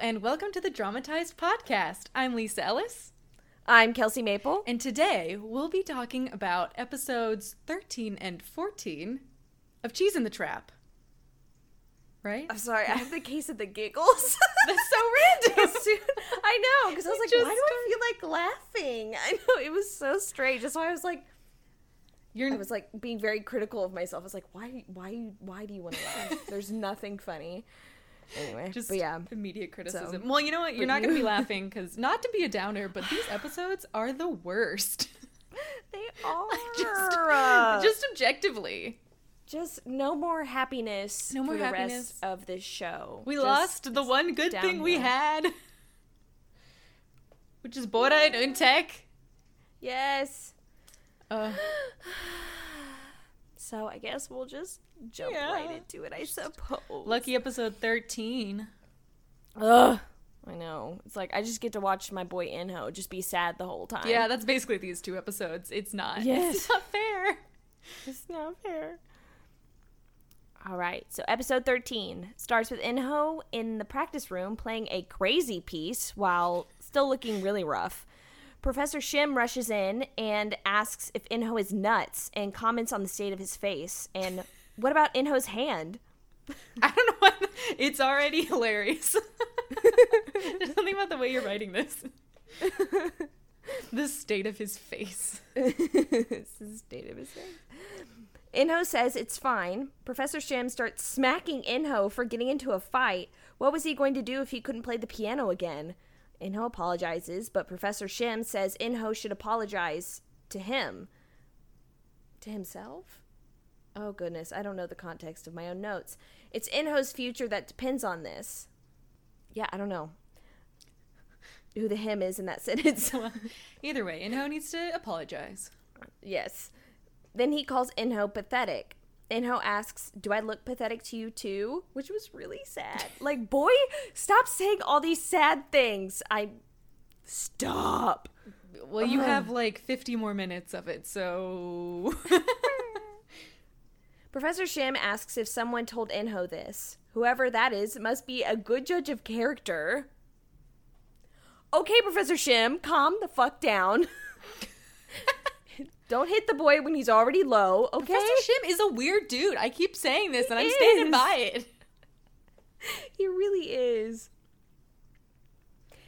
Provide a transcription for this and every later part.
and welcome to the Dramatized Podcast. I'm Lisa Ellis, I'm Kelsey Maple. and today we'll be talking about episodes 13 and 14 of Cheese in the Trap. Right? I'm sorry, I have the case of the giggles. That's so random. I know, because I was like, just why do I feel like laughing? I know, it was so strange. That's why I was like, You're I was like being very critical of myself. I was like, why, why, why do you want to laugh? There's nothing funny. Anyway, just but yeah. immediate criticism. So, well, you know what? You're not going to be laughing because not to be a downer, but these episodes are the worst. They are. just, just objectively. just no more happiness No more for the happiness. rest of this show. We Just- lost the one good thing we had, which is Bora and Tech. Yes. Uh, So I guess we'll just jump Yeah. right into it, I suppose. lucky episode 13. Ugh. I know. It's like I just get to watch my boy Inho just be sad the whole time. Yeah, that's basically these two episodes. It's not. Yes. It's not fair. it's not fair. All right. So episode 13 starts with Inho in the practice room playing a crazy piece while still looking really rough. Professor Shim rushes in and asks if Inho is nuts and comments on the state of his face. And what about Inho's hand? I don't know what. It's already hilarious. There's something about the way you're writing this. the state of his face. the state of his face. Inho says it's fine. Professor Shim starts smacking Inho for getting into a fight. What was he going to do if he couldn't play the piano again? Inho apologizes, but Professor Shim says Inho should apologize to him. To himself? Oh goodness, I don't know the context of my own notes. It's Inho's future that depends on this. Yeah, I don't know who the him is in that sentence. Either way, Inho needs to apologize. Yes. Then he calls Inho pathetic. Inho asks, Do I look pathetic to you too? Which was really sad. Like, boy, stop saying all these sad things. I. Stop. Well, you have like 50 more minutes of it, so. Professor Shim asks if someone told Inho this. Whoever that is must be a good judge of character. Okay, Professor Shim, calm the fuck down. Don't hit the boy when he's already low, okay? Professor Shim is a weird dude. I keep saying this, and I'm He standing by it. He really is.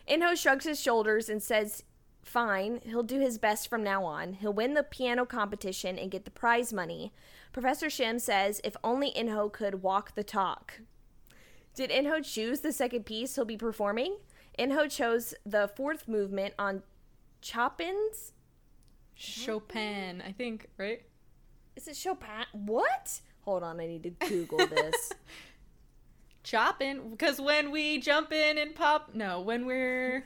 Inho shrugs his shoulders and says, Fine, he'll do his best from now on. He'll win the piano competition and get the prize money. Professor Shim says if only Inho could walk the talk. Did Inho choose the second piece he'll be performing? Inho chose the fourth movement on Chopin's. Chopin, I think, right? Is it Chopin? What? Hold on, I need to Google this. Chopping, because when we jump in and pop, no, when we're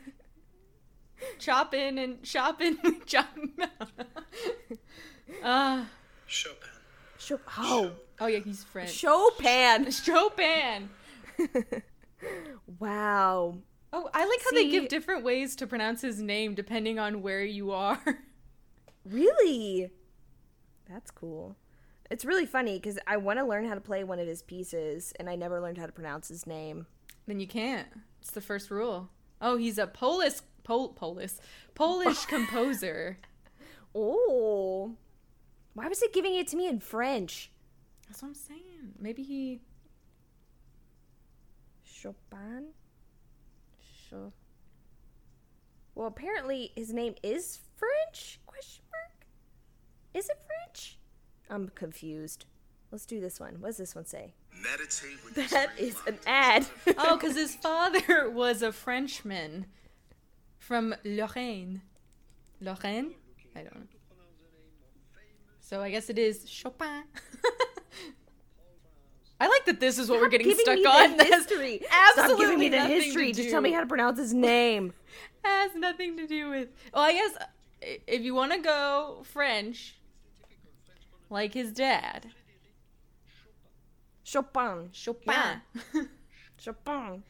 chopping and shopping, we chop. uh, Chopin. Chop- oh, oh yeah, he's French. Chopin. Chopin. Wow. Oh, I like how they give different ways to pronounce his name depending on where you are. Really? That's cool. It's really funny because I want to learn how to play one of his pieces, and I never learned how to pronounce his name. then you can't. It's the first rule. Oh, he's a Polish, Pol, Polish, Polish composer. Oh, why was it giving it to me in French? That's what I'm saying. Maybe he. Chopin. Sure. Well, apparently his name is French? Question mark. Is it French? I'm confused. Let's do this one. What does this one say? Meditate with the That stream is of an ad. Oh, because his father was a Frenchman from Lorraine. Lorraine? I don't know. So I guess it is Chopin. I like that this is what we're getting stuck me on. That's history. absolutely Stop giving me the history. Just tell me how to pronounce his name. has nothing to do with. Well, I guess if you want to go French, like his dad, Chopin. Chopin. Chopin.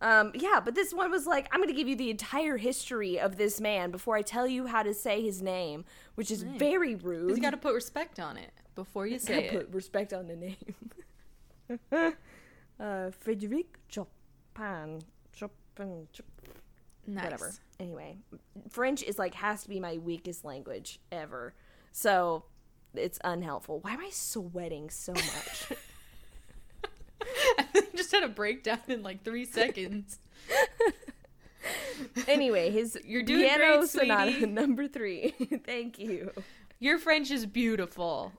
Um, yeah, but this one was like, I'm going to give you the entire history of this man before I tell you how to say his name, which is very rude. you got to put respect on it before you say it. put respect on the name. uh, Frederic Chopin. Chopin, chop- Nice. whatever. Anyway, French is like has to be my weakest language ever. So it's unhelpful. Why am I sweating so much? I just had a breakdown in like three seconds. anyway, his You're doing piano great, sonata sweetie. number three. Thank you, Your French is beautiful.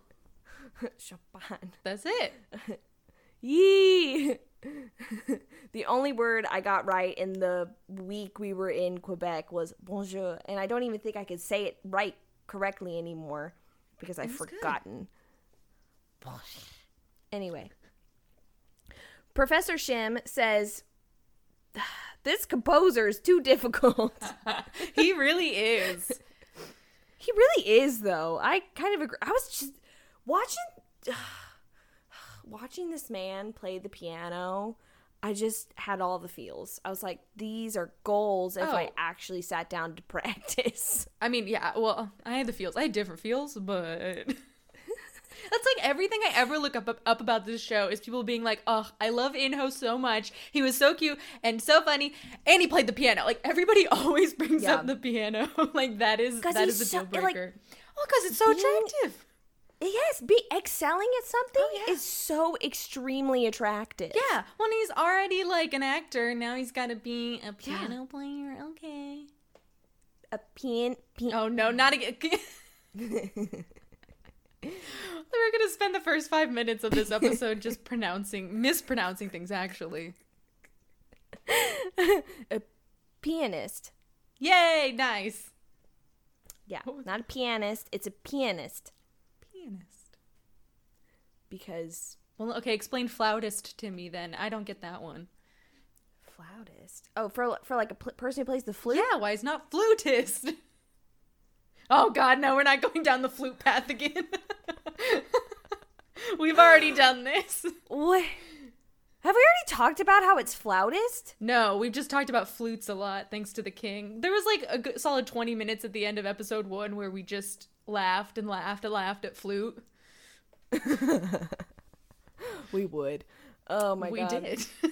Chopin. That's it. Yee. the only word I got right in the week we were in Quebec was bonjour, and I don't even think I could say it right correctly anymore because I've good. forgotten. Anyway, Professor Shim says this composer is too difficult. He really is. he really is, though. I kind of agree. I was just watching watching this man play the piano. I just had all the feels. I was like, these are goals if I Oh. actually sat down to practice. I mean, yeah, well, I had the feels. I had different feels, but that's like everything I ever look up, up up about this show is people being like, "Oh, I love Inho so much. He was so cute and so funny, and he played the piano." Like everybody always brings Yeah. up the piano. like that is that is a so- deal like, breaker. oh, because it's so being- attractive. Yes, be excelling at something Oh, yeah. is so extremely attractive. Yeah, when he's already like an actor, now he's got to be a piano player. Okay. A pian, pian Oh no, not again. We're gonna spend the first five minutes of this episode just pronouncing, mispronouncing things. Actually, a pianist. yay, nice. Yeah, oh. not a pianist. It's a Pianist. Because Well, okay, explain flautist to me then. I don't get that one. flautist. Oh, for for like a pl- person who plays the flute. Yeah, why is not flutist? Oh God, no, we're not going down the flute path again. We've already done this. What? Have we already talked about how it's flautist? No, we've just talked about flutes a lot, thanks to the king. There was like a good, solid 20 minutes at the end of episode one where we just laughed and laughed and laughed at flute. We would. Oh my we god. We did.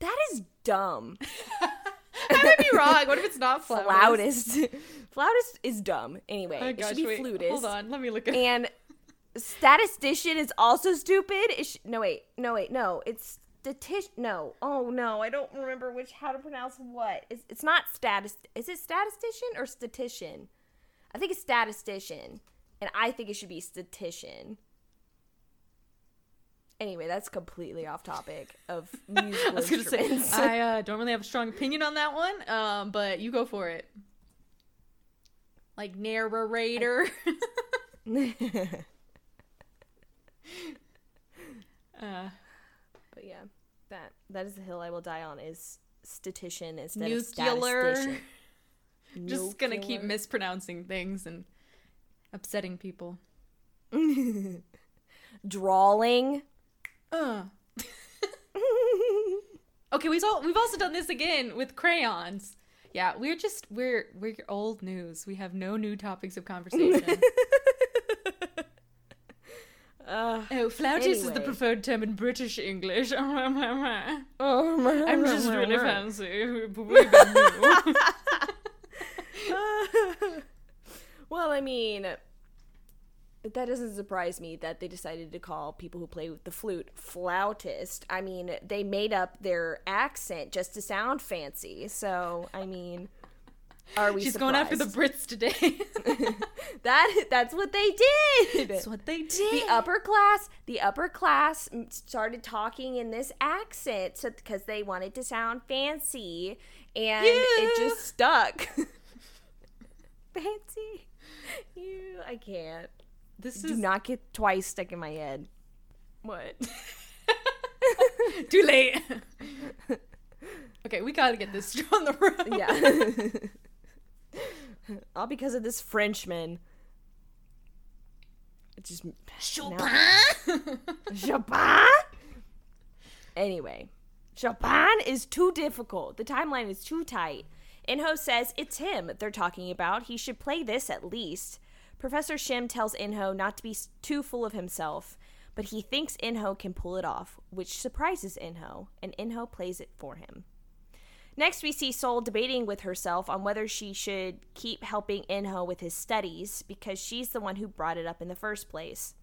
That is dumb. I might be wrong. What if it's not flautist? Flautist. Flautist is dumb. Anyway, Oh, it should be wait, flutist. Hold on, let me look at And statistician is also stupid. Sh- no wait, no wait, no. It's statist. No. Oh no, I don't remember which how to pronounce what. It's it's not status. Is it statistician or statistician? I think it's statistician, and I think it should be statistician. Anyway, that's completely off topic of musical I was gonna say instruments. I uh, don't really have a strong opinion on that one, um, but you go for it. Like narrator. uh, But yeah, that that is the hill I will die on is statistician instead Nuclear. of statistician. just gonna keep mispronouncing things and upsetting people. drawing. Uh. okay, we've all, we've also done this again with crayons. Yeah, we're just we're we're old news. We have no new topics of conversation. Uh, oh, flautist is the preferred term in British English. I'm just really fancy. Well, I mean, that doesn't surprise me that they decided to call people who play with the flute flautist. I mean, they made up their accent just to sound fancy. So, I mean, are we? She's going after the? Brits today. that. That's what they did. That's what they did. the upper class the upper class started talking in this accent so because they wanted to sound fancy and it just stuck fancy you i can't This do is not get twice stuck in my head what. Too late. okay, we gotta get this on the road. yeah all because of this frenchman it just Chopin. Chopin? Anyway, Chopin is too difficult. The timeline is too tight. Inho says it's him they're talking about. He should play this at least. Professor Shim tells Inho not to be too full of himself, but he thinks Inho can pull it off, which surprises Inho, and Inho plays it for him. Next, we see Sol debating with herself on whether she should keep helping Inho with his studies because she's the one who brought it up in the first place.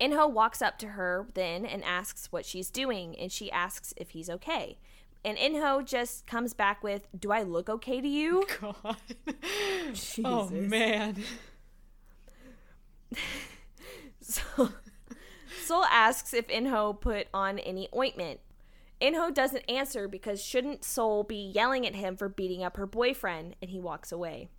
Inho walks up to her then and asks what she's doing, and she asks if he's okay. And Inho just comes back with, Do I look okay to you? God. Oh man. So, Sol asks if Inho put on any ointment. Inho doesn't answer because shouldn't Sol be yelling at him for beating up her boyfriend, and he walks away.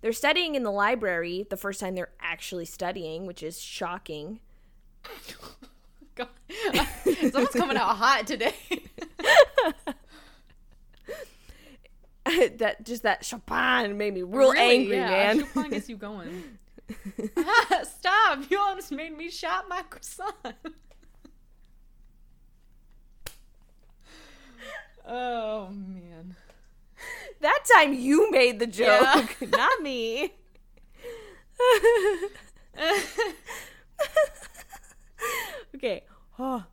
They're studying in the library the first time they're actually studying, which is shocking. God. Someone's coming out hot today. that just that Chopin made me real Really? angry, yeah, man. Chopin gets you going. Stop! You almost made me shop my croissant. oh man. that time you made the joke, Yeah. not me. okay. Oh,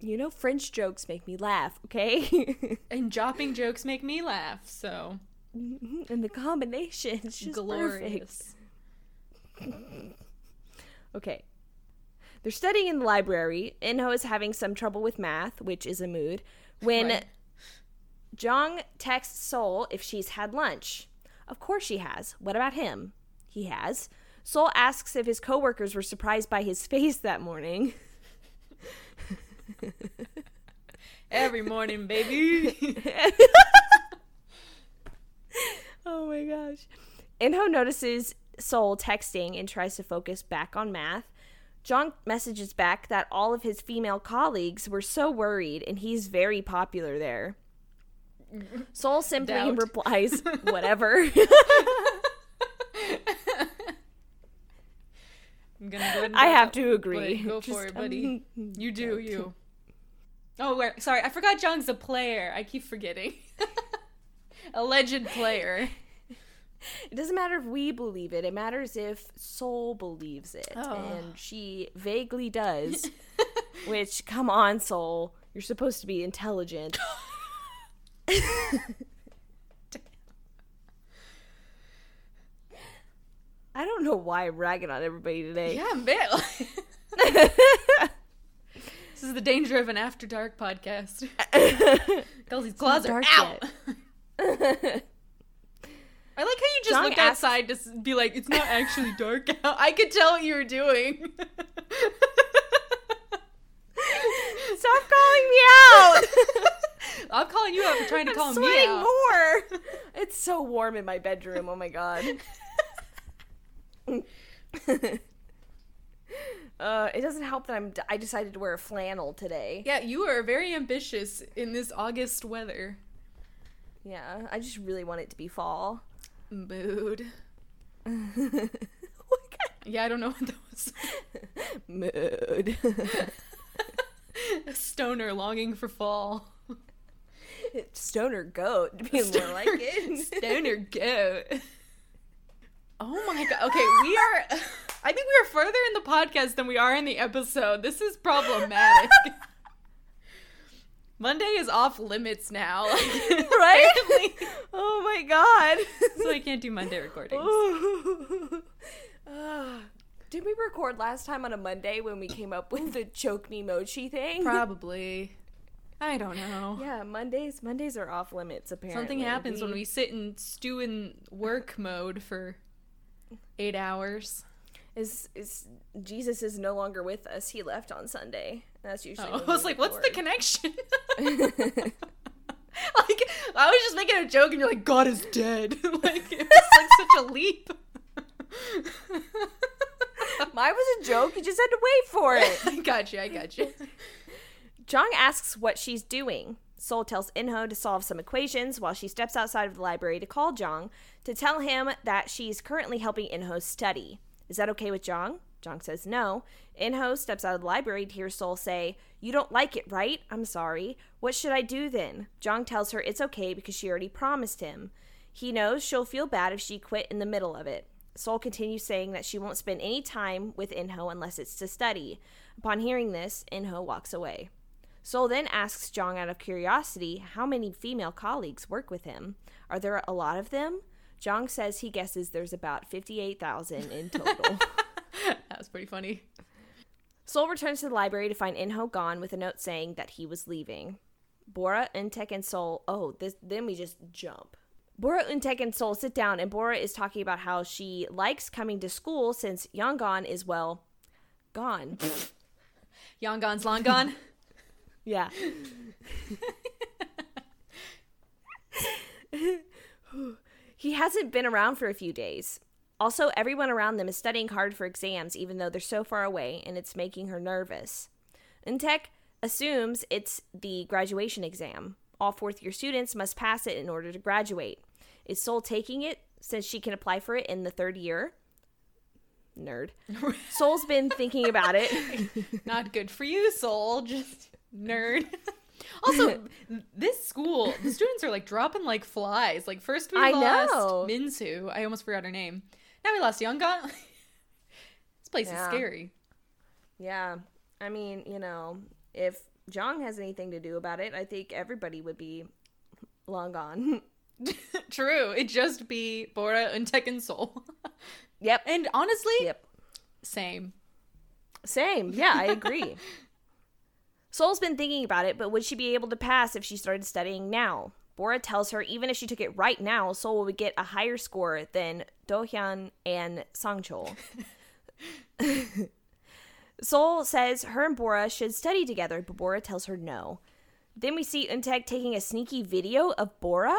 you know French jokes make me laugh, okay? and jopping jokes make me laugh. So mm-hmm. and the combination is just glorious. perfect. Okay. They're studying in the library. Inho is having some trouble with math, which is a mood. When Right. Jong texts Sol if she's had lunch. Of course she has. What about him? He has. Sol asks if his coworkers were surprised by his face that morning. Every morning, baby. Oh my gosh. Inho notices Sol texting and tries to focus back on math. Jong messages back that all of his female colleagues were so worried and he's very popular there. Sol simply Doubt. replies, whatever. I'm gonna go ahead I have up. to agree. But Go for it, buddy. um, You do you. Oh, wait, sorry, I forgot Jong's a player. I keep forgetting. Alleged player. It doesn't matter if we believe it. It matters if Sol believes it. Oh. And she vaguely does. which, come on, Sol. You're supposed to be intelligent. Don't know why I'm ragging on everybody today. Yeah, man. this is the danger of an after dark podcast. Kelsey's claws are dark out. I like how you just Jong looked asks- outside to be like, it's not actually dark out. I could tell what you were doing. Stop calling me out! I'm calling you out for trying to I'm call me out. more. It's so warm in my bedroom. Oh my god. uh, it doesn't help that I'm. I decided to wear a flannel today. Yeah, you are very ambitious in this August weather. Yeah, I just really want it to be fall. Mood. What Yeah, I don't know what that was. Mood. A stoner longing for fall. Stoner goat to be more like it. Stoner goat. Oh my god. Okay, we are. I think we are further in the podcast than we are in the episode. This is problematic. Monday is off limits now. right? Oh my god. so I can't do Monday recordings. Did we record last time on a Monday when we came up with the choke me mochi thing? Probably. I don't know. Yeah, Mondays Mondays are off limits apparently. Something happens when we sit and stew in work mode for eight hours. is is Jesus is no longer with us. He left on Sunday. That's usually. Oh, I was like, what's the connection? like, I was just making a joke, and you're like, God is dead. like, it's like such a leap. Mine was a joke. You just had to wait for it. I got you. I got you. Jong asks what she's doing. Sol tells Inho to solve some equations while she steps outside of the library to call Jong to tell him that she's currently helping Inho study. Is that okay with Jong? Jong says no. Inho steps out of the library to hear Sol say, You don't like it, right? I'm sorry. What should I do then? Jong tells her it's okay because she already promised him. He knows she'll feel bad if she quit in the middle of it. Sol continues saying that she won't spend any time with Inho unless it's to study. Upon hearing this, Inho walks away. Sol then asks Jong out of curiosity how many female colleagues work with him. Are there a lot of them? Jong says he guesses there's about 58,000 in total. That was pretty funny. Sol returns to the library to find Inho gone with a note saying that he was leaving. Bora, Untek, and Sol. Oh, this then we just jump. Bora, Untek, and Sol sit down, and Bora is talking about how she likes coming to school since Yangon is well gone. Yangon's long gone. yeah. he hasn't been around for a few days. Also, everyone around them is studying hard for exams, even though they're so far away, and it's making her nervous. Untek assumes it's the graduation exam. All fourth year students must pass it in order to graduate. Is Sol taking it since she can apply for it in the third year? Nerd. Sol's been thinking about it. Not good for you, Soul. Just nerd. Also, this school, the students are like dropping like flies. Like first we I lost know. Minsu. I almost forgot her name. Now we lost Yangon. this place Yeah. is scary. Yeah. I mean, you know, if Jong has anything to do about it, I think everybody would be long gone. True. It'd just be Bora and Tekken Soul. yep. and honestly, Yep. same. Same. Yeah, I agree. Sol's been thinking about it, but would she be able to pass if she started studying now? Bora tells her even if she took it right now, Sol would get a higher score than Dohyun and Sangchul. Sol says her and Bora should study together, but Bora tells her no. Then we see Untek taking a sneaky video of Bora.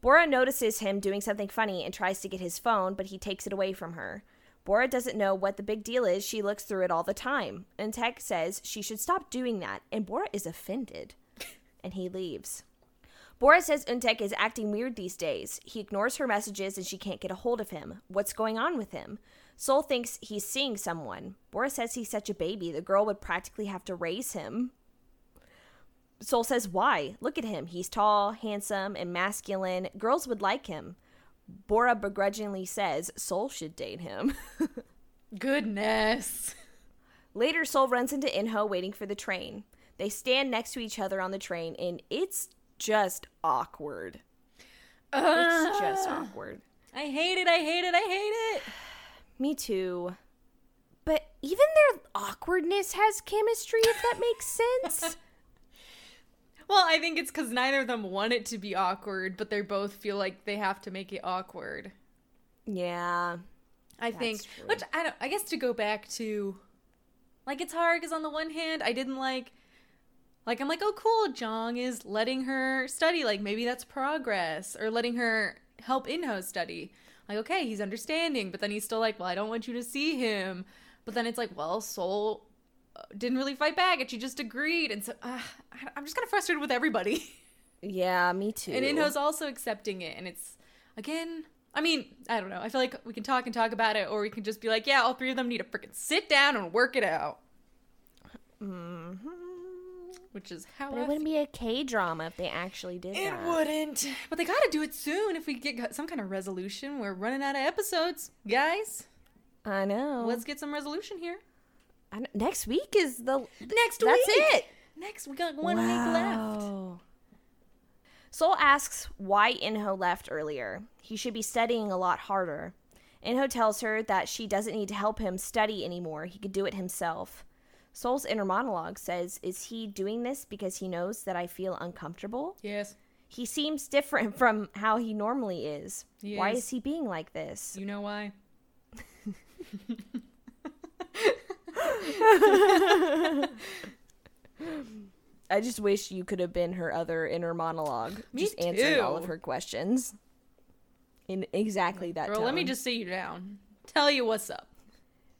Bora notices him doing something funny and tries to get his phone, but he takes it away from her. Bora doesn't know what the big deal is. She looks through it all the time. And Untek says she should stop doing that, and Bora is offended. and he leaves. Bora says Untek is acting weird these days. He ignores her messages and she can't get a hold of him. What's going on with him? Sol thinks he's seeing someone. Bora says he's such a baby, the girl would practically have to raise him. Sol says, Why? Look at him. He's tall, handsome, and masculine. Girls would like him. Bora begrudgingly says Sol should date him. Goodness. Later, Sol runs into Inho waiting for the train. They stand next to each other on the train, and it's just awkward. It's just awkward. I hate it. I hate it. I hate it. Me too. But even their awkwardness has chemistry, if that makes sense. Well, I think it's because neither of them want it to be awkward, but they both feel like they have to make it awkward. yeah. I think, true. which I don't. I guess to go back to, like, it's hard because on the one hand, I didn't like, like, I'm like, oh, cool, Jong is letting her study. Like, maybe that's progress, or letting her help Inho study. Like, okay, he's understanding, but then he's still like, well, I don't want you to see him. But then it's like, well, Soul didn't really fight back, and she just agreed, and so uh, I'm just kind of frustrated with everybody. Yeah, me too. And Inho's also accepting it, and it's again. I mean, I don't know. I feel like we can talk and talk about it, or we can just be like, yeah, all three of them need to freaking sit down and work it out. Which is how But I it wouldn't be a K drama if they actually did It that. wouldn't. But they gotta do it soon if we get some kind of resolution. We're running out of episodes, guys. I know. Let's get some resolution here. I kn- next week is the Next That's week. it. Next, we got one week left. Wow. Sol asks why Inho left earlier. He should be studying a lot harder. Inho tells her that she doesn't need to help him study anymore. He could do it himself. Sol's inner monologue says, Is he doing this because he knows that I feel uncomfortable? Yes, He seems different from how he normally is. He Why is. is he being like this? you know why? I just wish you could have been her other inner monologue. Me just answering all of her questions. In exactly that Girl, let me just sit you down. Tell you what's up.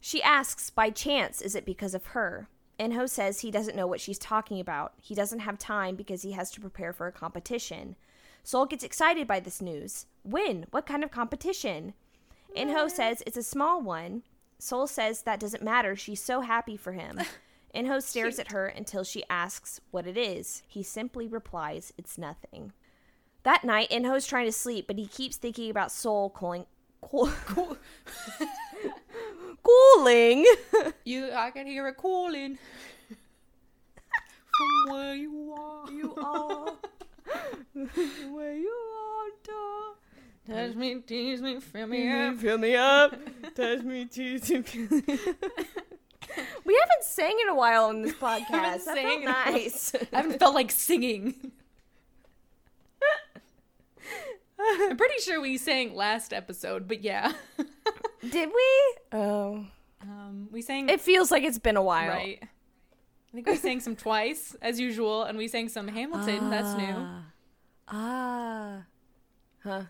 She asks, by chance, is it because of her? Inho says he doesn't know what she's talking about. He doesn't have time because he has to prepare for a competition. Sol gets excited by this news. When? What kind of competition? Inho says it's a small one. Sol says that doesn't matter. She's so happy for him. Inho stares at her until she asks what it is. He simply replies, It's nothing. That night, Inho's trying to sleep, but he keeps thinking about Sol calling, Cool. Cooling. You, I can hear it calling from where you are. you are where you are. Touch me, tease me, fill me up. Fill me up. Touch me, tease me. feel me- we haven't sang in a while on this podcast. haven't That sang felt in a while. nice. I haven't felt like singing. I'm pretty sure we sang last episode, but yeah. Did we? Oh. Um, we sang It feels like it's been a while. right. I think we sang some twice, as usual, and we sang some Hamilton. That's new. Ah. Huh. Huh.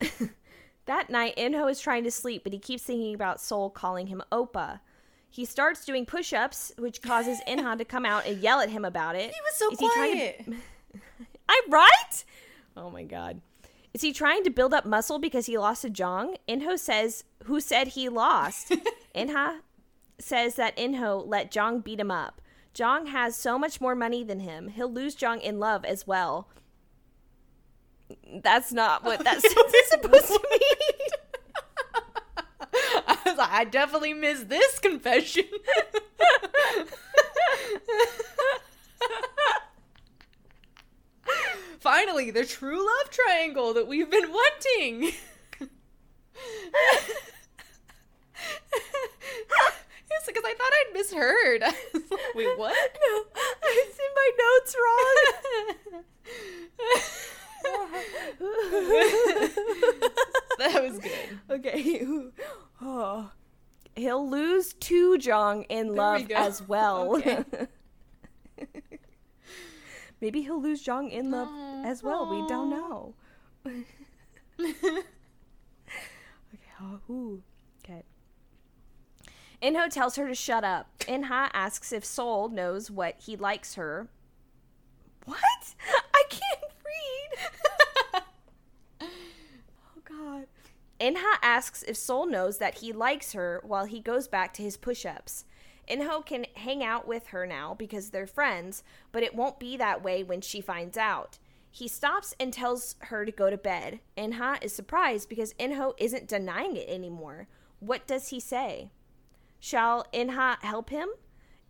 that night, Inho is trying to sleep, but he keeps thinking about Soul calling him Oppa. He starts doing push ups, which causes Inha to come out and yell at him about it. He was so Is quiet. to- I'm right? Oh my god. Is he trying to build up muscle because he lost to Jong? Inho says, Who said he lost? Inha says that Inho let Jong beat him up. Jong has so much more money than him. He'll lose Jong in love as well. That's not what that sentence is supposed to mean. I was like, I definitely missed this confession. Finally, the true love triangle that we've been wanting. It's because I thought I'd misheard. I Wait, what? No, it's in my notes wrong. that was good. Okay. Oh. He'll lose to Jong in we love go. as well. Okay. Maybe he'll lose Jong in love as well. We don't know. Okay. oh. Okay. Inho tells her to shut up. Inha asks if Soul knows what he likes her. What? I can't read. oh god. Inha asks if Sol knows that he likes her while he goes back to his push-ups. Inho can hang out with her now because they're friends, but it won't be that way when she finds out. He stops and tells her to go to bed. Inha is surprised because Inho isn't denying it anymore. What does he say? Shall Inha help him?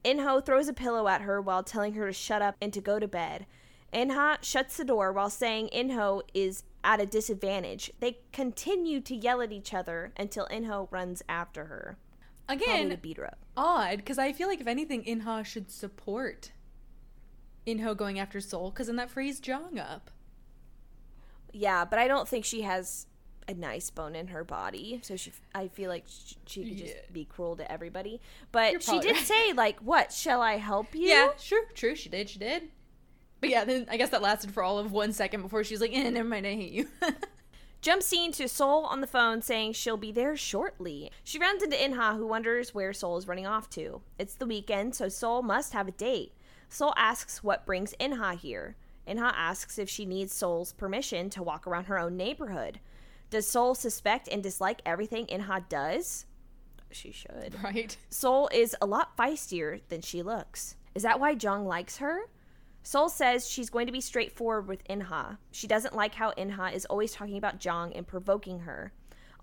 Inho throws a pillow at her while telling her to shut up and to go to bed. Inha shuts the door while saying Inho is at a disadvantage. They continue to yell at each other until Inho runs after her. Again, beat her up. odd because I feel like if anything, Inha should support Inho going after Soul because then that frees Jong up. Yeah, but I don't think she has a nice bone in her body, so she. I feel like she, she could just Yeah. be cruel to everybody. But she did right. say like, "What shall I help you?" Yeah, sure, true. She did, she did. But yeah, then I guess that lasted for all of one second before she's like, eh, never mind, I hate you. Jump scene to Soul on the phone saying she'll be there shortly. She runs into Inha, who wonders where Soul is running off to. It's the weekend, so Soul must have a date. Soul asks what brings Inha here. Inha asks if she needs Soul's permission to walk around her own neighborhood. Does Soul suspect and dislike everything Inha does? She should. right? Soul is a lot feistier than she looks. Is that why Jong likes her? Soul says she's going to be straightforward with Inha. She doesn't like how Inha is always talking about Jong and provoking her.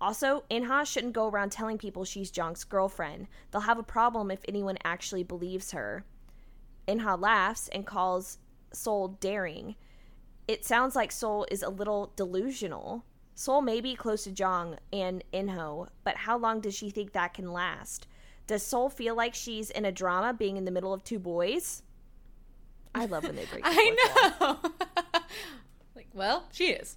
Also, Inha shouldn't go around telling people she's Jong's girlfriend. They'll have a problem if anyone actually believes her. Inha laughs and calls Soul daring. It sounds like Soul is a little delusional. Soul may be close to Jong and Inho, but how long does she think that can last? Does Soul feel like she's in a drama being in the middle of two boys? I love when they break. I know. like, well, she is.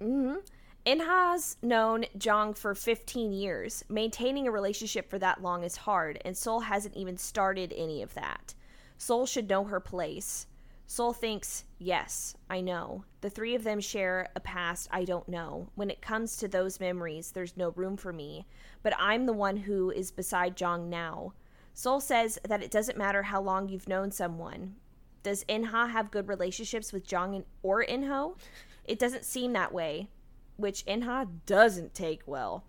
Mm-hmm. Inha's known Jong for 15 years. Maintaining a relationship for that long is hard, and Soul hasn't even started any of that. Soul should know her place. Soul thinks, yes, I know. The three of them share a past I don't know. When it comes to those memories, there's no room for me. But I'm the one who is beside Jong now. Soul says that it doesn't matter how long you've known someone. Does Inha have good relationships with Jong or Inho? It doesn't seem that way, which Inha doesn't take well.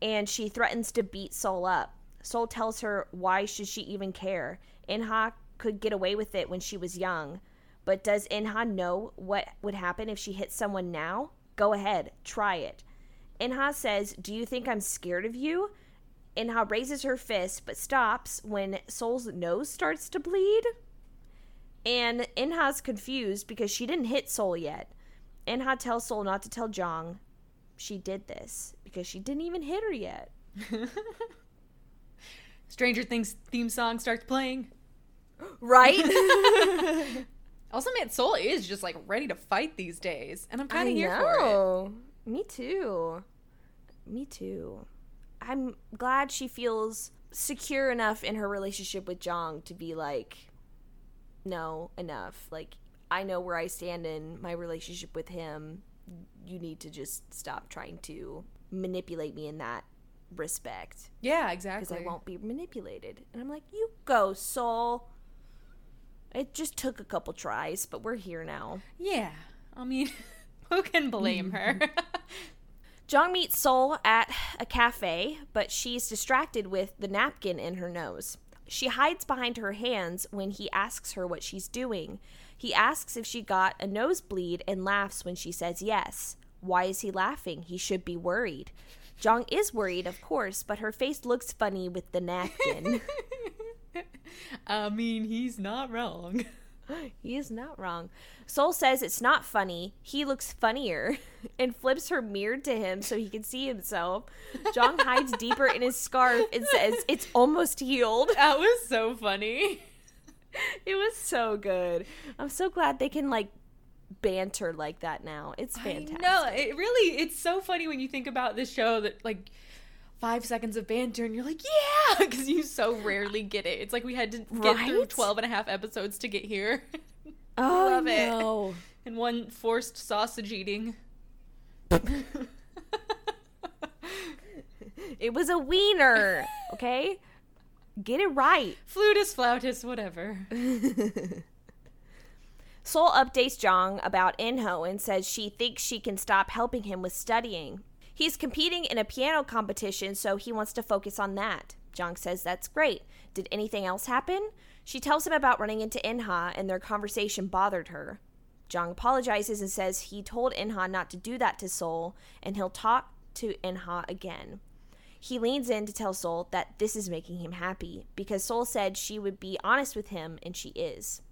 And she threatens to beat Soul up. Soul tells her why should she even care? Inha could get away with it when she was young, But does Inha know what would happen if she hits someone now? Go ahead, try it. Inha says, Do you think I'm scared of you? Inha raises her fist but stops when Soul's nose starts to bleed. And Inha's confused because she didn't hit Soul yet. Inha tells Soul not to tell Jong she did this because she didn't even hit her yet. Stranger Things theme song starts playing. Right? Also, man, Soul is just like ready to fight these days, and I'm kind of here for it. know. Me too. Me too. I'm glad she feels secure enough in her relationship with Jong to be like, no, enough. Like, I know where I stand in my relationship with him. You need to just stop trying to manipulate me in that respect Yeah, exactly. because. I won't be manipulated. And I'm like, you go, soul. It just took a couple tries, but we're here now. Yeah, I mean, who can blame her? Jong meets Soul at a cafe, but she's distracted with the napkin in her nose. She hides behind her hands when he asks her what she's doing. He asks if she got a nosebleed and laughs when she says yes. Why is he laughing? He should be worried. Jong is worried, of course, but her face looks funny with the napkin. I mean, he's not wrong. he is not wrong. Soul says it's not funny. He looks funnier and flips her mirror to him so he can see himself. Jong hides deeper in his scarf and says it's almost healed. That was so funny. It was so good. I'm so glad they can like banter like that now. It's fantastic. No, It really, it's so funny when you think about this show that like five seconds of banter and you're like, yeah, because you so rarely get it. It's like we had to get through Right? 12 and a half episodes to get here. Oh, love it. no. and one forced sausage eating. It was a wiener. Okay? Get it right. Flutus, flautus, whatever. Soul updates Jong about Inho and says she thinks she can stop helping him with studying. He's competing in a piano competition, so he wants to focus on that. Jong says that's great. Did anything else happen? She tells him about running into Inha and their conversation bothered her. Jong apologizes and says he told Inha not to do that to Soul and he'll talk to Inha again. He leans in to tell Soul that this is making him happy because Soul said she would be honest with him and she is.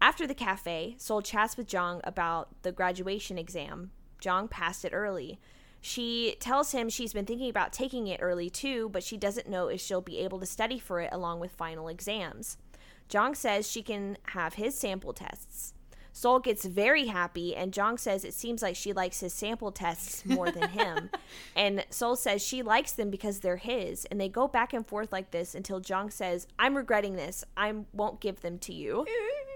After the cafe, Soul chats with Jong about the graduation exam. Jong passed it early. She tells him she's been thinking about taking it early too, but she doesn't know if she'll be able to study for it along with final exams. Jong says she can have his sample tests. Soul gets very happy, and Jong says it seems like she likes his sample tests more than him. and Soul says she likes them because they're his, and they go back and forth like this until Jong says, I'm regretting this. I won't give them to you.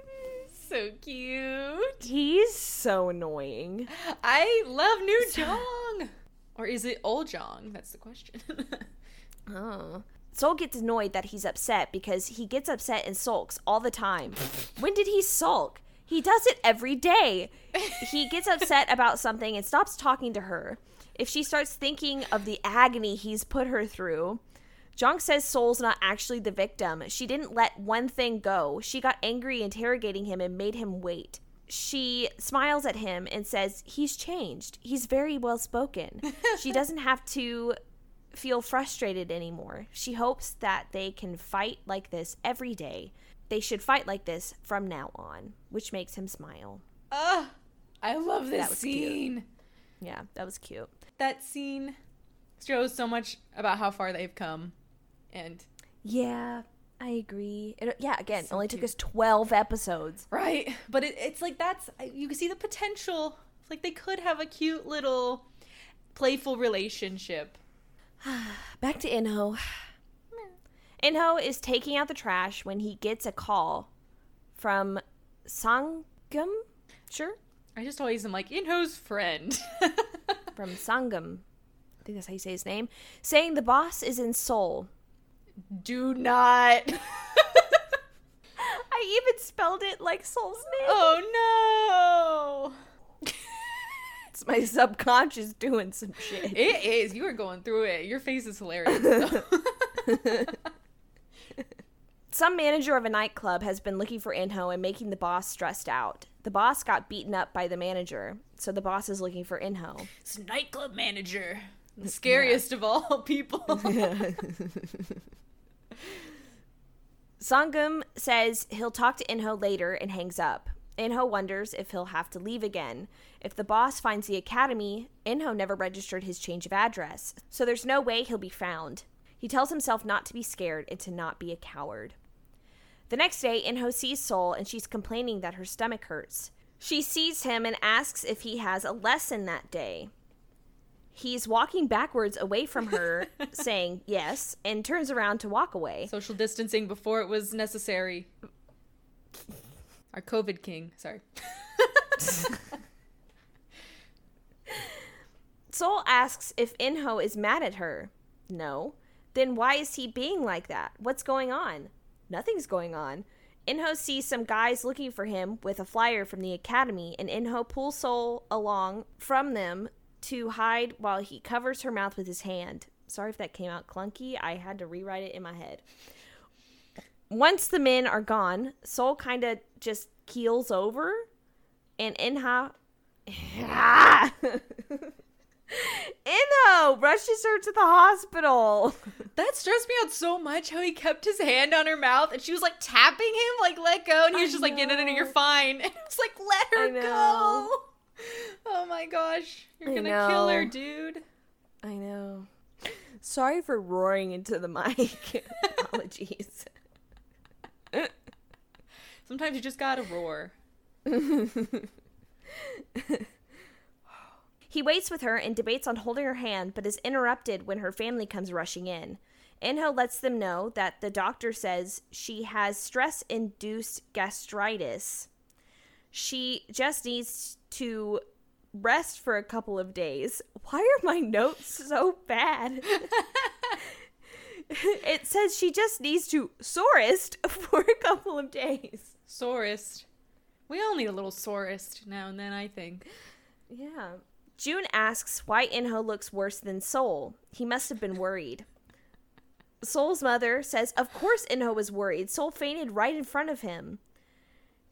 so cute. He's so annoying. I love new Jong. Or is it old Jong? That's the question. Oh. Soul gets annoyed that he's upset because he gets upset and sulks all the time. when did he sulk? He does it every day. He gets upset about something and stops talking to her. If she starts thinking of the agony he's put her through, Jong says Soul's not actually the victim. She didn't let one thing go. She got angry interrogating him and made him wait. She smiles at him and says he's changed. He's very well spoken. she doesn't have to feel frustrated anymore. She hopes that they can fight like this every day. They should fight like this from now on, which makes him smile. Ugh, I love this was cute. scene. Yeah, that was cute. That scene shows so much about how far they've come. And Yeah, I agree. It, uh, yeah, again, So only took us 12 episodes. right, but it, it's like that's you can see the potential. Like they could have a cute little playful relationship. Back to Inho. Inho is taking out the trash when he gets a call from Sangam. Sure? I just always am like Inho's friend. From Sangam. I think that's how you say his name. Saying the boss is in Seoul. Do not. I even spelled it like Soul's name. oh no. It's my subconscious doing some shit. It is. You are going through it. Your face is hilarious. Some manager of a nightclub has been looking for Inho and making the boss stressed out. The boss got beaten up by the manager, so the boss is looking for Inho. It's nightclub manager. The scariest of all people. Sangam says he'll talk to Inho later and hangs up. Inho wonders if he'll have to leave again. If the boss finds the academy, Inho never registered his change of address, so there's no way he'll be found. He tells himself not to be scared and to not be a coward. The next day, Inho sees Sol and she's complaining that her stomach hurts. She sees him and asks if he has a lesson that day. He's walking backwards away from her, saying yes, and turns around to walk away. Social distancing before it was necessary. Our COVID king. Sorry. Sol asks if Inho is mad at her. No. Then why is he being like that? What's going on? Nothing's going on. Inho sees some guys looking for him with a flyer from the academy, and Inho pulls Sol along from them to hide while he covers her mouth with his hand. Sorry if that came out clunky. I had to rewrite it in my head. Once the men are gone, Sol kind of just keels over, and Inha. Inho rushes her to the hospital. That stressed me out so much how he kept his hand on her mouth and she was like tapping him, like, let go. And he was I just like, get it, know. you're fine. And it's like, let her go. Oh my gosh. You're gonna kill her, dude. I know. Sorry for roaring into the mic. Apologies. Sometimes you just gotta roar. He waits with her and debates on holding her hand, but is interrupted when her family comes rushing in. Inho lets them know that the doctor says she has stress induced gastritis. She just needs to rest for a couple of days. Why are my notes so bad? it says she just needs to sorest for a couple of days. Sorest. We all need a little sorest now and then, I think. Yeah. June asks why Inho looks worse than Sol. He must have been worried. Sol's mother says, Of course Inho was worried. Sol fainted right in front of him.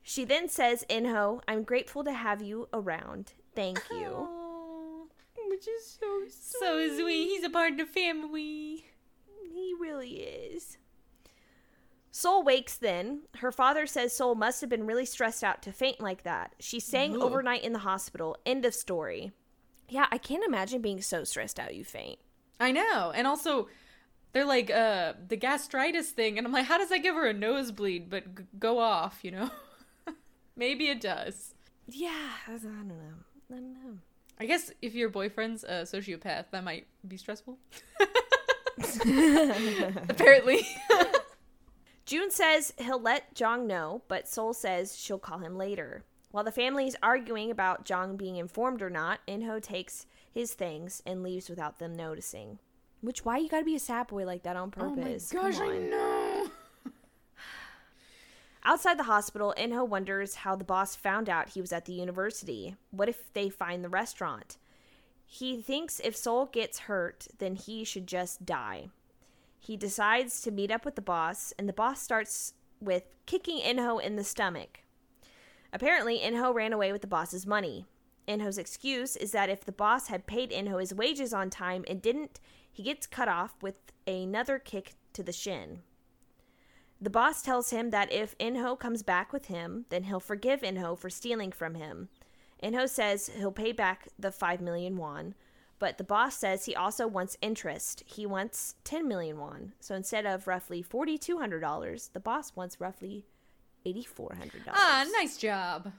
She then says, Inho, I'm grateful to have you around. Thank you. Oh, Which is so so sweet. He's a part of the family. He really is. Soul wakes then. Her father says Soul must have been really stressed out to faint like that. She's staying Ugh. overnight in the hospital. End of story. Yeah, I can't imagine being so stressed out you faint. I know. And also, they're like, uh, the gastritis thing. And I'm like, how does that give her a nosebleed but g- go off, you know? Maybe it does. Yeah, I don't know. I don't know. I guess if your boyfriend's a sociopath, that might be stressful. Apparently. June says he'll let Jong know, but Sol says she'll call him later. While the family is arguing about Jong being informed or not, Inho takes his things and leaves without them noticing. Which why you gotta be a sad boy like that on purpose? oh my gosh, I know. Outside the hospital, Inho wonders how the boss found out he was at the university. What if they find the restaurant? He thinks if Sol gets hurt, then he should just die. He decides to meet up with the boss, and the boss starts with kicking Inho in the stomach. Apparently, Inho ran away with the boss's money. Inho's excuse is that if the boss had paid Inho his wages on time and didn't, he gets cut off with another kick to the shin. The boss tells him that if Inho comes back with him, then he'll forgive Inho for stealing from him. Inho says he'll pay back the 5 million won, but the boss says he also wants interest. He wants 10 million won. So instead of roughly $4,200, the boss wants roughly $8,400. Ah, nice job.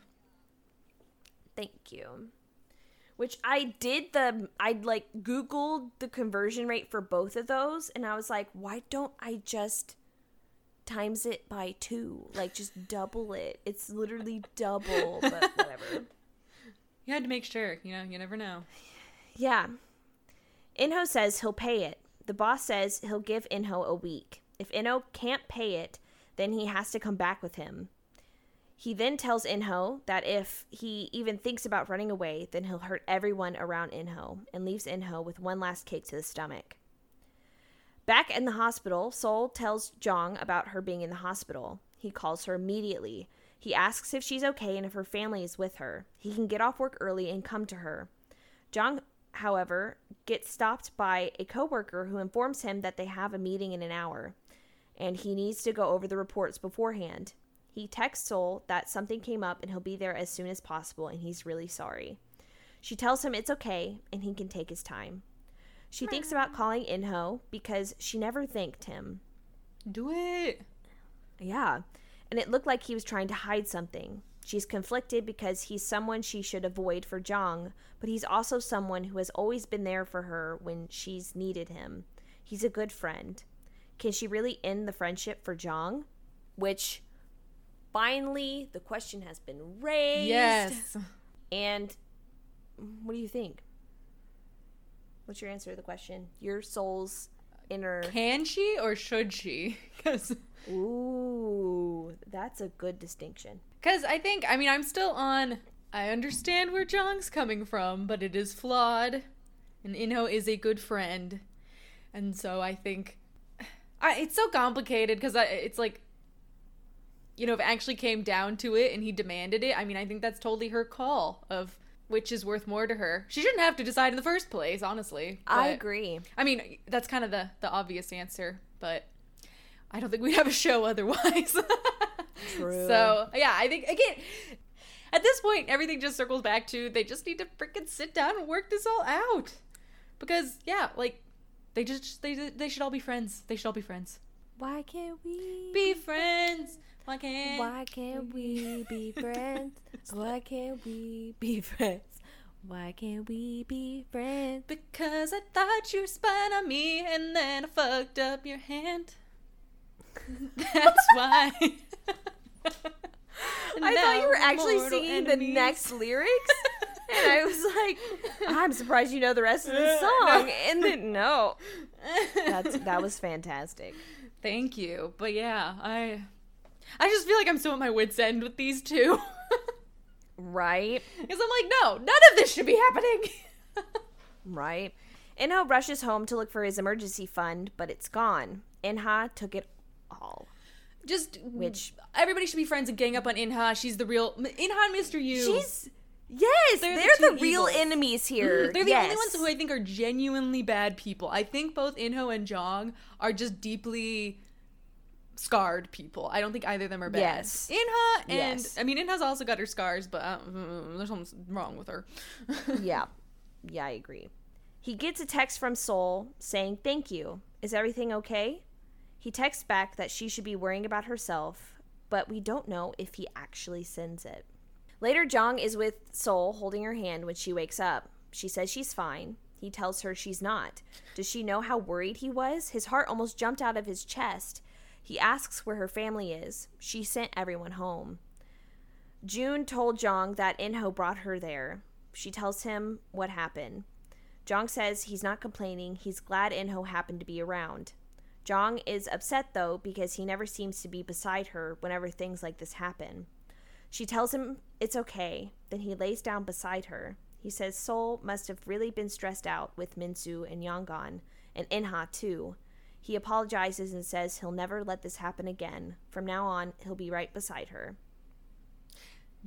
Thank you. Which I did the I like googled the conversion rate for both of those and I was like, why don't I just times it by 2? Like just double it. It's literally double, but whatever. You had to make sure, you know, you never know. Yeah. Inho says he'll pay it. The boss says he'll give Inho a week. If Inho can't pay it, then he has to come back with him. He then tells Inho that if he even thinks about running away, then he'll hurt everyone around Inho and leaves Inho with one last kick to the stomach. Back in the hospital, Sol tells Jong about her being in the hospital. He calls her immediately. He asks if she's okay and if her family is with her. He can get off work early and come to her. Jong, however, gets stopped by a coworker who informs him that they have a meeting in an hour and he needs to go over the reports beforehand. He texts Sol that something came up and he'll be there as soon as possible and he's really sorry. She tells him it's okay and he can take his time. She hmm. thinks about calling Inho because she never thanked him. Do it. Yeah. And it looked like he was trying to hide something. She's conflicted because he's someone she should avoid for Jong, but he's also someone who has always been there for her when she's needed him. He's a good friend. Can she really end the friendship for Jong? Which finally the question has been raised. Yes. And what do you think? What's your answer to the question? Your soul's inner Can she or should she? Because Ooh, that's a good distinction. Because I think, I mean, I'm still on. I understand where Jong's coming from, but it is flawed. And Inho is a good friend. And so I think. I, it's so complicated because it's like. You know, if it actually came down to it and he demanded it, I mean, I think that's totally her call of which is worth more to her. She shouldn't have to decide in the first place, honestly. I agree. I mean, that's kind of the the obvious answer, but I don't think we'd have a show otherwise. True. So yeah, I think again, at this point, everything just circles back to they just need to freaking sit down and work this all out. Because yeah, like they just they they should all be friends. They should all be friends. Why can't we Be friends. Why can't? Why can't we be friends? Why can't we be friends? Why can't we be friends? Because I thought you spying on me, and then I fucked up your hand. That's why. I thought you were actually singing the next lyrics. And I was like, I'm surprised you know the rest of the song. no. And then no. That's that was fantastic. Thank you. But yeah, I I just feel like I'm so at my wits end with these two. Right? Because I'm like, no, none of this should be happening. Right. Inho rushes home to look for his emergency fund, but it's gone. Inha took it all. just Which- everybody should be friends and gang up on Inha. She's the real Inha and Mr. U. She's Yes, They're they're, the the, real evils. enemies mm-hmm. here. They're the only ones who I think are genuinely bad people. I think both Inho and Jong are just deeply scarred people. I don't think either of them are bad. Yes. Inha and Yes. I mean Inha's also got her scars, but uh, there's something wrong with her. yeah. Yeah, I agree. He gets a text from Soul saying, Thank you. Is everything okay? He texts back that she should be worrying about herself, but we don't know if he actually sends it. Later, Jong is with Soul holding her hand when she wakes up. She says she's fine. He tells her she's not. Does she know how worried he was? His heart almost jumped out of his chest. He asks where her family is. She sent everyone home. June told Jong that Inho brought her there. She tells him what happened. Jong says he's not complaining. He's glad Inho happened to be around. Jong is upset though because he never seems to be beside her whenever things like this happen. She tells him it's okay. Then he lays down beside her. He says Sol must have really been stressed out with Minsu and Young-gon, and Inha too. He apologizes and says he'll never let this happen again. From now on, he'll be right beside her.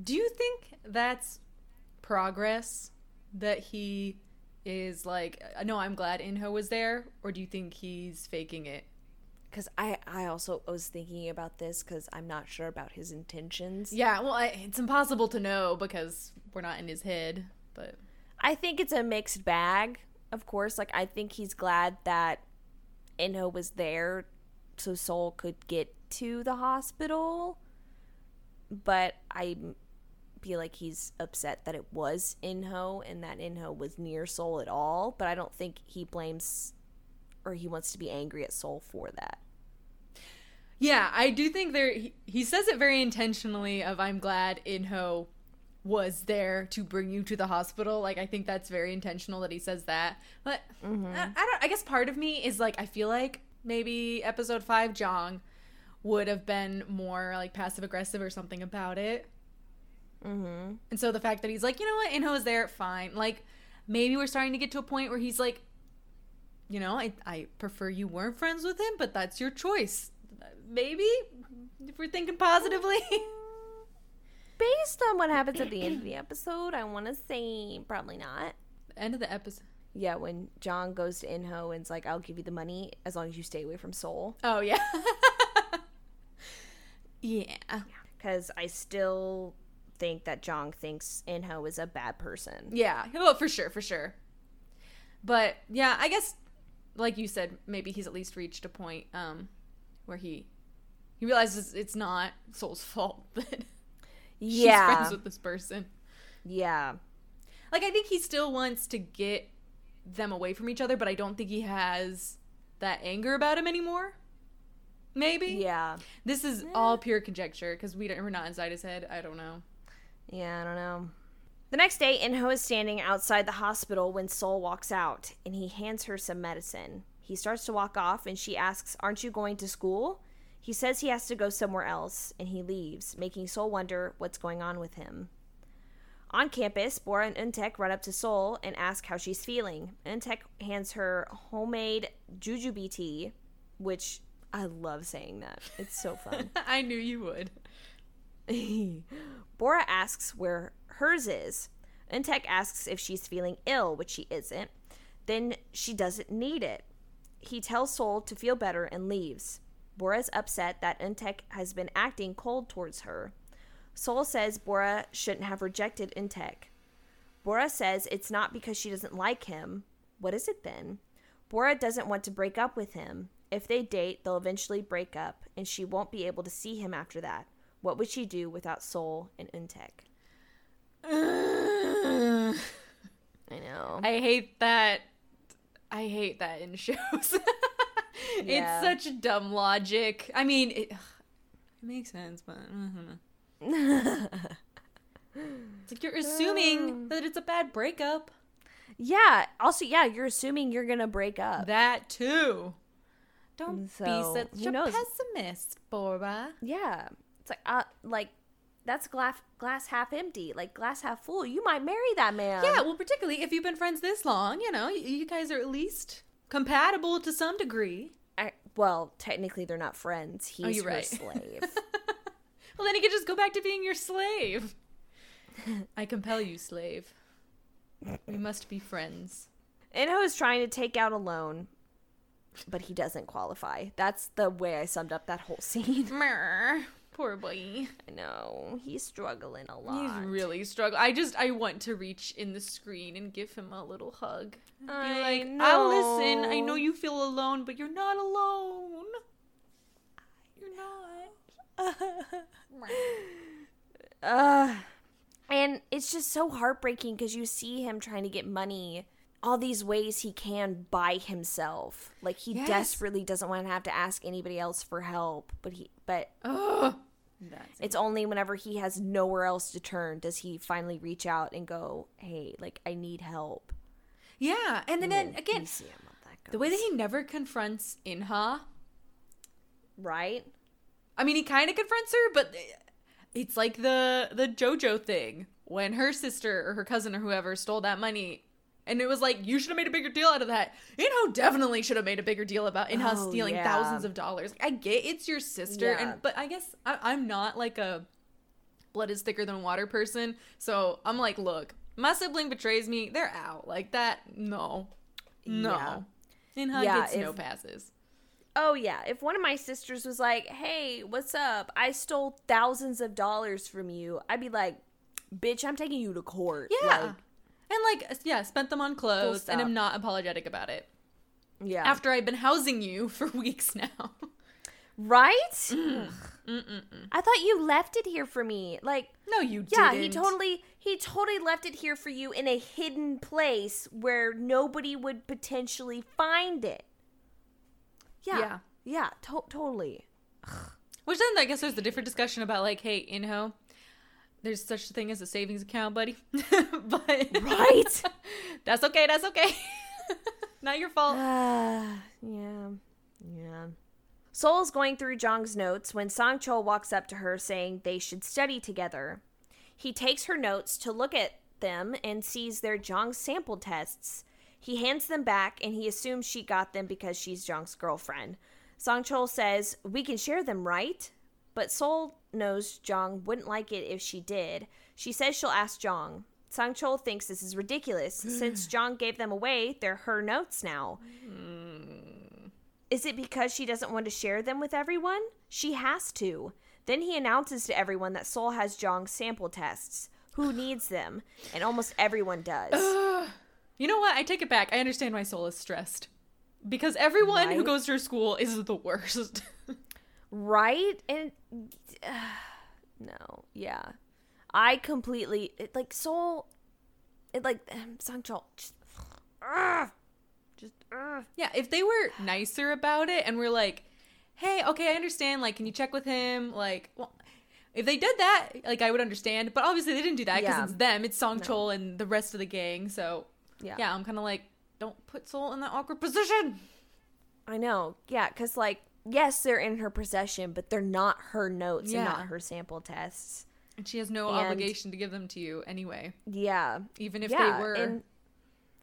Do you think that's progress that he is like no I'm glad Inho was there or do you think he's faking it? Because I, I also was thinking about this because I'm not sure about his intentions. Yeah, well I, it's impossible to know because we're not in his head, but I think it's a mixed bag, of course. Like, I think he's glad that Inho was there so Soul could get to the hospital. But I feel like he's upset that it was Inho and that Inho was near Soul at all. But I don't think he blames or he wants to be angry at Soul for that. Yeah, I do think there. He, he says it very intentionally. Of I'm glad Inho was there to bring you to the hospital. Like I think that's very intentional that he says that. But I, I don't. I guess part of me is like I feel like maybe episode five Jong would have been more like passive aggressive or something about it. Mm-hmm. And so the fact that he's like, you know what, Inho is there, fine. Like maybe we're starting to get to a point where he's like you know, I, I prefer you weren't friends with him, but that's your choice. Maybe, if we're thinking positively. Based on what happens at the end of the episode, I want to say probably not. End of the episode. Yeah, when Jong goes to Inho and's like, "I'll give you the money as long as you stay away from Seoul," Oh, yeah. yeah. because I still think that Jong thinks Inho is a bad person. Yeah. Well, for sure, for sure. But yeah, I guess, like you said, maybe he's at least reached a point um, where he he realizes it's not Soul's fault that she's Yeah, friends with this person. yeah, Like I think he still wants to get them away from each other, but I don't think he has that anger about him anymore. Maybe. yeah, This is all pure conjecture because we don't, we're not inside his head. I don't know. yeah. I don't know. The next day, Inho is standing outside the hospital when Seoul walks out, and he hands her some medicine. He starts to walk off, and she asks, "Aren't you going to school?" He says he has to go somewhere else, and he leaves, making Sol wonder what's going on with him. On campus, Bora and Untek run up to Sol and ask how she's feeling. Untek hands her homemade jujube tea, which I love saying that. It's so fun. I knew you would. Bora asks where hers is. Untek asks if she's feeling ill, which she isn't. Then she doesn't need it. He tells Sol to feel better and leaves. Bora's upset that Untek has been acting cold towards her. Sol says Bora shouldn't have rejected Untek. Bora says it's not because she doesn't like him. What is it then? Bora doesn't want to break up with him. If they date, they'll eventually break up, and she won't be able to see him after that. What would she do without Sol and Untek? I I know. I hate that. I hate that in shows. Yeah. It's such dumb logic. I mean, it, it makes sense, but I don't know. It's like you're assuming that it's a bad breakup. yeah. Also, yeah, you're assuming you're gonna break up. That too. Don't So, be such a knows? pessimist, Bora. yeah. It's like, uh, like that's glass glass half empty, like glass half full. You might marry that man. Yeah, well, particularly if you've been friends this long, you know, you guys are at least compatible to some degree. I, well, technically they're not friends. Oh, He's Oh, you're her right. slave. Well, then he could just go back to being your slave. I compel you, slave. We must be friends. Inho is trying to take out a loan, but he doesn't qualify. That's the way I summed up that whole scene. Poor boy. I know he's struggling a lot. He's really struggling. I just, I want to reach in the screen and give him a little hug. Be I like, I'll listen. I know. know you feel alone, but you're not alone. You're not. Uh, and it's just so heartbreaking because you see him trying to get money all these ways he can by himself. Like he Yes. desperately doesn't want to have to ask anybody else for help, but he but Ugh. That's it's only whenever he has nowhere else to turn does he finally reach out and go, "Hey, like I need help." yeah, and then, then And again, see him that the way that he never confronts Inha. right? I mean, he kind of confronts her, but it's like the the JoJo thing when her sister or her cousin or whoever stole that money, and it was like you should have made a bigger deal out of that. Inho definitely should have made a bigger deal about Inha Oh, stealing yeah. thousands of dollars. I get it's your sister, Yeah. and but I guess I, I'm not like a blood is thicker than water person, so I'm like, look, my sibling betrays me, they're out like that. No, no, Inha Yeah, gets no passes. Oh yeah, if one of my sisters was like, "Hey, what's up? I stole thousands of dollars from you." I'd be like, "Bitch, I'm taking you to court." Yeah. Like, and like yeah, spent them on clothes and I'm not apologetic about it. yeah. After I've been housing you for weeks now. right? I thought you left it here for me. Like, no, you yeah, didn't. Yeah, he totally he totally left it here for you in a hidden place where nobody would potentially find it. Yeah. Yeah. Yeah, to- totally. Which then I guess there's the different discussion about like, hey, Inho, there's such a thing as a savings account, buddy. but Right? that's okay, that's okay. not your fault. Ah, yeah. Yeah. Seoul's going through Jong's notes when Sang Chol walks up to her saying they should study together. He takes her notes to look at them and sees they're Jong's sample tests. He hands them back and he assumes she got them because she's Jong's girlfriend. Songchul says, We can share them, right? But Sol knows Jong wouldn't like it if she did. She says she'll ask Jong. Songchul thinks this is ridiculous. Since Jong gave them away, they're her notes now. Is it because she doesn't want to share them with everyone? She has to. Then he announces to everyone that Sol has Jong's sample tests. Who needs them? And almost everyone does. You know what? I take it back. I understand why Soul is stressed. Because everyone who goes to her school is the worst. right? And no, yeah. I completely it, like soul it like Songchul just ugh, just ugh. yeah, if they were nicer about it and were like, hey, okay, I understand. Like, can you check with him? Like, well, if they did that, like, I would understand. But obviously, they didn't do that because Yeah. it's them. It's Song Chol and the rest of the gang. So, Yeah. yeah, I'm kind of like, don't put Soul in that awkward position. I know. Yeah, cuz like yes, they're in her possession, but they're not her notes and not her sample tests. And she has no And- obligation to give them to you anyway, Yeah. even if yeah, they were.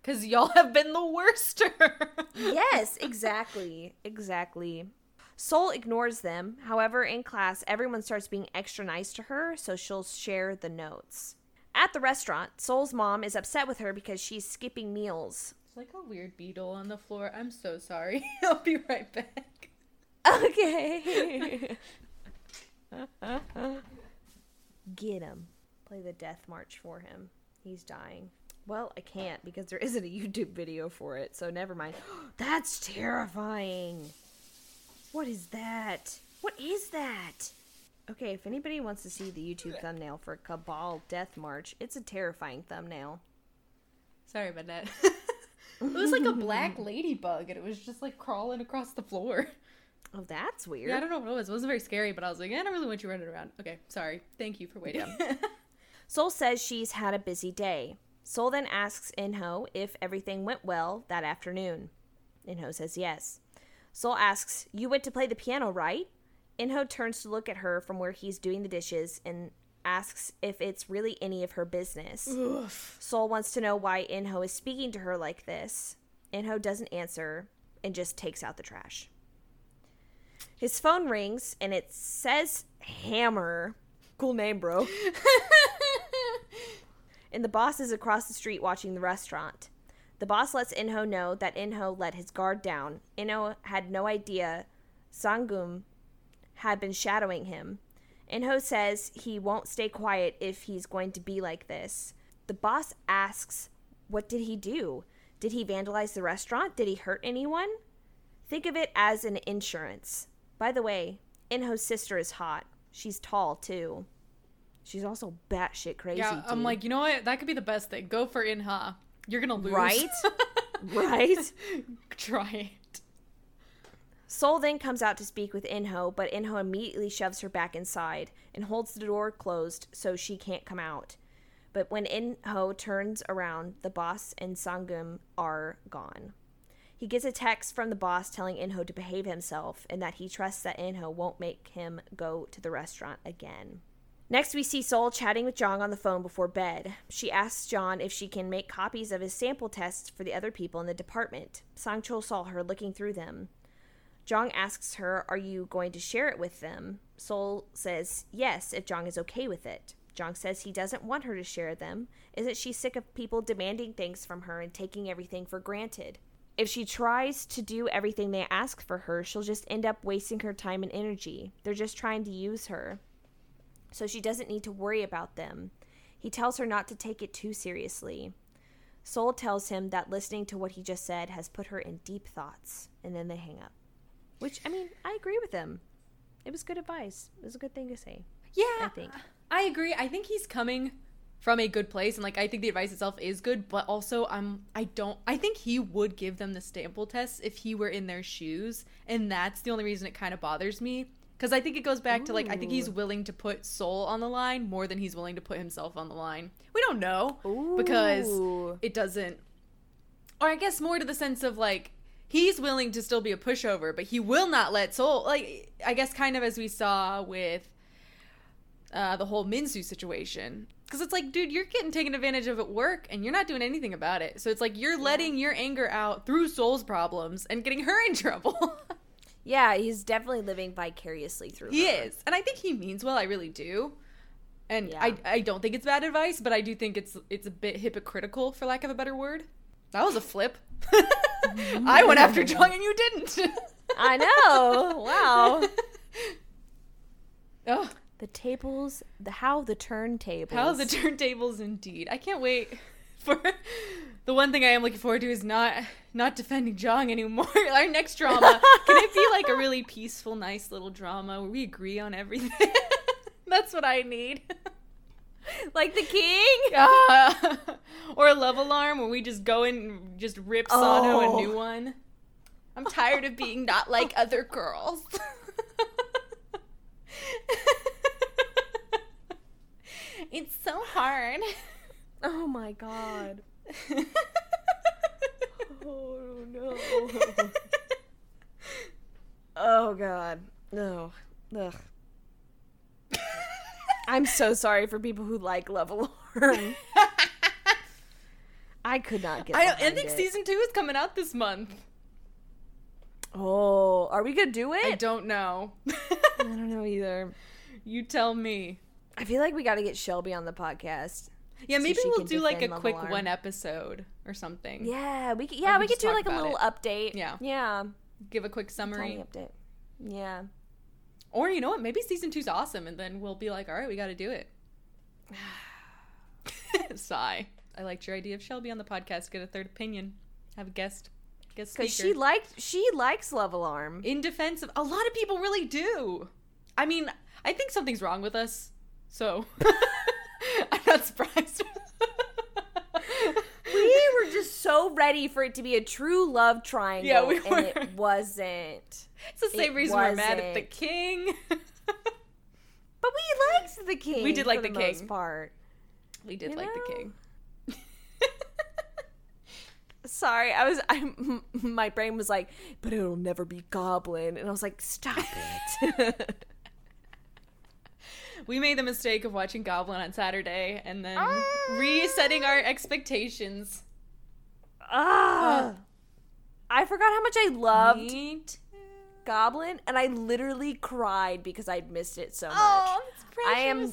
Because y'all have been the worst. yes, exactly. Exactly. Soul ignores them. However, in class, everyone starts being extra nice to her, so she'll share the notes. At the restaurant, Soul's mom is upset with her because she's skipping meals. It's like a weird beetle on the floor. I'm so sorry. I'll be right back. Okay. Get him. Play the death march for him. He's dying. Well, I can't because there isn't a YouTube video for it, so never mind. That's terrifying. What is that? What is that? Okay, if anybody wants to see the YouTube thumbnail for Cabal Death March, it's a terrifying thumbnail. Sorry about that. it was like a black ladybug and it was just like crawling across the floor. Oh, that's weird. Yeah, I don't know what it was. It wasn't very scary, but I was like, I don't really want you running around. Okay, sorry. Thank you for waiting. Sol says she's had a busy day. Sol then asks Inho if everything went well that afternoon. Inho says yes. Sol asks, You went to play the piano, right? Inho turns to look at her from where he's doing the dishes and asks if it's really any of her business. Sol wants to know why Inho is speaking to her like this. Inho doesn't answer and just takes out the trash. His phone rings and it says Hammer. Cool name, bro. and the boss is across the street watching the restaurant. The boss lets Inho know that Inho let his guard down. Inho had no idea Sangum had been shadowing him. Inho says he won't stay quiet if he's going to be like this. The boss asks, What did he do? Did he vandalize the restaurant? Did he hurt anyone? Think of it as an insurance. By the way, Inho's sister is hot. She's tall, too. She's also batshit crazy. yeah, I'm dude. like, you know what? That could be the best thing. Go for Inha. You're gonna lose. Right? right? Try it. Sol then comes out to speak with Inho, but Inho immediately shoves her back inside and holds the door closed so she can't come out. But when Inho turns around, the boss and Sangum are gone. He gets a text from the boss telling Inho to behave himself and that he trusts that Inho won't make him go to the restaurant again. Next, we see Sol chatting with Jong on the phone before bed. She asks Jong if she can make copies of his sample tests for the other people in the department. Sangchul saw her looking through them. Jong asks her, Are you going to share it with them? Sol says yes, if Jong is okay with it. Jong says he doesn't want her to share them. Isn't she sick of people demanding things from her and taking everything for granted? If she tries to do everything they ask for her, she'll just end up wasting her time and energy. They're just trying to use her. So she doesn't need to worry about them. He tells her not to take it too seriously. Sol tells him that listening to what he just said has put her in deep thoughts, and then they hang up. Which, I mean, I agree with him. It was good advice. It was a good thing to say. Yeah, I think. I agree. I think he's coming from a good place, and like I think the advice itself is good, but also I'm I don't I think he would give them the sample tests if he were in their shoes, and that's the only reason it kind of bothers me. Because I think it goes back to like I think he's willing to put Soul on the line more than he's willing to put himself on the line. We don't know because it doesn't, or I guess more to the sense of like he's willing to still be a pushover, but he will not let Soul like I guess kind of as we saw with uh, the whole Minsu situation. Because it's like, dude, you're getting taken advantage of at work and you're not doing anything about it. So it's like you're letting your anger out through Soul's problems and getting her in trouble. Yeah, he's definitely living vicariously through he her. is. And I think he means well, I really do. And Yeah. I, I don't think it's bad advice, but I do think it's it's a bit hypocritical, for lack of a better word. That was a flip. I went after Jung and you didn't. I know. Wow. oh, The tables, the how the turntables. How the turntables indeed. I can't wait for the one thing I am looking forward to is not not defending Jong anymore. Our next drama. Can it be like a really peaceful, nice little drama where we agree on everything? That's what I need. like the king? Ah. or a love alarm where we just go in and just rip Sun-oh Oh. a new one. I'm tired of being not like other girls. It's so hard. Oh my god. Oh no. Oh god. No. Ugh. I'm so sorry for people who like Love Alarm. I could not get. I, I think it. season two is coming out this month. Oh, are we gonna do it? I don't know. I don't know either. you tell me. I feel like we got to get Shelby on the podcast. Yeah, maybe she we'll do like a quick Alarm. one episode or something. Yeah, we could, yeah we we could do like a little it. update. Yeah. yeah, Give a quick summary. update. Yeah. Or you know what? Maybe season two's awesome, and then we'll be like, all right, we got to do it. Sigh. I liked your idea of Shelby on the podcast. Get a third opinion. Have a guest. Guest. Because she liked she likes Love Alarm. in defense of a lot of people really do. I mean, I think something's wrong with us. So I'm not surprised. we were just so ready for it to be a true love triangle, Yeah, we and were. it wasn't. It's the same It reason we're mad at the king. But we liked the king. We did like for the most king. part. we did You like know? the king. Sorry, I was. I my brain was like, but it'll never be Goblin, and I was like, stop it. We made the mistake of watching Goblin on Saturday and then Ah. resetting our expectations. ah, I forgot how much I loved. Goblin, and I literally cried because I'd missed it so much. Oh, it's I am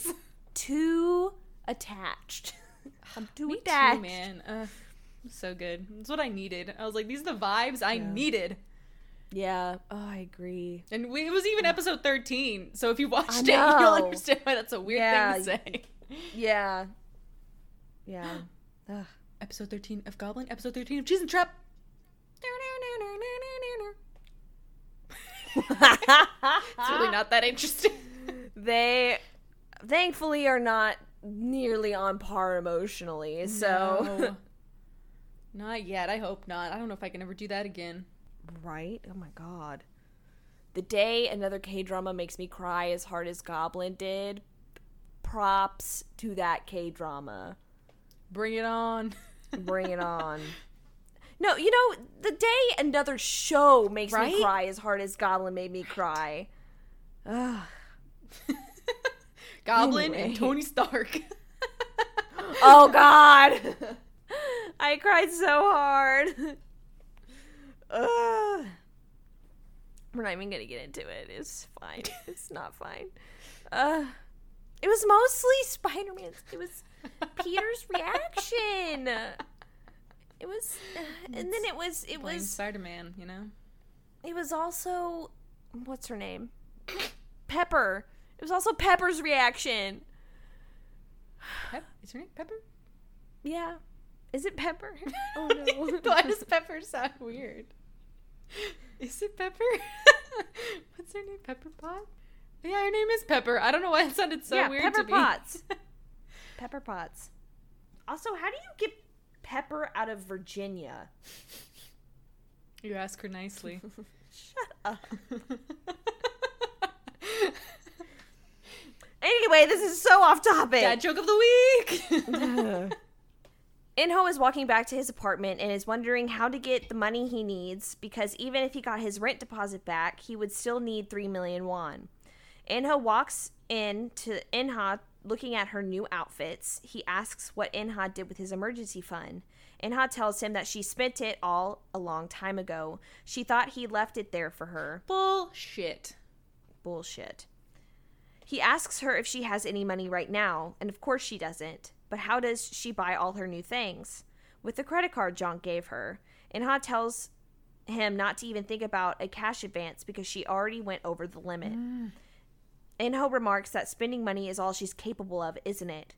too attached. I'm too Me attached. too, man. Uh, so good. It's what I needed. I was like, these are the vibes I Yeah. needed. Yeah. Oh, I agree. And we, it was even oh. episode 13. So if you watched it, you'll understand why that's a weird Yeah. thing to say. Yeah. Yeah. Ugh. Episode 13 of Goblin, episode 13 of Cheese and Trap. It's really not that interesting. they thankfully are not nearly on par emotionally. So No. not yet. I hope not. I don't know if I can ever do that again. Right? Oh my god. The day another K drama makes me cry as hard as Goblin did. Props to that K drama. Bring it on. Bring it on. No, you know, the day another show makes Right? me cry as hard as Goblin made me cry. Ugh. Goblin Anyway. and Tony Stark. Oh god. I cried so hard. Ugh. We're not even gonna get into it. It's fine. It's not fine. Uh, it was mostly Spider Man's. It was Peter's reaction. It was, and then it was. It was. Spider Man, you know? It was also. What's her name? Pepper. It was also Pepper's reaction. Pep- is her name Pepper? Yeah. Is it Pepper? Oh no. Why does Pepper sound weird? Is it Pepper? What's her name? Pepper Pot? Yeah, her name is Pepper. I don't know why it sounded so Yeah, weird Pepper to me. Potts. Pepper Potts. Also, how do you get Pepper out of Virginia? you ask her nicely. Shut up. Anyway, this is so off topic. Dad joke of the week. Inho is walking back to his apartment and is wondering how to get the money he needs because even if he got his rent deposit back, he would still need 3 million won. Inho walks in to Inha looking at her new outfits. He asks what Inha did with his emergency fund. Inha tells him that she spent it all a long time ago. She thought he left it there for her. Bullshit. Bullshit. He asks her if she has any money right now, and of course she doesn't. But how does she buy all her new things? With the credit card Jong gave her. Inha tells him not to even think about a cash advance because she already went over the limit. Mm. Inho remarks that spending money is all she's capable of, isn't it?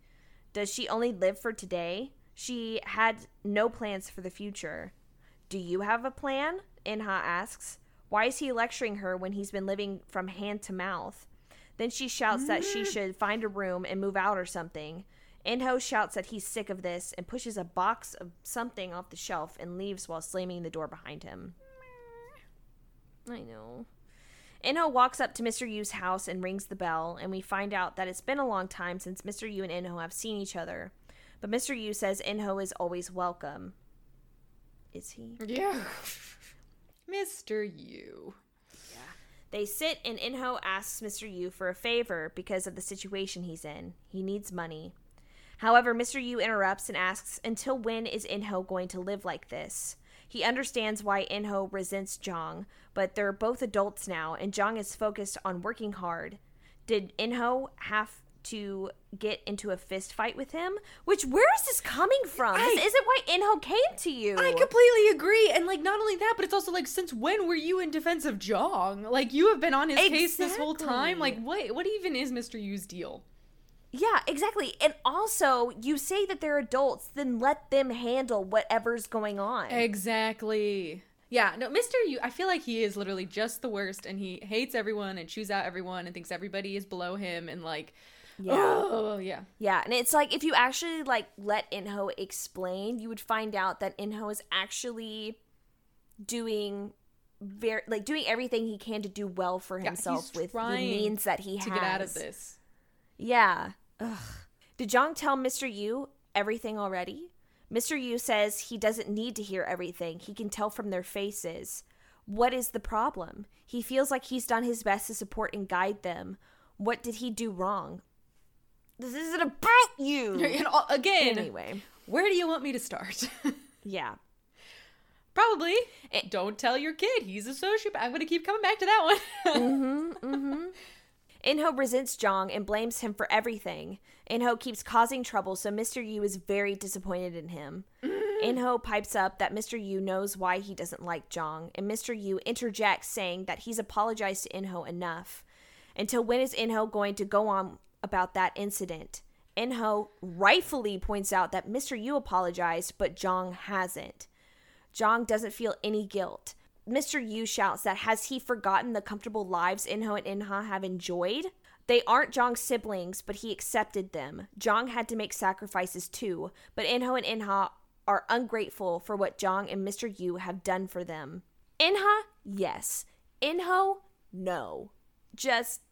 Does she only live for today? She had no plans for the future. Do you have a plan? Inha asks. Why is he lecturing her when he's been living from hand to mouth? Then she shouts that she mm. should find a room and move out or something. Inho shouts that he's sick of this and pushes a box of something off the shelf and leaves while slamming the door behind him. I know. Inho walks up to Mr. Yu's house and rings the bell, and we find out that it's been a long time since Mr. Yu and Inho have seen each other. But Mr. Yu says Inho is always welcome. Is he? Yeah. Mr. Yu. Yeah. They sit, and Inho asks Mr. Yu for a favor because of the situation he's in. He needs money. However, Mr. Yu interrupts and asks, Until when is Inho going to live like this? He understands why Inho resents Jong, but they're both adults now, and Jong is focused on working hard. Did Inho have to get into a fist fight with him? Which, where is this coming from? this isn't why Inho came to you. I completely agree. And like not only that, but it's also like since when were you in defense of Jong? Like you have been on his case this whole time. Like what what even is Mr. Yu's deal? Yeah, exactly. And also, you say that they're adults, then let them handle whatever's going on. Exactly. Yeah, no, Mr. Yu, I feel like he is literally just the worst and he hates everyone and chews out everyone and thinks everybody is below him and like Yeah. Oh, yeah. Yeah, and it's like if you actually like let Inho explain, you would find out that Inho is actually doing very like doing everything he can to do well for himself he's with the means that he has To get out of this. Yeah. Ugh. Did Jong tell Mr. Yu everything already? Mr. Yu says he doesn't need to hear everything. He can tell from their faces. What is the problem? He feels like he's done his best to support and guide them. What did he do wrong? This isn't about you. And all- again, Anyway, where do you want me to start? yeah. Probably. Eh. Don't tell your kid he's a sociopath. I'm going to keep coming back to that one. Inho resents Jong and blames him for everything. Inho keeps causing trouble, so Mr. Yu is very disappointed in him. Inho pipes up that Mr. Yu knows why he doesn't like Jong, and Mr. Yu interjects saying that he's apologized to Inho enough. Until when is Inho going to go on about that incident? Inho rightfully points out that Mr. Yu apologized, but Jong hasn't. Jong doesn't feel any guilt. Mr. Yu shouts that has he forgotten the comfortable lives Inho and Inha have enjoyed? They aren't Jong's siblings, but he accepted them. Jong had to make sacrifices too, but Inho and Inha are ungrateful for what Jong and Mr. Yu have done for them. Inha, yes. Inho, no. Just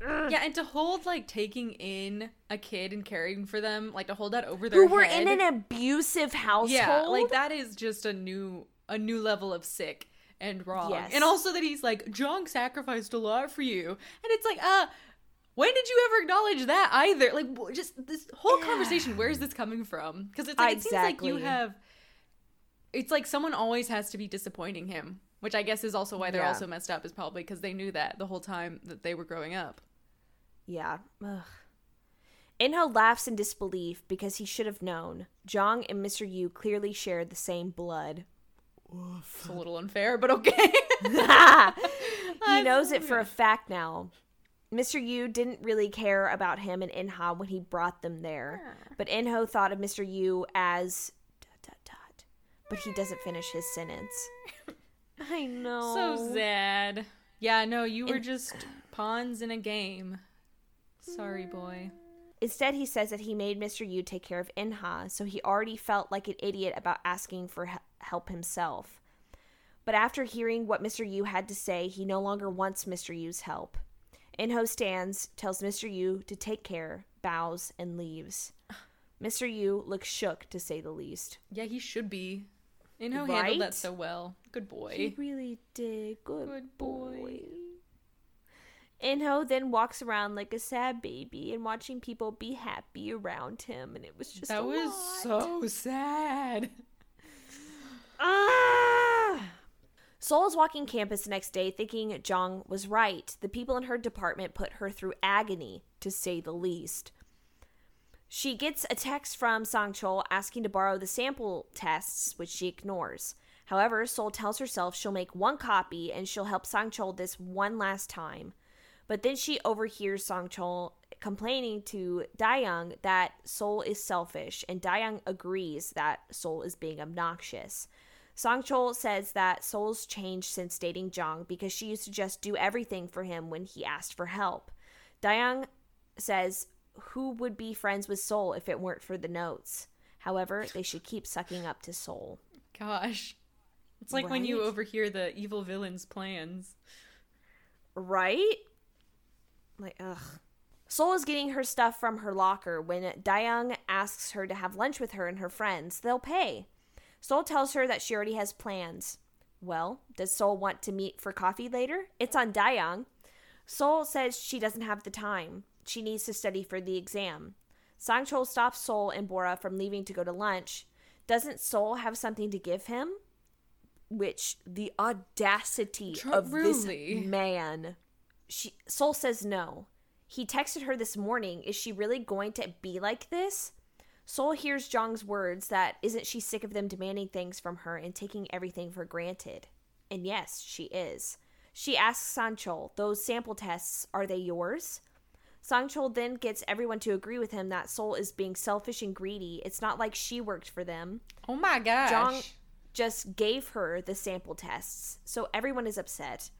yeah, and to hold like taking in a kid and caring for them, like to hold that over their who were head. in an abusive household. Yeah, like that is just a new a new level of sick and wrong. Yes. And also that he's like, Jong sacrificed a lot for you. And it's like, uh, when did you ever acknowledge that either? Like just this whole conversation, where is this coming from? Because it's like it seems like you have it's like someone always has to be disappointing him. Which I guess is also why they're Yeah. also messed up, is probably because they knew that the whole time that they were growing up. Yeah. Ugh. Inho laughs in disbelief because he should have known. Jong and Mr. Yu clearly shared the same blood. It's a little unfair, but okay. he knows it for a fact now. Mr. Yu didn't really care about him and Inha when he brought them there, but Inho thought of Mr. Yu as dot dot dot. But he doesn't finish his sentence. I know. So sad. Yeah, no, you were In- just pawns in a game. Sorry, mm. boy. Instead, he says that he made Mr. Yu take care of Inha, so he already felt like an idiot about asking for help himself. But after hearing what Mr. Yu had to say, he no longer wants Mr. Yu's help. Inho stands, tells Mr. Yu to take care, bows, and leaves. Mr. Yu looks shook, to say the least. Yeah, he should be. Inho handled that so well. Good boy. He really did. Good, Good boy. boy. Inho then walks around like a sad baby and watching people be happy around him, and it was just that was lot. so sad. Ah! Seoul is walking campus the next day thinking Jong was right. The people in her department put her through agony, to say the least. She gets a text from Sangchul asking to borrow the sample tests, which she ignores. However, Seoul tells herself she'll make one copy and she'll help Sangchul this one last time. But then she overhears Sangchul complaining to Dayoung that Seoul is selfish, and Dayoung agrees that Seoul is being obnoxious. Sangchul says that Seoul's changed since dating Jong because she used to just do everything for him when he asked for help. Dayoung says who would be friends with Seoul if it weren't for the notes. However, they should keep sucking up to Seoul. Gosh. It's like when you overhear the evil villain's plans. Right? Like, ugh. Seoul is getting her stuff from her locker when Dayoung asks her to have lunch with her and her friends. They'll pay. Seoul tells her that she already has plans. Well, does Seoul want to meet for coffee later? It's on Dayoung. Seoul says she doesn't have the time. She needs to study for the exam. Sangchul stops Seoul and Bora from leaving to go to lunch. Doesn't Seoul have something to give him? Which the audacity of this man. She Seoul says no. He texted her this morning. Is she really going to be like this? Seoul hears Jong's words that isn't she sick of them demanding things from her and taking everything for granted? And yes, she is. She asks Sangchul, those sample tests, are they yours? Sangchul then gets everyone to agree with him that Seoul is being selfish and greedy. It's not like she worked for them. Oh my gosh. Jong just gave her the sample tests, so everyone is upset.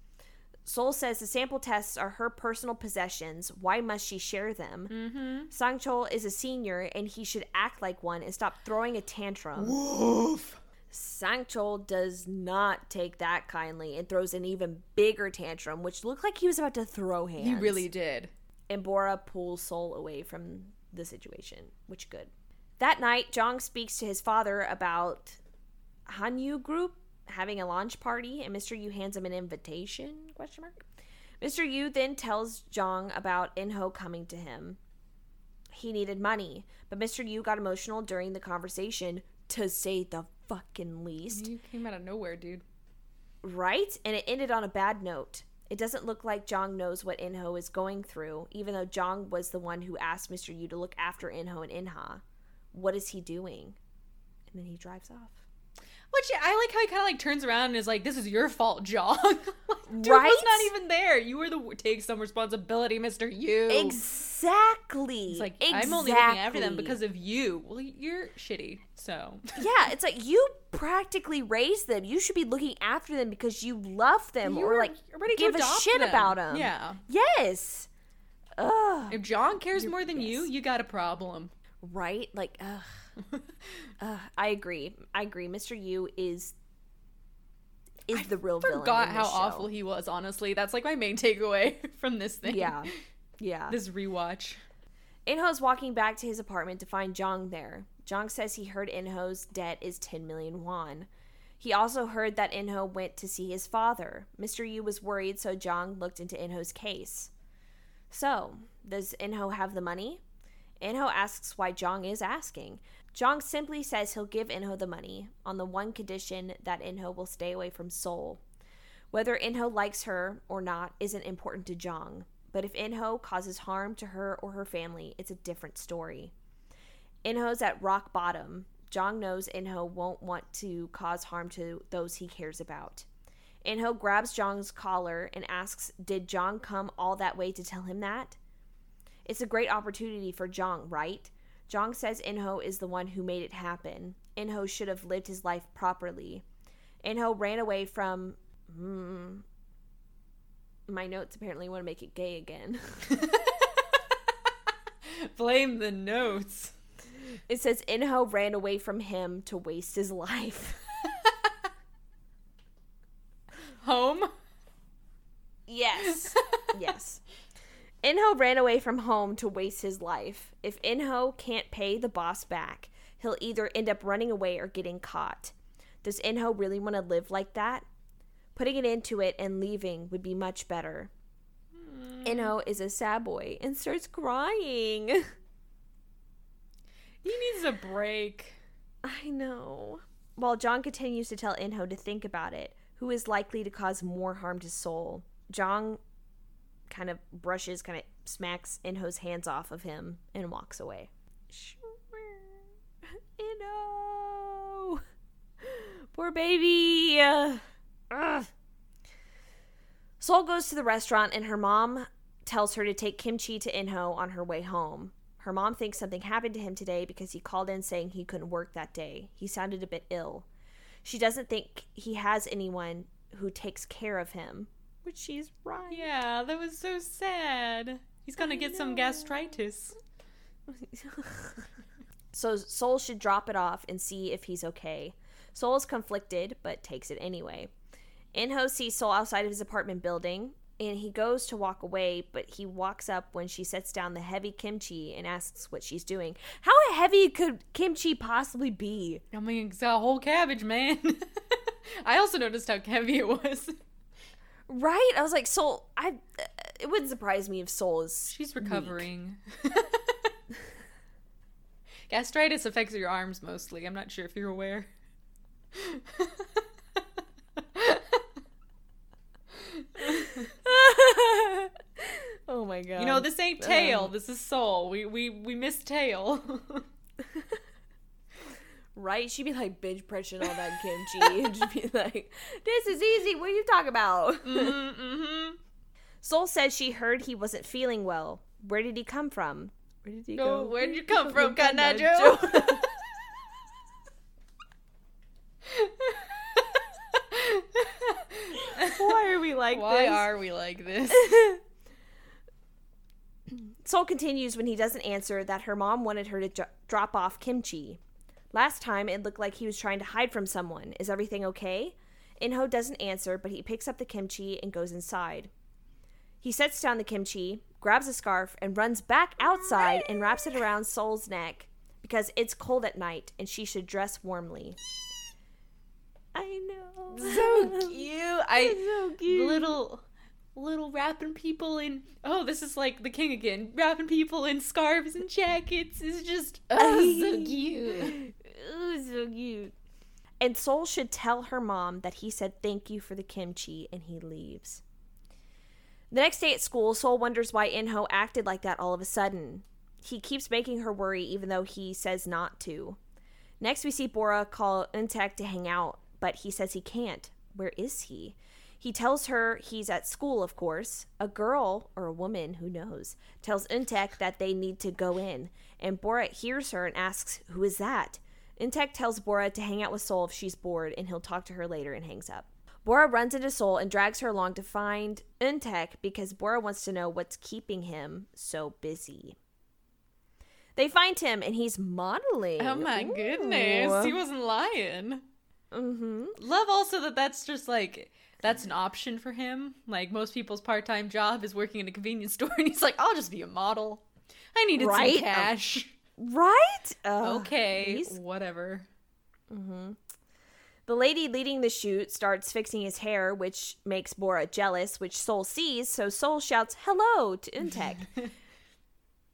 Seoul says the sample tests are her personal possessions. Why must she share them? Mm-hmm. Sangchul is a senior and he should act like one and stop throwing a tantrum. Woof. Sangchul does not take that kindly and throws an even bigger tantrum, which looked like he was about to throw hands. He really did. and Bora pulls Seoul away from the situation, which good. That night, Jong speaks to his father about Hanyu Group having a launch party, and Mr. Yu hands him an invitation? Question mark. Mr. Yu then tells Jong about Inho coming to him. He needed money, but Mr. Yu got emotional during the conversation, to say the fucking least. You came out of nowhere, dude. Right? And it ended on a bad note. It doesn't look like Jong knows what Inho is going through, even though Jong was the one who asked Mr. Yu to look after Inho and Inha. What is he doing? And then he drives off. Which I like how he kind of like turns around and is like, "This is your fault, Jong." like, dude Right? was not even there. You were the take some responsibility, Mister Yu. Exactly. It's like I'm only looking after them because of you. Well, you're shitty. So yeah, it's like you practically raised them. You should be looking after them because you love them you or were like ready give a shit them. about them. Yeah. Yes. Ugh. If Jong cares You're more than you, you got a problem. Right? Like, ugh. Ugh. Uh, I agree. I agree. Mr. Yu is is the real villain. Forgot how show. awful he was. Honestly, that's like my main takeaway from this thing. Yeah. Yeah. This rewatch. Inho's walking back to his apartment to find Jong there. Jong says he heard Inho's debt is 10 million won. He also heard that Inho went to see his father. Mr. Yu was worried, so Jong looked into Inho's case. So, does Inho have the money? Inho asks why Jong is asking. Jong simply says he'll give Inho the money on the one condition that Inho will stay away from Seoul. Whether Inho likes her or not isn't important to Jong, but if Inho causes harm to her or her family, it's a different story. Inho's at rock bottom. Jong knows Inho won't want to cause harm to those he cares about. Inho grabs Jong's collar and asks, Did Jong come all that way to tell him that? It's a great opportunity for Jong, right? Jong says Inho is the one who made it happen. Inho should have lived his life properly. Inho ran away from. Hmm, my notes apparently want to make it gay again. Blame the notes. It says Inho ran away from him to waste his life. Home. Yes. Inho ran away from home to waste his life. If Inho can't pay the boss back, he'll either end up running away or getting caught. Does Inho really want to live like that? Putting it into it and leaving would be much better. Hmm. Inho is a sad boy and starts crying. He needs a break. I know. While Jong continues to tell Inho to think about it, who is likely to cause more harm to Soul, Jong kind of brushes, kind of smacks Inho's hands off of him and walks away. Inho! Poor baby! Ugh. Soul goes to the restaurant and her mom tells her to take kimchi to Inho on her way home. Her mom thinks something happened to him today because he called in saying he couldn't work that day. He sounded a bit ill. She doesn't think he has anyone who takes care of him, which she's right. Yeah, that was so sad. He's gonna get some gastritis. So Soul should drop it off and see if he's okay. Soul is conflicted, but takes it anyway. Inho sees Soul outside of his apartment building, and he goes to walk away, but he walks up when she sets down the heavy kimchi and asks what she's doing. How heavy could kimchi possibly be? I mean, it's a whole cabbage, man. I also noticed how heavy it was. Right? I was like, Soul. I. Uh, it wouldn't surprise me if Soul is. She's recovering. Gastritis affects your arms mostly. I'm not sure if you're aware. oh my god. You know, this ain't um, tail. This is soul. We we we miss tail. Right? She'd be like binge pressing all that kimchi and just be like, "This is easy. What are you talking about?" mm-hmm. Soul says she heard he wasn't feeling well. Where did he come from? Where did he Oh, go? where'd you come from, Kanajo? Why are we like Why this? Why are we like this? Soul continues when he doesn't answer that her mom wanted her to dro- drop off kimchi. Last time it looked like he was trying to hide from someone. Is everything okay? Inho doesn't answer, but he picks up the kimchi and goes inside. He sets down the kimchi, grabs a scarf, and runs back outside and wraps it around Sol's neck because it's cold at night and she should dress warmly. I know. so cute. I so cute. little little wrapping people in oh this is like the king again wrapping people in scarves and jackets is just oh, so cute oh so cute. And Soul should tell her mom that he said thank you for the kimchi and he leaves. The next day at school, Soul wonders why Inho acted like that all of a sudden. He keeps making her worry even though he says not to. Next, we see Bora call Untek to hang out, but he says he can't. Where is he? He tells her he's at school, of course. A girl, or a woman, who knows, tells Untek that they need to go in, and Bora hears her and asks, Who is that? Untek tells Bora to hang out with Soul if she's bored, and he'll talk to her later and hangs up. Bora runs into Soul and drags her along to find Untek because Bora wants to know what's keeping him so busy. They find him and he's modeling. oh my Ooh. goodness he wasn't lying Mm-hmm. love also that that's just like that's an option for him like most people's part-time job is working in a convenience store and he's like i'll just be a model i needed Right? some cash Right? Ugh, okay he's- whatever mm-hmm. The lady leading the shoot starts fixing his hair, which makes Bora jealous, which Soul sees, so Soul shouts hello to Untek.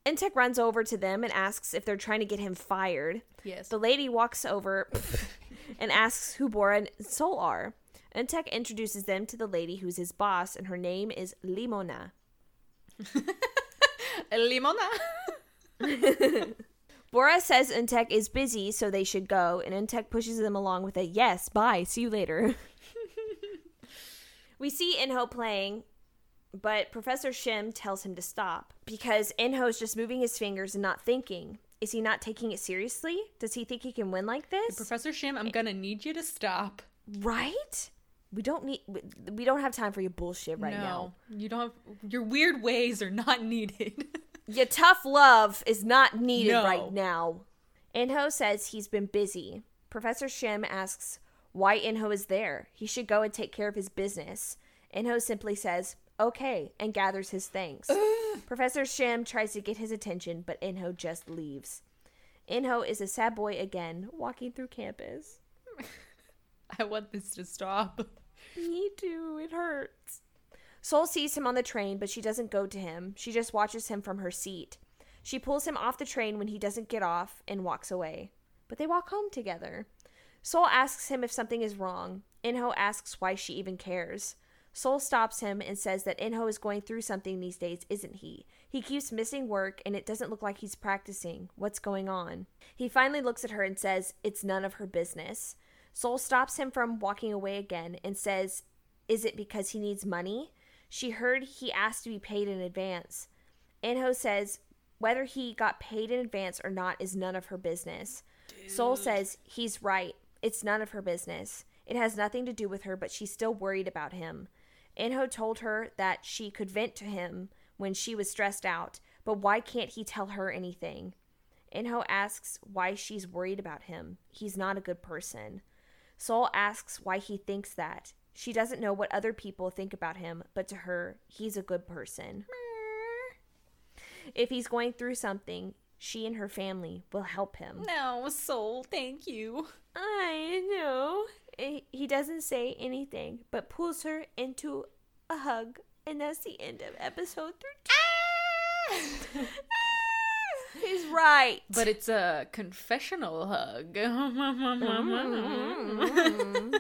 Untek runs over to them and asks if they're trying to get him fired. yes The lady walks over and asks who Bora and Soul are. Untek introduces them to the lady who's his boss, and her name is Limona. limona Bora says Untek is busy, so they should go, and Untek pushes them along with a yes, bye, see you later. we see Inho playing, but Professor Shim tells him to stop because Inho's just moving his fingers and not thinking. Is he not taking it seriously? Does he think he can win like this? professor shim i'm gonna need you to stop right? We don't need we- we don't have time for your bullshit right no, now. you don't have your weird ways are not needed Your tough love is not needed No. right now. Inho says he's been busy. Professor Shim asks why Inho is there. He should go and take care of his business. Inho simply says, okay, and gathers his things. Professor Shim tries to get his attention, but Inho just leaves. Inho is a sad boy again, walking through campus. i want this to stop Me too, it hurts. Sol sees him on the train, but she doesn't go to him. She just watches him from her seat. She pulls him off the train when he doesn't get off and walks away. But they walk home together. Sol asks him if something is wrong. Inho asks why she even cares. Sol stops him and says that Inho is going through something these days, isn't he? He keeps missing work and it doesn't look like he's practicing. What's going on? He finally looks at her and says, It's none of her business. Sol stops him from walking away again and says, Is it because he needs money? She heard he asked to be paid in advance. Inho says, Whether he got paid in advance or not is none of her business. Soul says, He's right. It's none of her business. It has nothing to do with her, but she's still worried about him. Inho told her that she could vent to him when she was stressed out, but why can't he tell her anything? Inho asks why she's worried about him. He's not a good person. Sol asks why he thinks that. She doesn't know what other people think about him, but to her, he's a good person. If he's going through something, she and her family will help him. No, Soul, thank you. I know. He he doesn't say anything, but pulls her into a hug, and that's the end of episode 13. Ah! He's right. But it's a confessional hug. Mm-hmm.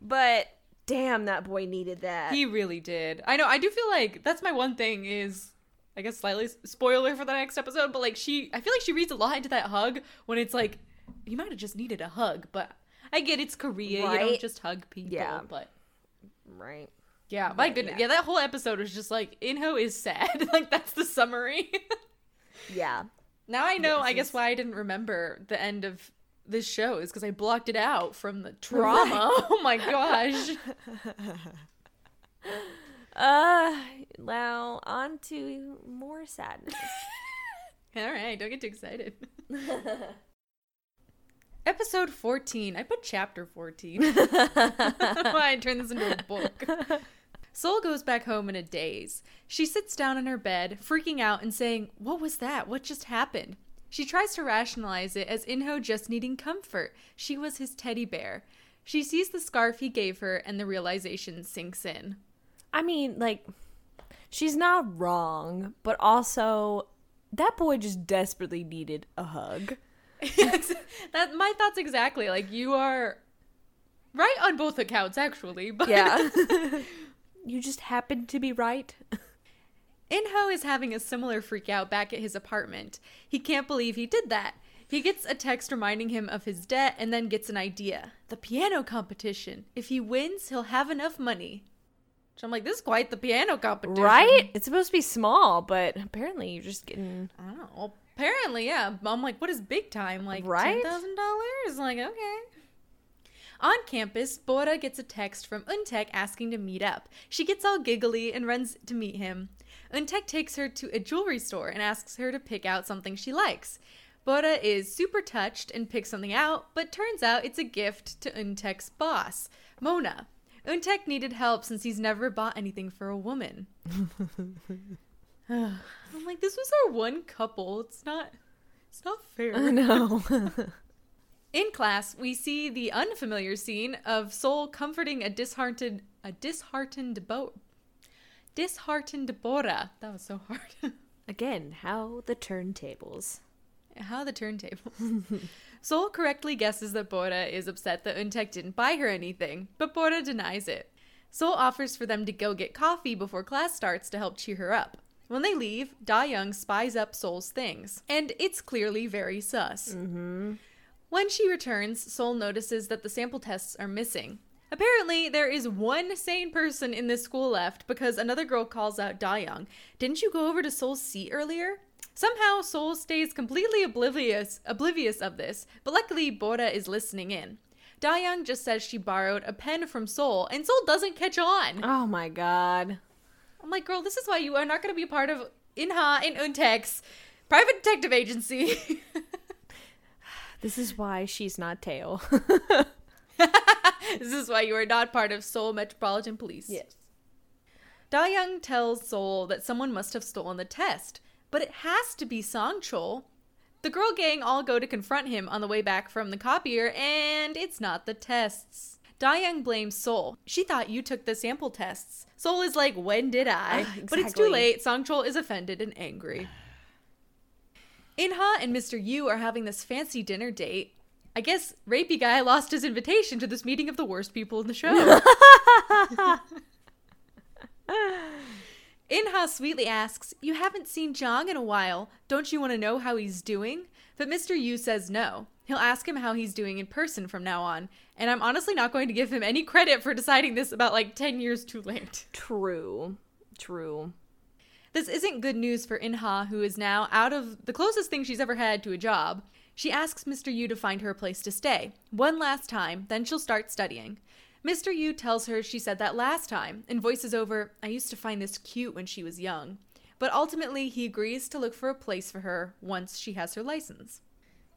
But damn, that boy needed that. he really did. I know. I do feel like that's my one thing is, I guess slightly spoiler for the next episode, but like she, I feel like she reads a lot into that hug when it's like, you might have just needed a hug, but I get it's Korea. You don't just hug people. Yeah. But right. yeah, my But, goodness. yeah. Yeah. that whole episode was just like, Inho is sad. like that's the summary. Yeah. Now I know, Yes, I guess why I didn't remember the end of this show is because I blocked it out from the trauma. oh my gosh. Uh, now on to more sadness. All right, don't get too excited. Episode 14. I put chapter 14. Why I turned this into a book. Soul goes back home in a daze. She sits down in her bed, freaking out and saying, What was that? What just happened? She tries to rationalize it as Inho just needing comfort. She was his teddy bear. She sees the scarf he gave her, and the realization sinks in. I mean, like, she's not wrong, but also that boy just desperately needed a hug. Yes, that my thoughts exactly. Like you are right on both accounts, actually. But Yeah. you just happened to be right. Inho is having a similar freak out back at his apartment. He can't believe he did that. He gets a text reminding him of his debt and then gets an idea. The piano competition. If he wins, he'll have enough money. So I'm like, this is quite the piano competition. Right? It's supposed to be small, but apparently you're just getting. I don't know. Apparently, yeah. I'm like, what is big time? Like Right? $10,000? Like, okay. On campus, Bora gets a text from Untek asking to meet up. She gets all giggly and runs to meet him. Untek takes her to a jewelry store and asks her to pick out something she likes. Bora is super touched and picks something out, but turns out it's a gift to Untek's boss, Mona. Untek needed help since he's never bought anything for a woman. I'm like, this was our one couple. It's not. It's not fair. No. In class, we see the unfamiliar scene of Soul comforting a disheartened a disheartened Bo disheartened Bora. That was so hard. Again, how the turntables. How the turntable. Soul correctly guesses that Bora is upset that Untek didn't buy her anything, but Bora denies it. Soul offers for them to go get coffee before class starts to help cheer her up. When they leave, Dayoung spies up Soul's things, and it's clearly very sus. Mm-hmm. When she returns, Sol notices that the sample tests are missing. Apparently, there is one sane person in this school left because another girl calls out Dayoung. Didn't you go over to Sol's seat earlier? Somehow, Sol stays completely oblivious oblivious of this, but luckily Bora is listening in. Dayoung just says she borrowed a pen from Sol, and Sol doesn't catch on. Oh my god. I'm like, girl, this is why you are not going to be a part of Inha and Untek's private detective agency. This is why she's not Teo. this is why you are not part of Seoul Metropolitan Police. Yes. Dayoung tells Seoul that someone must have stolen the test, but it has to be Sangchul. The girl gang all go to confront him on the way back from the copier, and it's not the tests. Dayoung blames Seoul. She thought you took the sample tests. Seoul is like, when did I? Ah, But it's too late. Sangchul is offended and angry. Inha and Mr. Yu are having this fancy dinner date. I guess rapey guy lost his invitation to this meeting of the worst people in the show. Inha sweetly asks, You haven't seen Jong in a while. Don't you want to know how he's doing? But Mr. Yu says no. He'll ask him how he's doing in person from now on. And I'm honestly not going to give him any credit for deciding this about like 10 years too late. True. True. This isn't good news for Inha, who is now out of the closest thing she's ever had to a job. She asks Mr. Yu to find her a place to stay. One last time, then she'll start studying. Mr. Yu tells her she said that last time and voices over, I used to find this cute when she was young. But ultimately, he agrees to look for a place for her once she has her license.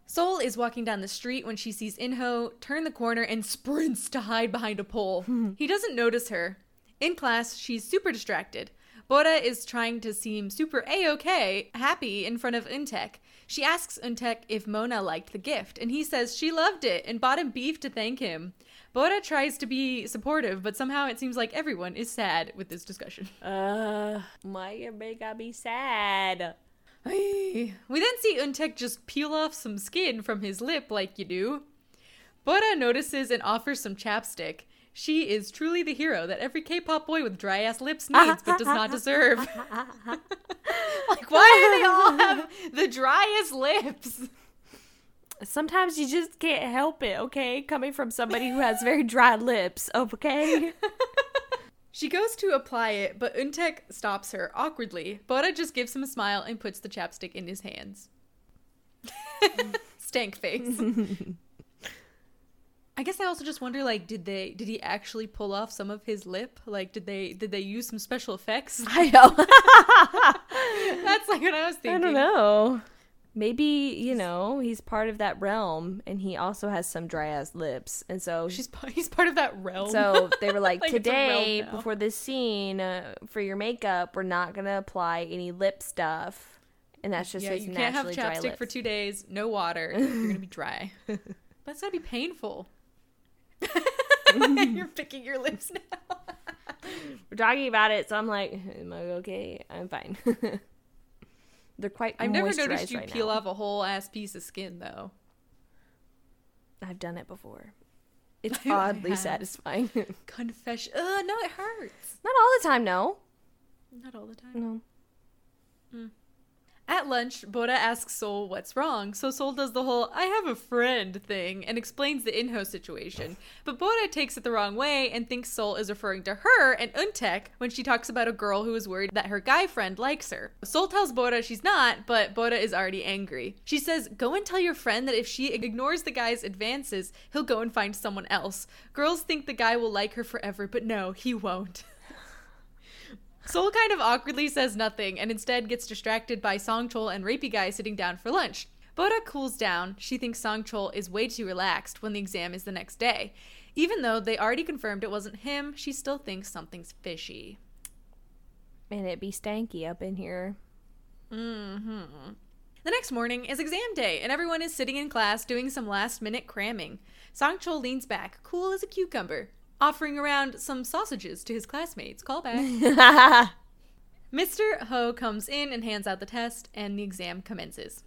Seoul is walking down the street when she sees Inho turn the corner and sprints to hide behind a pole. he doesn't notice her. In class, she's super distracted. Bora is trying to seem super A-OK, happy in front of Untek. She asks Untek if Mona liked the gift, and he says she loved it and bought him beef to thank him. Bora tries to be supportive, but somehow it seems like everyone is sad with this discussion. Uh, why you make me sad? We then see Untek just peel off some skin from his lip like you do. Bora notices and offers some chapstick. She is truly the hero that every K-pop boy with dry ass lips needs but does not deserve. like why do they all have the driest lips? Sometimes you just can't help it, okay? Coming from somebody who has very dry lips, okay? She goes to apply it, but Untek stops her awkwardly. Bora just gives him a smile and puts the chapstick in his hands. Stank face. I guess I also just wonder like did they did he actually pull off some of his lip? Like did they did they use some special effects? I know. That's like what I was thinking. I don't know. Maybe, you know, he's part of that realm and he also has some dry ass lips. And so She's he's part of that realm. so they were like, Like, it's a realm today before this scene uh, for your makeup, we're not going to apply any lip stuff. And that's just yeah, his you can't have dry chapstick for two days, no water. You're gonna be dry. That's gotta be painful. You're picking your lips now. We're talking about it, so I'm like, am I okay? I'm fine. They're quite I've never noticed you right peel now. off a whole ass piece of skin though. I've done it before. It's oddly satisfying. Confession. Ugh, no, it hurts. Not all the time, no. Not all the time. No. Mm. At lunch, Bora asks Sol what's wrong, so Sol does the whole I have a friend thing and explains the Inho situation. But Bora takes it the wrong way and thinks Sol is referring to her and Untek when she talks about a girl who is worried that her guy friend likes her. Sol tells Bora she's not, but Bora is already angry. She says, Go and tell your friend that if she ignores the guy's advances, he'll go and find someone else. Girls think the guy will like her forever, but no, he won't. Sol kind of awkwardly says nothing and instead gets distracted by Sangchul and Rapey Guy sitting down for lunch. Bora cools down. She thinks Sangchul is way too relaxed when the exam is the next day. Even though they already confirmed it wasn't him, she still thinks something's fishy. Man, it be stanky up in here. hmm The next morning is exam day, and everyone is sitting in class doing some last minute cramming. Songchol leans back, cool as a cucumber, offering around some sausages to his classmates. Call back. Mr. Ho comes in and hands out the test, and the exam commences.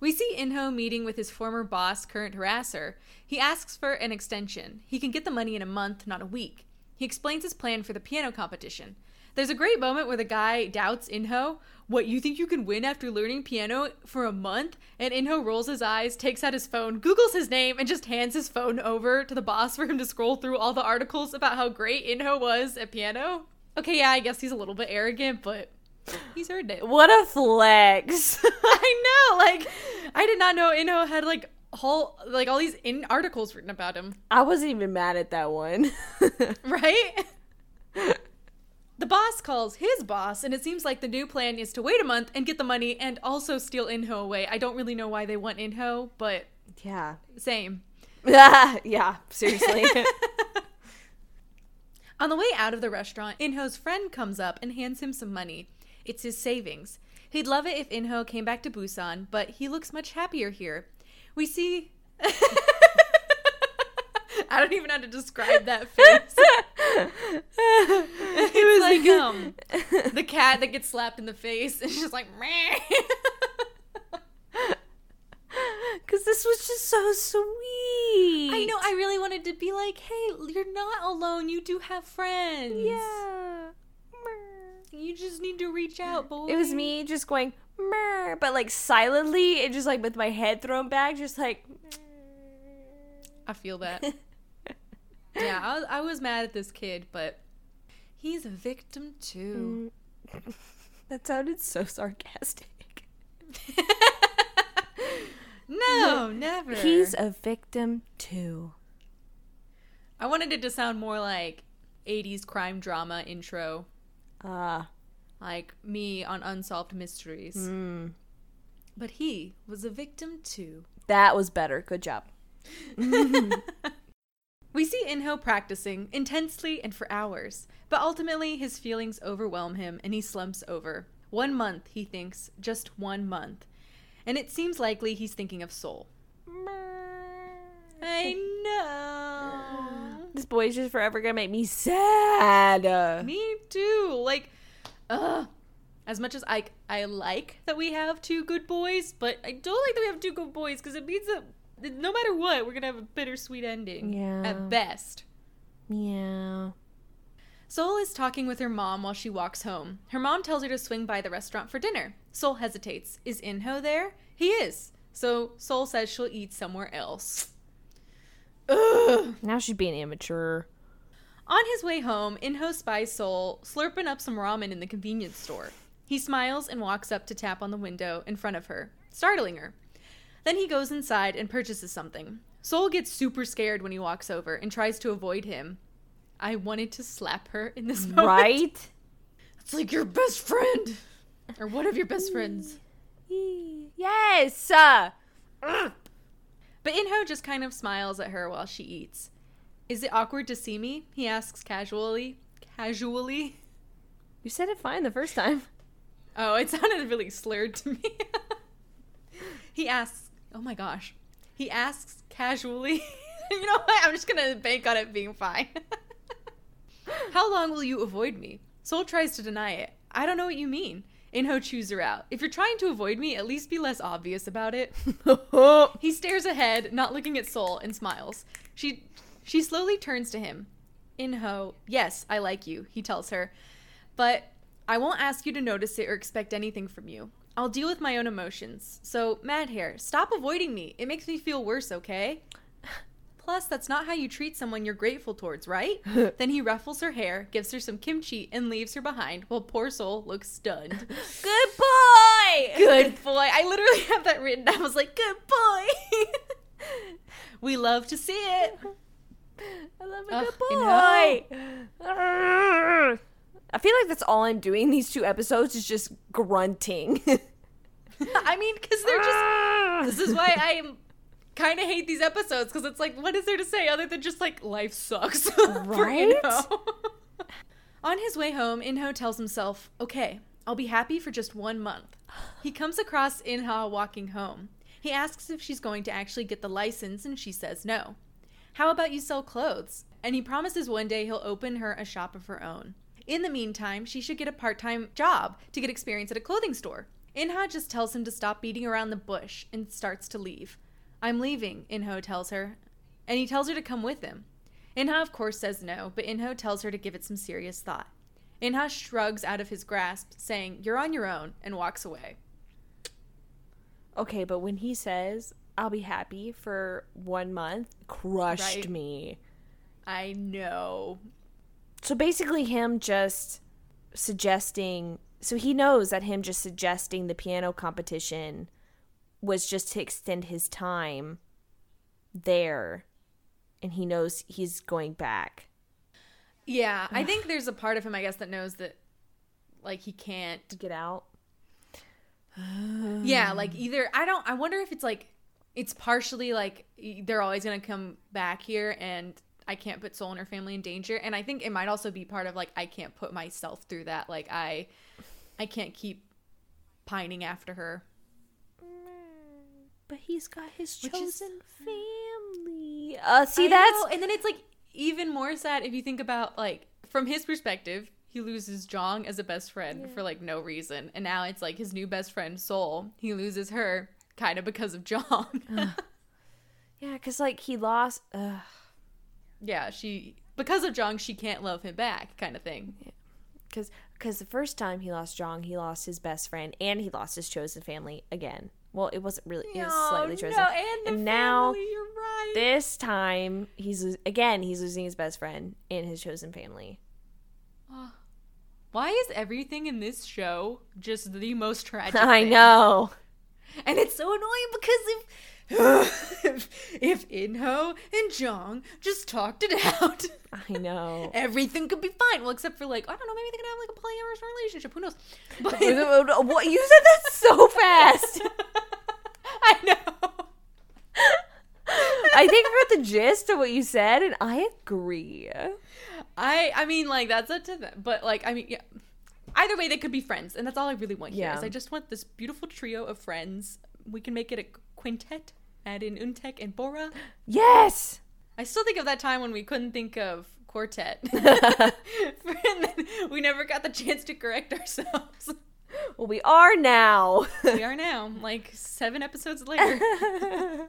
We see Inho meeting with his former boss, current harasser. He asks for an extension. He can get the money in a month, not a week. He explains his plan for the piano competition. There's a great moment where the guy doubts Inho. What, you think you can win after learning piano for a month? And Inho rolls his eyes, takes out his phone, Googles his name, and just hands his phone over to the boss for him to scroll through all the articles about how great Inho was at piano. Okay, yeah, I guess he's a little bit arrogant, but he's earned it. what a flex. I know, like, I did not know Inho had like whole like all these in articles written about him, I wasn't even mad at that one. right? The boss calls his boss, and it seems like the new plan is to wait a month and get the money and also steal Inho away. I don't really know why they want Inho, but yeah. same. yeah, seriously. On the way out of the restaurant, Inho's friend comes up and hands him some money. It's his savings. He'd love it if Inho came back to Busan, but he looks much happier here. We see. I don't even know how to describe that face. it's like um the cat that gets slapped in the face and she's like meh. Because this was just so sweet. I know I really wanted to be like, hey, you're not alone. You do have friends. Yeah. You just need to reach out, boy. It was me just going, Mer, but like silently and just like with my head thrown back, just like. I feel that. Yeah, I was, I was mad at this kid, but he's a victim too. that sounded so sarcastic. no, never. He's a victim too. I wanted it to sound more like 80s crime drama intro, Ah. like me on Unsolved Mysteries. mm. But he was a victim too. That was better. Good job. We see Inho practicing intensely and for hours, but ultimately his feelings overwhelm him and he slumps over. One month, he thinks, just one month. And it seems likely he's thinking of Soul. I know. This boy's just forever gonna make me sad. Me too. Like, ugh. As much as I I like that we have two good boys, but I don't like that we have two good boys because it means that no matter what, we're gonna have a bittersweet ending. Yeah. At best. Yeah. Sol is talking with her mom while she walks home. Her mom tells her to swing by the restaurant for dinner. Sol hesitates. Is Inho there? He is. So Sol says she'll eat somewhere else. Ugh. Now she's being immature. On his way home, Inho spies Sol slurping up some ramen in the convenience store. He smiles and walks up to tap on the window in front of her, startling her. Then he goes inside and purchases something. Sol gets super scared when he walks over and tries to avoid him. I wanted to slap her in this moment. Right? It's like your best friend. Or one of your best friends. yes. Uh, But Inho just kind of smiles at her while she eats. Is it awkward to see me? He asks casually. Casually? you said it fine the first time. Oh, it sounded really slurred to me. he asks, oh my gosh. He asks casually. you know what? I'm just gonna bank on it being fine. How long will you avoid me? Soul tries to deny it. I don't know what you mean. Inho chews her out. If you're trying to avoid me, at least be less obvious about it. He stares ahead, not looking at Soul, and smiles. She she slowly turns to him. Inho, yes, I like you, he tells her. But I won't ask you to notice it or expect anything from you. I'll deal with my own emotions. So, Mad Hair, stop avoiding me. It makes me feel worse, okay? Plus, that's not how you treat someone you're grateful towards, right? then he ruffles her hair, gives her some kimchi, and leaves her behind while poor soul looks stunned. Good boy. Good boy. I literally have that written. I was like, good boy. we love to see it. I love a Ugh, good boy. I feel like that's all I'm doing these two episodes is just grunting. I mean, because they're just. Ah. This is why I kind of hate these episodes because it's like, what is there to say other than just like life sucks? for Right? Inho. On his way home, Inho tells himself, okay, I'll be happy for just one month. He comes across Inha walking home. He asks if she's going to actually get the license, and she says no. How about you sell clothes? And he promises one day he'll open her a shop of her own. In the meantime, she should get a part time job to get experience at a clothing store. Inha just tells him to stop beating around the bush and starts to leave. I'm leaving, Inho tells her, and he tells her to come with him. Inha, of course, says no, but Inho tells her to give it some serious thought. Inha shrugs out of his grasp, saying, You're on your own, and walks away. okay, but when he says I'll be happy for one month, crushed Right. me. I know. So basically, him just suggesting. So he knows that him just suggesting the piano competition was just to extend his time there. And he knows he's going back. Yeah, I think there's a part of him, I guess, that knows that, like, he can't. get out. Yeah, like, either. I don't. I wonder if it's like. It's partially like they're always going to come back here and I can't put Soul and her family in danger. And I think it might also be part of like, I can't put myself through that. Like, I. I can't keep pining after her. But he's got his Which is- chosen family. Uh, see, I that's know, and then it's like even more sad if you think about like from his perspective. He loses Jong as a best friend for like no reason, and now it's like his new best friend Soul. He loses her kind of because of Jong. yeah, because like he lost. Uh, yeah, she because of Jong, she can't love him back, kind of thing. because because the first time he lost Jong, he lost his best friend and he lost his chosen family again. Well, it wasn't really. It was slightly chosen. and, now you're right. this time he's again he's losing his best friend and his chosen family. Why is everything in this show just the most tragic? I thing? know. and it's so annoying because if if, if Inho and Jong just talked it out, I know. everything could be fine. Well, except for like I don't know, maybe they could have like a polyamorous relationship. Who knows? But what you said that so fast. I know. I think I got the gist of what you said, and I agree. I I mean like that's up to them, but like I mean yeah. Either way, they could be friends, and that's all I really want here. Yeah. Is I just want this beautiful trio of friends. We can make it a quintet. Add in Untek and Bora. Yes. I still think of that time when we couldn't think of quartet. and then we never got the chance to correct ourselves. Well, we are now. we are now, like seven episodes later.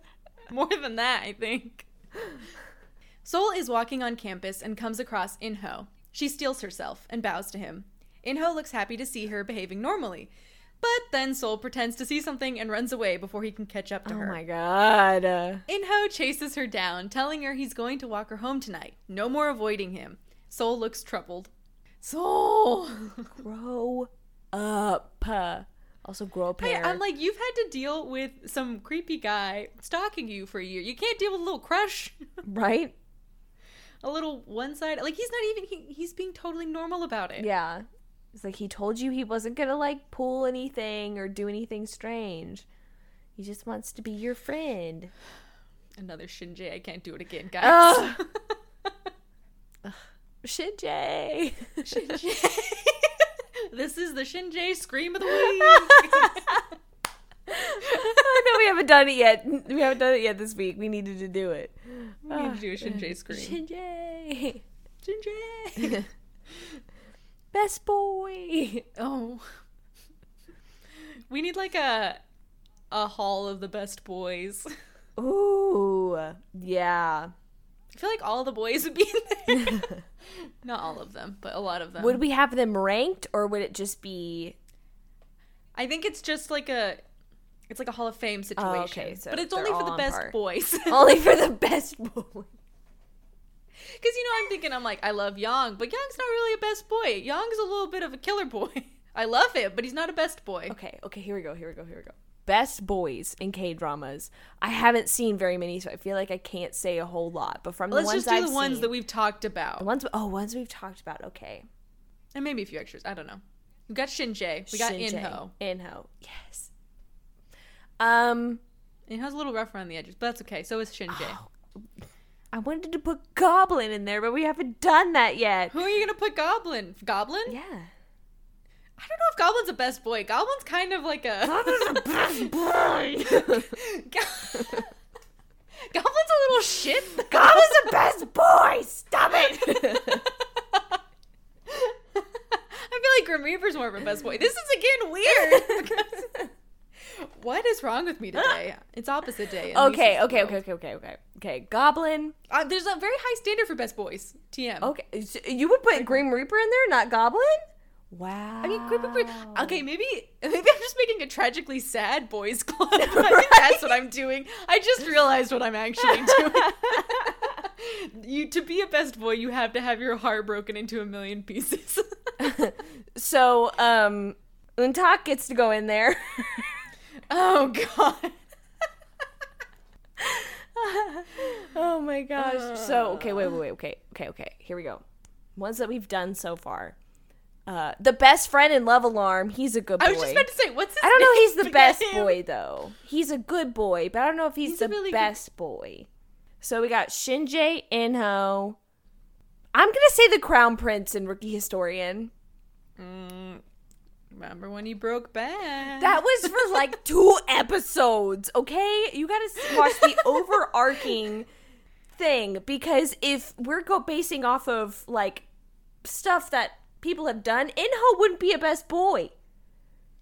More than that, I think. Sol is walking on campus and comes across Inho. She steals herself and bows to him. Inho looks happy to see her behaving normally. But then Sol pretends to see something and runs away before he can catch up to oh her. Oh my god. Inho chases her down, telling her he's going to walk her home tonight. No more avoiding him. Sol looks troubled. Sol! grow up. Also, grow up Hey. I'm like, you've had to deal with some creepy guy stalking you for a year. You can't deal with a little crush, right? a little one side. Like he's not even. He, he's being totally normal about it. Yeah. It's like he told you he wasn't gonna like pull anything or do anything strange. He just wants to be your friend. Another Shinji. I can't do it again, guys. Shinji. Shinji. this is the Shinji scream of the week. Oh, no, we haven't done it yet. We haven't done it yet this week. We needed to do it. we need to do a Shinji scream. Shinji. Shinji. Best boy. Oh. We need like a a hall of the best boys. Ooh. Yeah. I feel like all the boys would be in there. Not all of them, but a lot of them. Would we have them ranked or would it just be I think it's just like a it's like a Hall of Fame situation. Oh, okay, so but it's only for the best par. boys. only for the best boy? Because you know, I'm thinking, I'm like, I love Young, but Young's not really a best boy. Young's a little bit of a killer boy. I love him, but he's not a best boy. Okay, okay, here we go, here we go, here we go. Best boys in K dramas. I haven't seen very many, so I feel like I can't say a whole lot. But from Let's the ones just do I've the ones seen- that we've talked about, the ones oh ones we've talked about. Okay, and maybe a few extras. I don't know. We got Shinjae. We got Shinjae. Inho. Inho, yes. Um, Inho's a little rough around the edges, but that's okay. So is Shinjae. I wanted to put Goblin in there, but we haven't done that yet. Who are you gonna put Goblin? Goblin? Yeah. I don't know if Goblin's a best boy. Goblin's kind of like a. Goblin's a best boy. Goblin's a little shit. Goblin's the best boy. Stop it. I feel like Grim Reaper's more of a best boy. This is again weird. because- what is wrong with me today? It's opposite day. okay, okay, okay, okay, okay, okay. Okay, Goblin. Uh, there's a very high standard for best boys. TM. Okay, so you would put Grim Reaper in there, not Goblin? Wow. I mean, Grim Reaper. Okay, maybe maybe I'm just making a tragically sad boys club. I think that's what I'm doing. I just realized what I'm actually doing. you to be a best boy, you have to have your heart broken into a million pieces. So, um, Untek gets to go in there. Oh god. oh my gosh. So, okay, wait, wait, wait. Okay, okay, okay. Here we go. Ones that we've done so far. Uh, the best friend in Love Alarm. He's a good boy. I was just about to say, what's his I don't know. He's the best him. boy though. He's a good boy, but I don't know if he's, He's the really good- best boy. So we got Shinjae Inho. I'm gonna say the Crown Prince and Rookie Historian. Mm, remember when he broke bad? That was for like two episodes, okay? You gotta watch the overarching thing because if we're go basing off of like stuff that people have done, Inho wouldn't be a best boy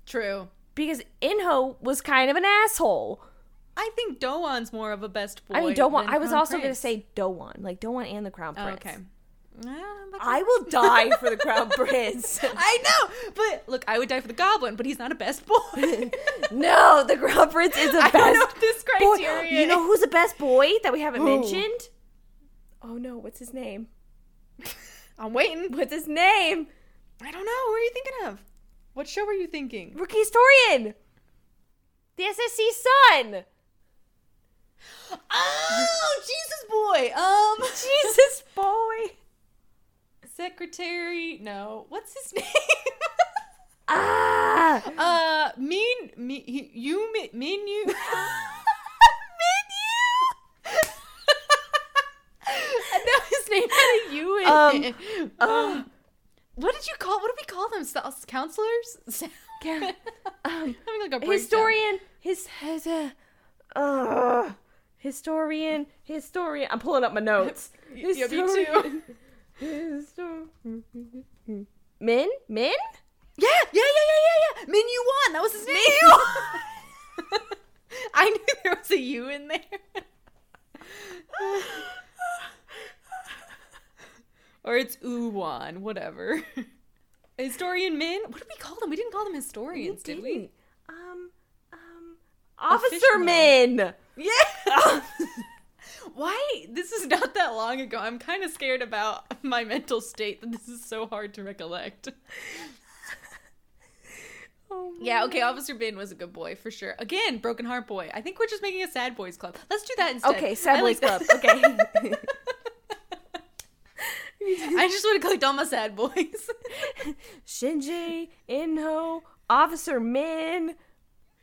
True. because Inho was kind of an asshole. I think Doan's more of a best boy. I mean, Doan. I was Crown also going to Prince. say Doan, like Doan and the Crown Oh, Prince. okay. But- I will die for the Crown Prince. I know, but look, I would die for the Goblin, but he's not a best boy. no, the Crown Prince is the I best know this boy. You know who's the best boy that we haven't Who? mentioned? Oh no, what's his name? I'm waiting. What's his name? I don't know. What are you thinking of? What show were you thinking? Rookie historian. The SSC son. Oh, Jesus boy. Um, Jesus boy. Secretary. No, what's his name? Ah. uh, mean, me, he- you, me, mean you. Menu. His name had a U in Um, it. uh, Um, what did you call? What do we call them? St- Counselors? Yeah. Um, Having like a breakdown. historian. His his uh, uh, historian. Historian. I'm pulling up my notes. Yeah, me too. Min? Min? Yeah, yeah, yeah, yeah, yeah, yeah. Min Yu Wan. That was his name. I knew there was a U in there. or it's Uwan, whatever. Historian Min? What did we call them? We didn't call them historians, did we? Um, um, Officer. Min. Yeah. Why? This is not that long ago. I'm kind of scared about my mental state that this is so hard to recollect. Oh Yeah, okay, Officer Min was a good boy for sure. Again, Broken Heart Boy. I think we're just making a sad boys club. Let's do that instead. Okay, Sad I Boys like Club. Okay. I just want to collect all my sad boys. Shinji, Inho, Officer Min,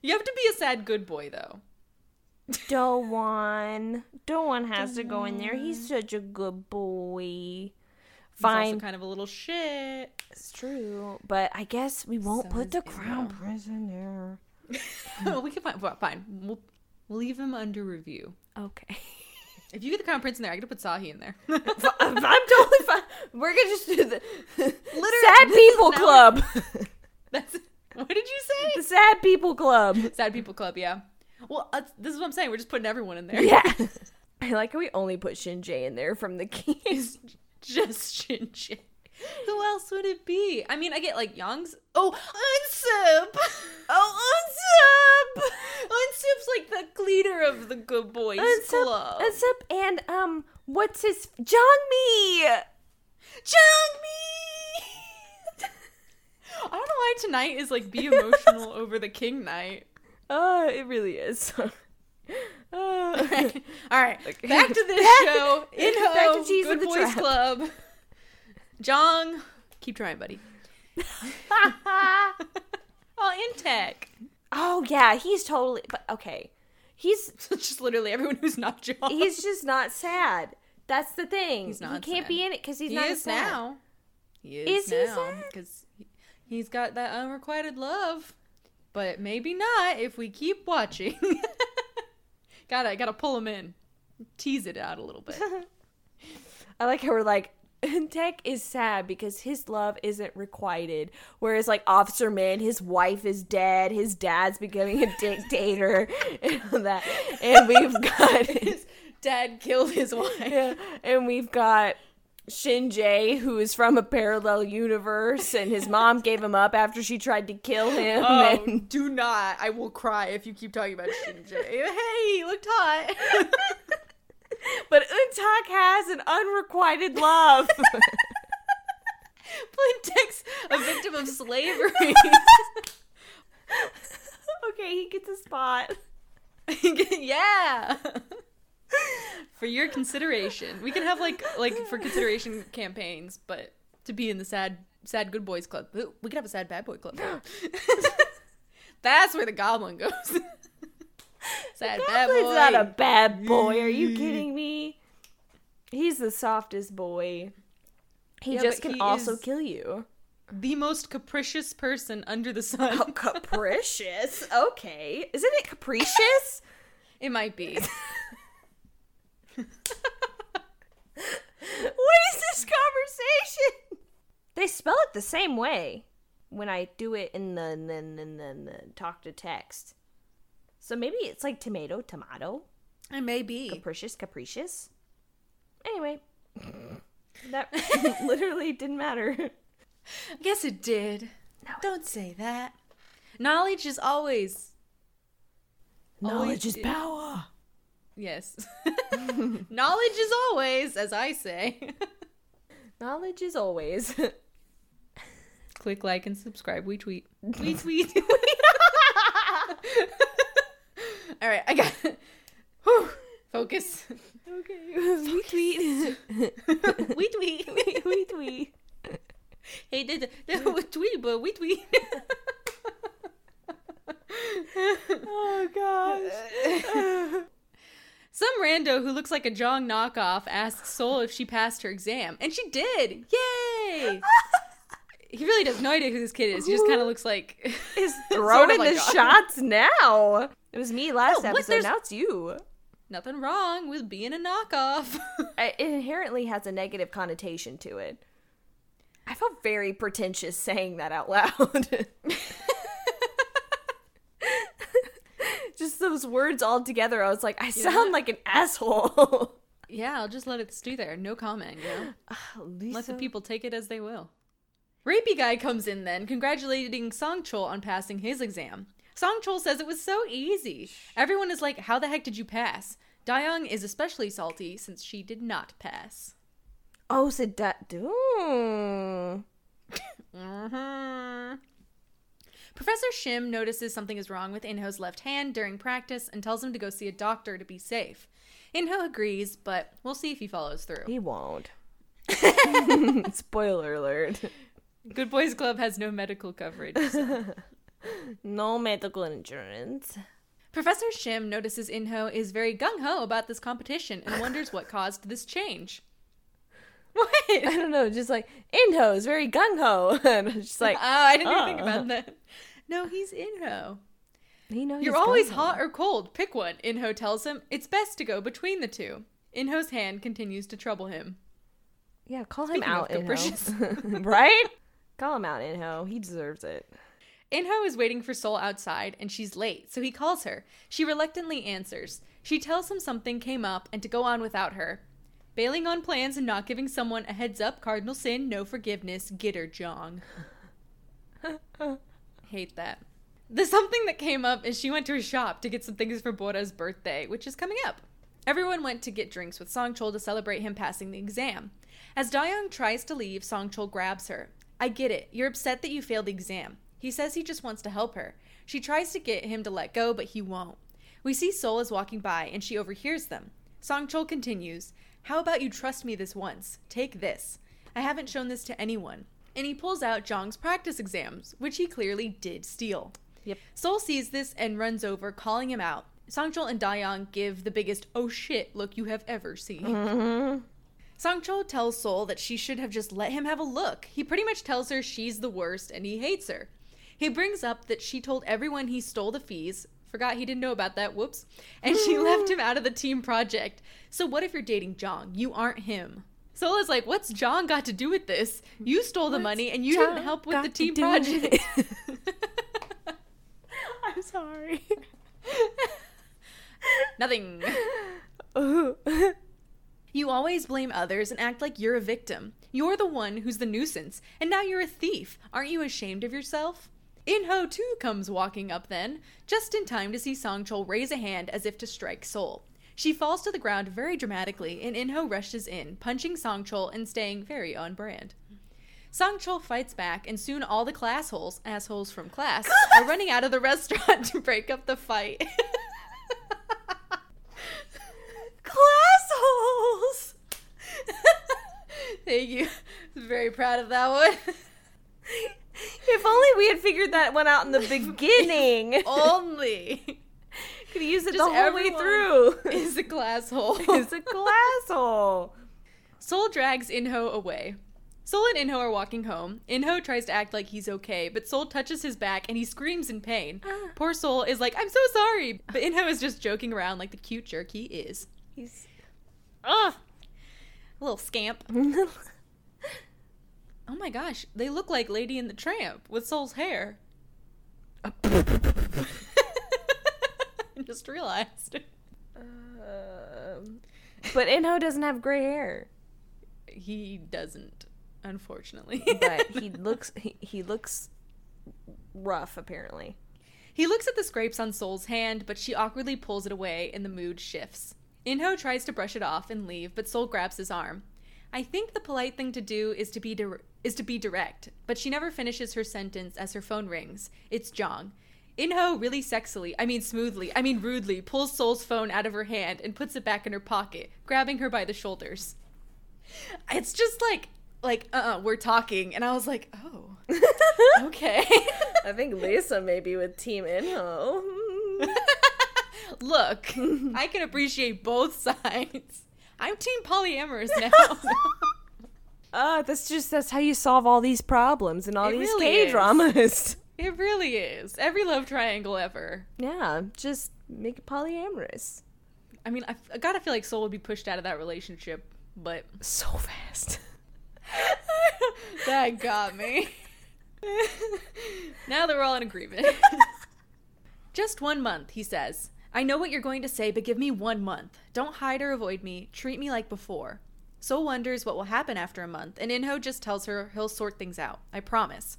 you have to be a sad good boy though. Dowan. Dowan has to go in there. He's such a good boy. He's Fine. also kind of a little shit. It's true. But I guess we won't So put the crown Inho. prince in there. we can find well, fine. We'll, we'll leave him under review. Okay. If you get the crown prince in there, I gotta put Sahi in there. I'm totally fine. We're gonna just do the Literally, Sad People Club. That's what did you say? the Sad People Club. Sad People Club, yeah. Well, uh, this is what I'm saying. We're just putting everyone in there. Yeah. I like how we only put Shinji in there from the King. It's just Shinji. Who else would it be? I mean, I get like Young's. Oh, Unsub. Oh, Unsub! Unsub's like the leader of the Good Boys Unsub, Club. Unsub, and um, what's his Jongmi? Jongmi. I don't know why tonight is like be emotional over the King night. Oh, it really is. Uh, All right, Okay. back to this show. In back to Cheese Good the Boys Trap. Club. Jong, keep trying, buddy. Oh, Untek. oh yeah, he's totally. But okay, he's just literally everyone who's not Jong. he's just not sad. That's the thing. He's not He can't sad. be in it because he's he not is sad. now. He is, Is he now because he's got that unrequited love, but maybe not if we keep watching. gotta gotta pull him in, tease it out a little bit. I like how we're like. Tech is sad because his love isn't requited. Whereas, like, Officer Man, his wife is dead, his dad's becoming a dictator, and all that. And we've got His dad killed his wife. Yeah, and we've got Shinji, who is from a parallel universe, and his mom gave him up after she tried to kill him. Oh, and do not! I will cry if you keep talking about Shinji. Hey, he looked hot. but Untek has an unrequited love. Plintek's a victim of slavery. okay, he gets a spot. yeah. For your consideration, we can have like like for consideration campaigns, but to be in the sad sad good boys club, we could have a sad bad boy club. That's where the goblin goes. sad bad boy. Not a bad boy. Are you mm-hmm. kidding me? He's the softest boy. He Yeah, just can he also kill you. the most capricious person under the sun. Oh, capricious. Okay. Isn't it capricious? It might be. This conversation. They spell it the same way when I do it in the, in the, in the, in the, talk to text. So maybe it's like tomato, tomato, It may be. capricious, capricious. Anyway, that literally didn't matter. I guess it did. Don't say that. Knowledge is always. Knowledge is power. Yes. Knowledge is always, as I say. Knowledge is always. Click like and subscribe. We tweet. We tweet. All right, I got it. Whew. Focus. okay, we tweet. we tweet. we tweet. Hey, did the tweet, but we tweet. Oh gosh. Some rando who looks like a Jong knockoff asks Soul if she passed her exam, and she did. Yay! he really does no idea who this kid is. He just kind of looks like is Sort throwing of like the Jong. shots now. It was me last No, episode. Now it's you. nothing wrong with being a knockoff. It inherently has a negative connotation to it. I felt very pretentious saying that out loud. Just those words all together, I was like, I sound like an asshole. yeah, I'll just let it stew there. No comment. You know? Lisa. Let the people take it as they will. Rapey guy comes in then, congratulating Song Chol on passing his exam. Song Chol says it was so easy. Everyone is like, How the heck did you pass? Dayoung is especially salty since she did not pass. Oh, so that. Ooh. hmm Professor Shim notices something is wrong with Inho's left hand during practice and tells him to go see a doctor to be safe. Inho agrees, but we'll see if he follows through. He won't. Spoiler alert. Good Boys Club has no medical coverage. so- No medical insurance. Professor Shim notices Inho is very gung ho about this competition and wonders what caused this change. What? I don't know, just like Inho is very gung ho, and I'm just like oh, I didn't even think oh. about that. No, he's Inho. you know, You're always hot or cold. Pick one. Inho tells him it's best to go between the two. Inho's hand continues to trouble him. Yeah, call Speaking him out. Inho. right? Call him out, Inho. He deserves it. Inho is waiting for Sol outside and she's late, so he calls her. She reluctantly answers. She tells him something came up and to go on without her. Bailing on plans and not giving someone a heads up, cardinal sin, no forgiveness, get her, Jong. Hate that. The something that came up is she went to a shop to get some things for Bora's birthday, which is coming up. Everyone went to get drinks with Songchol to celebrate him passing the exam. As Dayoung tries to leave, Songchol grabs her. I get it. You're upset that you failed the exam. He says he just wants to help her. She tries to get him to let go, but he won't. We see Sol is walking by, and she overhears them. Songchol continues, How about you trust me this once? Take this. I haven't shown this to anyone. And he pulls out Jong's practice exams, which he clearly did steal. Yep. Sol sees this and runs over, calling him out. Songchol and Dayoung give the biggest oh shit look you have ever seen. Mm-hmm. Tells Sol that she should have just let him have a look. He pretty much tells her she's the worst and he hates her. He brings up that she told everyone he stole the fees. Forgot he didn't know about that, whoops. And she left him out of the team project. So what if you're dating Jong? You aren't him. Sol is like, what's Jong got to do with this? You stole the What's money and you Jong didn't help with the team project. I'm sorry. Nothing. You always blame others and act like you're a victim. You're the one who's the nuisance, and now you're a thief. Aren't you ashamed of yourself? Inho too comes walking up then, just in time to see Songchol raise a hand as if to strike Sol. She falls to the ground very dramatically, and Inho rushes in, punching Songchol and staying very on brand. Songchol fights back, and soon all the class holes, assholes from class, are running out of the restaurant to break up the fight. Class holes. Thank you. Very proud of that one. If only we had figured that one out in the beginning. Only Could use it Just the whole way through. is a glass hole. is a glass hole. Sol drags Inho away. Sol and Inho are walking home. Inho tries to act like he's okay, but Sol touches his back and he screams in pain. Ah. Poor Sol is like, I'm so sorry. But Inho is just joking around like the cute jerk he is. He's Ugh. A little scamp. oh my gosh, they look like Lady and the Tramp with Soul's hair. Just realized. Um, but Inho doesn't have gray hair. He doesn't, unfortunately. But he looks he, he looks rough apparently. He looks at the scrapes on Soul's hand, but she awkwardly pulls it away and the mood shifts. Inho tries to brush it off and leave, but Soul grabs his arm. I think the polite thing to do is to be dir- is to be direct, but she never finishes her sentence as her phone rings. It's Jong. Inho really sexily, I mean smoothly, I mean rudely, pulls Soul's phone out of her hand and puts it back in her pocket, grabbing her by the shoulders. It's just like like uh-uh, we're talking and I was like, "Oh. Okay." I think Lisa may be with Team Inho. Look, I can appreciate both sides. I'm team polyamorous now. Uh, that's just that's how you solve all these problems and all It these really K dramas. It really is. Every love triangle ever. yeah, just make it polyamorous. I mean, I, I gotta feel like Soul would be pushed out of that relationship, but So fast. that got me. now that we're all in agreement. Just one month, he says. I know what you're going to say, but give me one month. Don't hide or avoid me. Treat me like before. Soul wonders what will happen after a month, and Inho just tells her he'll sort things out. I promise.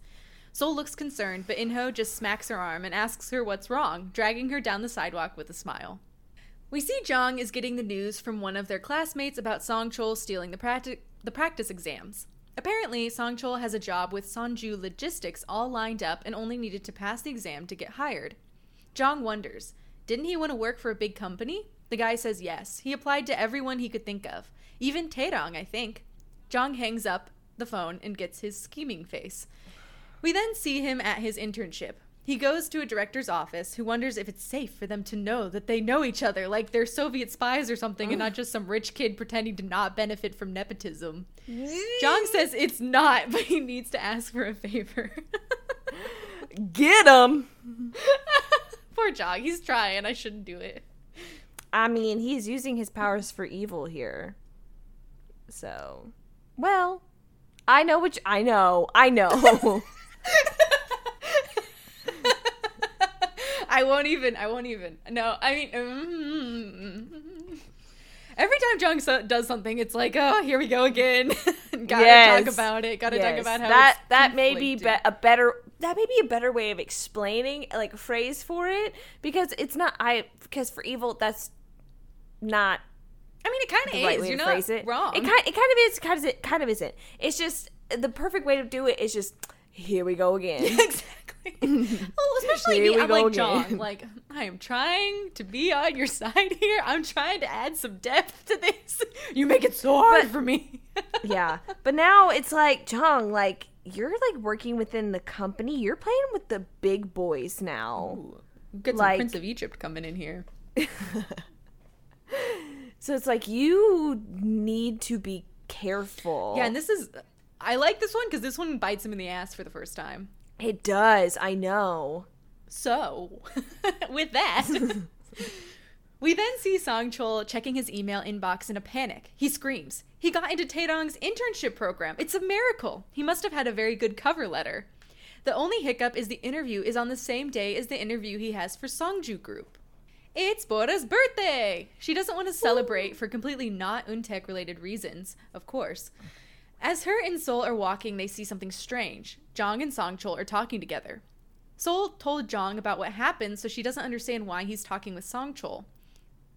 Soul looks concerned, but Inho just smacks her arm and asks her what's wrong, dragging her down the sidewalk with a smile. We see Jong is getting the news from one of their classmates about Songchul stealing the, practi- the practice exams. Apparently, Songchul has a job with Sonju Logistics all lined up and only needed to pass the exam to get hired. Jong wonders, didn't he want to work for a big company? The guy says yes. He applied to everyone he could think of, even Taedong, I think. Jong hangs up the phone and gets his scheming face. We then see him at his internship. He goes to a director's office who wonders if it's safe for them to know that they know each other, like they're Soviet spies or something, and not just some rich kid pretending to not benefit from nepotism. Jong says it's not, but he needs to ask for a favor. Get him. Poor Jong, he's trying. I shouldn't do it. I mean, he's using his powers for evil here. So, well, I know which I know. I know. I won't even. I won't even. No, I mean, mm, every time Jong so- does something, it's like, oh, here we go again. Gotta Yes. talk about it. Gotta talk about how that it's that may be, be a better that may be a better way of explaining like a phrase for it because it's not I because for evil that's not I mean, it kind of is. right You're not it. wrong. It kind it kind of is kind of it kind of isn't. It's just the perfect way to do it is just here we go again. exactly. well, especially Here me. we I'm go like again. Jong. Like I am trying to be on your side here. I'm trying to add some depth to this. You make it so hard But- for me. yeah, but now it's like Jong, like you're like working within the company. You're playing with the big boys now. Ooh, Get some Like- Prince of Egypt coming in here. So it's like you need to be careful. Yeah, and this is. I like this one because this one bites him in the ass for the first time. it does. I know. So, with that, we then see Song Chol checking his email inbox in a panic. He screams. He got into Taedong's internship program. It's a miracle. He must have had a very good cover letter. The only hiccup is the interview is on the same day as the interview he has for Songju Group. It's Bora's birthday! She doesn't want to celebrate for completely not Untek related reasons, of course. As her and Sol are walking, they see something strange. Jong and Songchul are talking together. Sol told Jong about what happened, so she doesn't understand why he's talking with Songchul.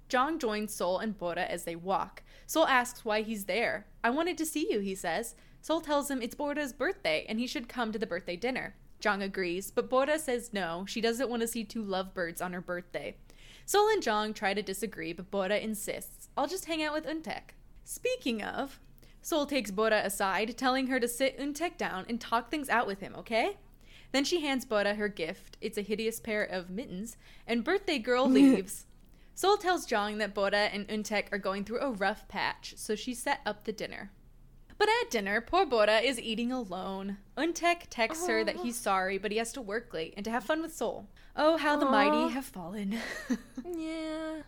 Jong joins Sol and Bora as they walk. Sol asks why he's there. I wanted to see you, he says. Sol tells him it's Bora's birthday and he should come to the birthday dinner. Jong agrees, but Bora says no, she doesn't want to see two lovebirds on her birthday. Sol and Jong try to disagree, but Bora insists. I'll just hang out with Untek. Speaking of, Sol takes Bora aside, telling her to sit Untek down and talk things out with him, okay? Then she hands Bora her gift. It's a hideous pair of mittens, and birthday girl leaves. Sol tells Jong that Bora and Untek are going through a rough patch, so she set up the dinner. But at dinner, poor Bora is eating alone. Untek texts her that oh. he's sorry, but he has to work late and to have fun with Sol. Oh, how the mighty have fallen. Yeah.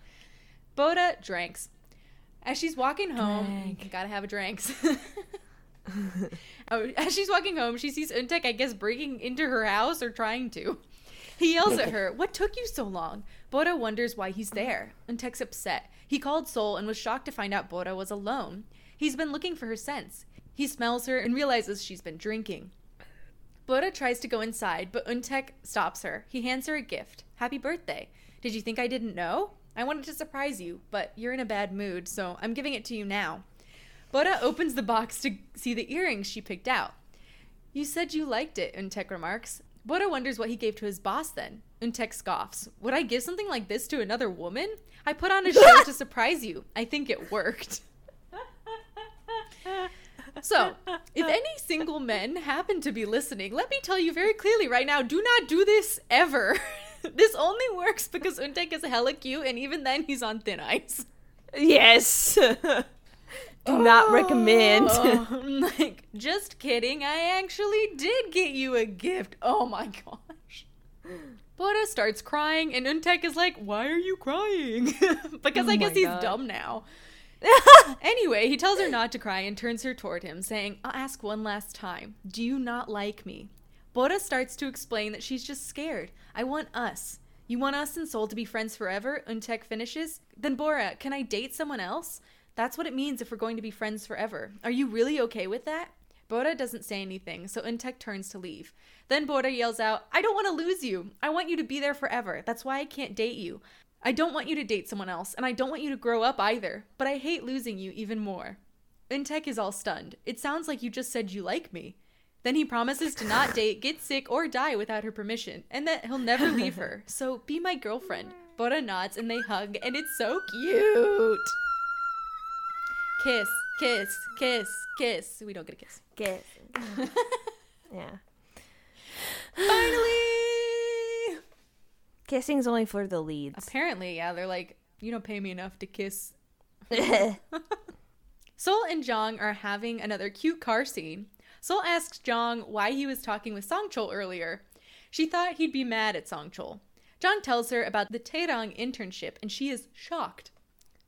Bora drinks. As she's walking home, Drank. gotta have a drinks. Oh, As she's walking home, she sees Untek, I guess, breaking into her house or trying to. He yells at her, What took you so long? Bora wonders why he's there. Untek's upset. He called Sol and was shocked to find out Bora was alone. He's been looking for her since. He smells her and realizes she's been drinking. Bora tries to go inside, but Untek stops her. He hands her a gift. Happy birthday. Did you think I didn't know? I wanted to surprise you, but you're in a bad mood, so I'm giving it to you now. Bora opens the box to see the earrings she picked out. You said you liked it, Untek remarks. Bora wonders what he gave to his boss then. Untek scoffs. Would I give something like this to another woman? I put on a show to surprise you. I think it worked. So, if any single men happen to be listening, let me tell you very clearly right now do not do this ever. this only works because Untek is hella cute, and even then, he's on thin ice. Yes. Do not recommend. Oh, like, just kidding. I actually did get you a gift. Oh my gosh. Bora starts crying, and Untek is like, Why are you crying? because Oh I guess he's God. dumb now. Anyway, he tells her not to cry and turns her toward him, saying, I'll ask one last time. Do you not like me? Bora starts to explain that she's just scared. I want us. You want us and Soul to be friends forever? Untek finishes. Then Bora, can I date someone else? That's what it means if we're going to be friends forever. Are you really okay with that? Bora doesn't say anything, so Untek turns to leave. Then Bora yells out, I don't want to lose you. I want you to be there forever. That's why I can't date you. I don't want you to date someone else, and I don't want you to grow up either, but I hate losing you even more. Untek is all stunned. It sounds like you just said you like me. Then he promises to not date, get sick, or die without her permission, and that he'll never leave her. So be my girlfriend. Bora nods and they hug, and it's so cute. Kiss, kiss, kiss, kiss. We don't get a kiss. Get. yeah. Finally! Kissing's only for the leads. Apparently, yeah, they're like, you don't pay me enough to kiss. Sol and Jong are having another cute car scene. Sol asks Jong why he was talking with Songchol earlier. She thought he'd be mad at Songchol. Jong tells her about the Taerang internship and she is shocked.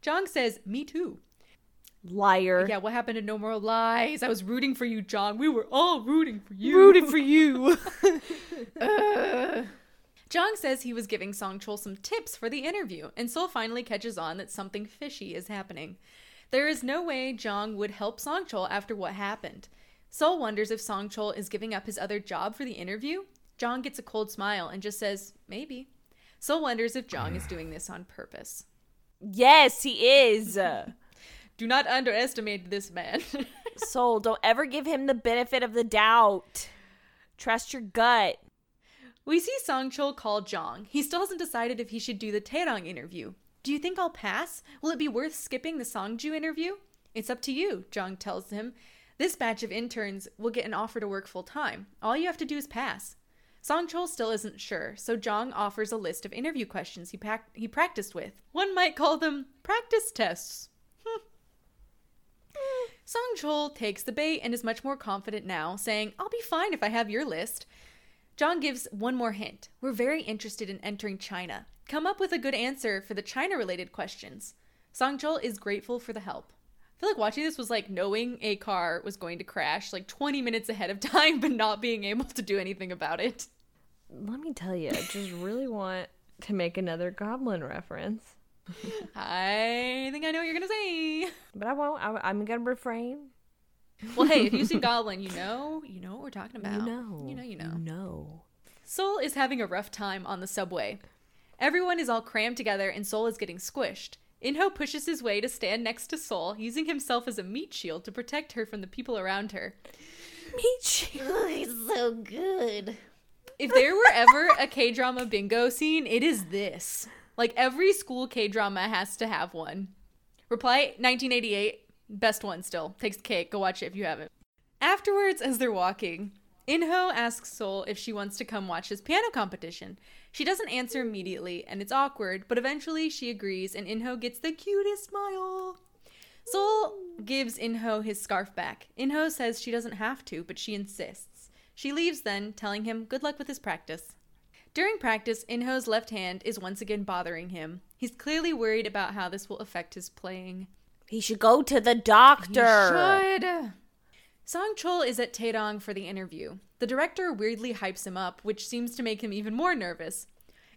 Jong says, Me too. Liar. Yeah, what happened to No More Lies? I was rooting for you, Jong. We were all rooting for you. Rooting for you. Uh. Jong says he was giving Songchol some tips for the interview, and Sol finally catches on that something fishy is happening. There is no way Jong would help Songchol after what happened. Sol wonders if Song Songchol is giving up his other job for the interview. Jong gets a cold smile and just says, maybe. Sol wonders if Jong is doing this on purpose. yes, he is. Do not underestimate this man. Soul, don't ever give him the benefit of the doubt. Trust your gut. We see Song Songchol call Jong. He still hasn't decided if he should do the Taerang interview. Do you think I'll pass? Will it be worth skipping the Songju interview? It's up to you, Jong tells him. This batch of interns will get an offer to work full time. All you have to do is pass. Songchol still isn't sure, so Jong offers a list of interview questions he, pac- he practiced with. One might call them practice tests. Hmm. Songchol takes the bait and is much more confident now, saying, I'll be fine if I have your list. Jong gives one more hint. We're very interested in entering China. Come up with a good answer for the China related questions. Songchol is grateful for the help. I feel like watching this was like knowing a car was going to crash like 20 minutes ahead of time, but not being able to do anything about it. Let me tell you, I just really want to make another goblin reference. I think I know what you're going to say. But I won't. I, I'm going to refrain. Well, hey, if you see Goblin, you know, you know what we're talking about. You know. You know, you know. You know. Soul is having a rough time on the subway. Everyone is all crammed together and Soul is getting squished. Inho pushes his way to stand next to Sol, using himself as a meat shield to protect her from the people around her. Meat shield. is so good. If there were ever a K drama bingo scene, it is this. Like every school K drama has to have one. Reply 1988, best one still. Takes the cake. Go watch it if you haven't. Afterwards, as they're walking, Inho asks Sol if she wants to come watch his piano competition. She doesn't answer immediately, and it's awkward, but eventually she agrees, and Inho gets the cutest smile. Sol gives Inho his scarf back. Inho says she doesn't have to, but she insists. She leaves then, telling him good luck with his practice. During practice, Inho's left hand is once again bothering him. He's clearly worried about how this will affect his playing. He should go to the He doctor. should. Song Chol is at Taedong for the interview. The director weirdly hypes him up, which seems to make him even more nervous.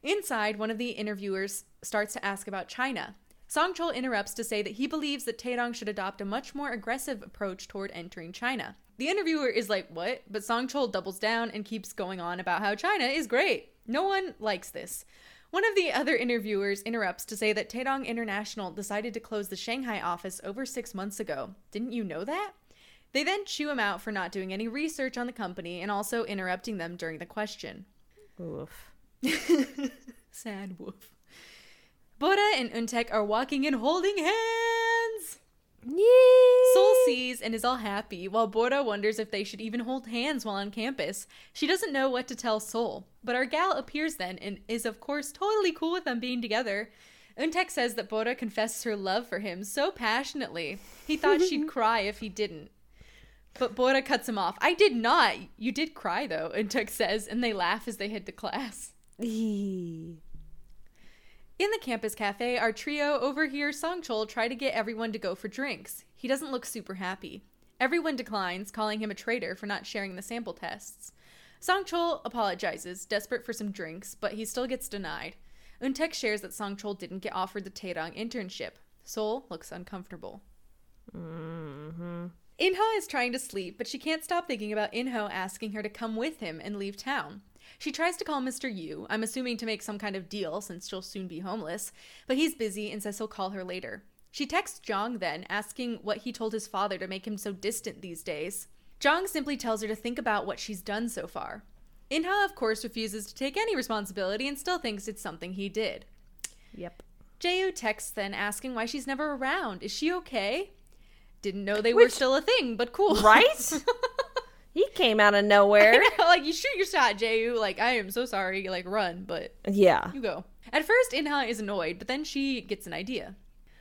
Inside, one of the interviewers starts to ask about China. Song Chol interrupts to say that he believes that Taedong should adopt a much more aggressive approach toward entering China. The interviewer is like, What? But Song Chol doubles down and keeps going on about how China is great. No one likes this. One of the other interviewers interrupts to say that Taedong International decided to close the Shanghai office over six months ago. Didn't you know that? They then chew him out for not doing any research on the company and also interrupting them during the question. Oof. Sad wolf. Bora and Untek are walking and holding hands. Yay! Sol sees and is all happy, while Bora wonders if they should even hold hands while on campus. She doesn't know what to tell Soul, but our gal appears then and is, of course, totally cool with them being together. Untek says that Bora confesses her love for him so passionately. He thought she'd cry if he didn't. But Bora cuts him off. I did not. You did cry, though, Untek says, and they laugh as they head to class. In the campus cafe, our trio overhears Songchol try to get everyone to go for drinks. He doesn't look super happy. Everyone declines, calling him a traitor for not sharing the sample tests. Songchol apologizes, desperate for some drinks, but he still gets denied. Untek shares that Songchol didn't get offered the Taedong internship. Sol looks uncomfortable. Mm-hmm. Inha is trying to sleep, but she can't stop thinking about Inho asking her to come with him and leave town. She tries to call Mr. Yu, I'm assuming to make some kind of deal since she'll soon be homeless, but he's busy and says he'll call her later. She texts Jong then, asking what he told his father to make him so distant these days. Jong simply tells her to think about what she's done so far. Inha, of course, refuses to take any responsibility and still thinks it's something he did. Yep. Jayu texts then, asking why she's never around. Is she okay? Didn't know they were still a thing, but cool. Right? He came out of nowhere. like you shoot your shot, Jayu. Like I am so sorry. Like run, but yeah. you go. At first, Inha is annoyed, but then she gets an idea.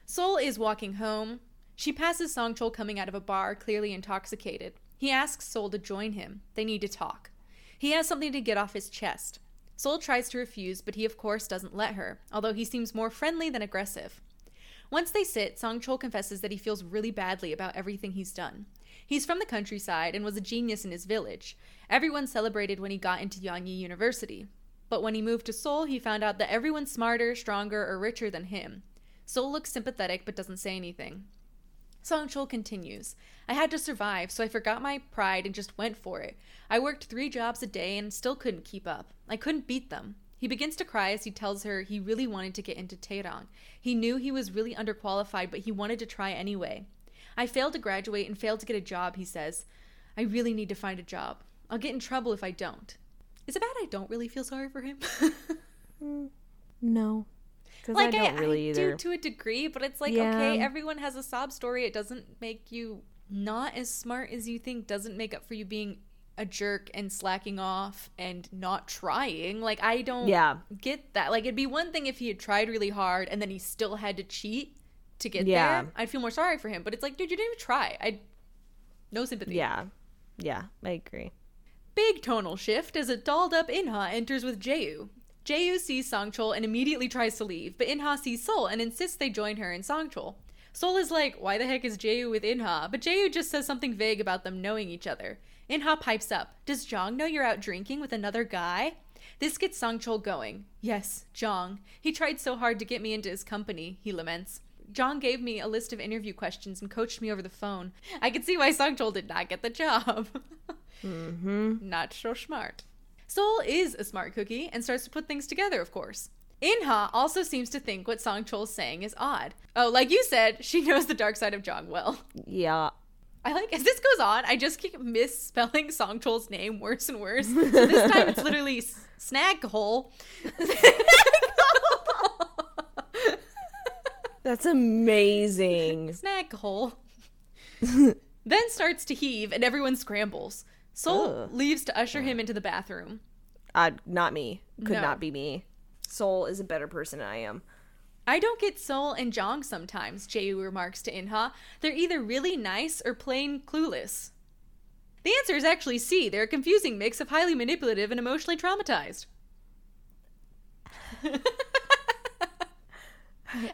Sol is walking home. She passes Songchol coming out of a bar, clearly intoxicated. He asks Sol to join him. They need to talk. He has something to get off his chest. Sol tries to refuse, but he of course doesn't let her, although he seems more friendly than aggressive. Once they sit, Songchol confesses that he feels really badly about everything he's done. He's from the countryside and was a genius in his village. Everyone celebrated when he got into Yangyi University. But when he moved to Seoul, he found out that everyone's smarter, stronger, or richer than him. Seoul looks sympathetic but doesn't say anything. Songchul continues. I had to survive, so I forgot my pride and just went for it. I worked three jobs a day and still couldn't keep up. I couldn't beat them. He begins to cry as he tells her he really wanted to get into Tehran. He knew he was really underqualified, but he wanted to try anyway. I failed to graduate and failed to get a job, he says. I really need to find a job. I'll get in trouble if I don't. Is it bad I don't really feel sorry for him? No. Like I don't really either. do to a degree, but it's like Yeah. okay, everyone has a sob story. It doesn't make you not as smart as you think. Doesn't make up for you being a jerk and slacking off and not trying. Like I don't Yeah. get that. Like it'd be one thing if he had tried really hard and then he still had to cheat to get Yeah. there. I'd feel more sorry for him. But it's like, dude, you didn't even try. I no sympathy. yeah. Yeah, I agree. Big tonal shift as a dolled up Inha enters with Jayu. Jayu sees Songchol and immediately tries to leave, but Inha sees Sol and insists they join her and Songchol. Sol is like, why the heck is Jayu with Inha? But Jayu just says something vague about them knowing each other. Inha pipes up, Does Jong know you're out drinking with another guy? This gets Songchol going. Yes, Jong. He tried so hard to get me into his company, he laments. Jong gave me a list of interview questions and coached me over the phone. I could see why Songchol did not get the job. Mm-hmm. Not so smart. Sol is a smart cookie and starts to put things together, of course. Inha also seems to think what Song Chol's saying is odd. Oh, like you said, she knows the dark side of Jong well. Yeah. I like as this goes on, I just keep misspelling Song Chol's name worse and worse. So this time it's literally s- snag hole. That's amazing. snag hole. then starts to heave and everyone scrambles. Sol Ugh. leaves to usher him into the bathroom. Uh, not me. Could No. not be me. Soul is a better person than I am. I don't get Sol and Jong sometimes, Jayu remarks to Inha. They're either really nice or plain clueless. The answer is actually C. They're a confusing mix of highly manipulative and emotionally traumatized.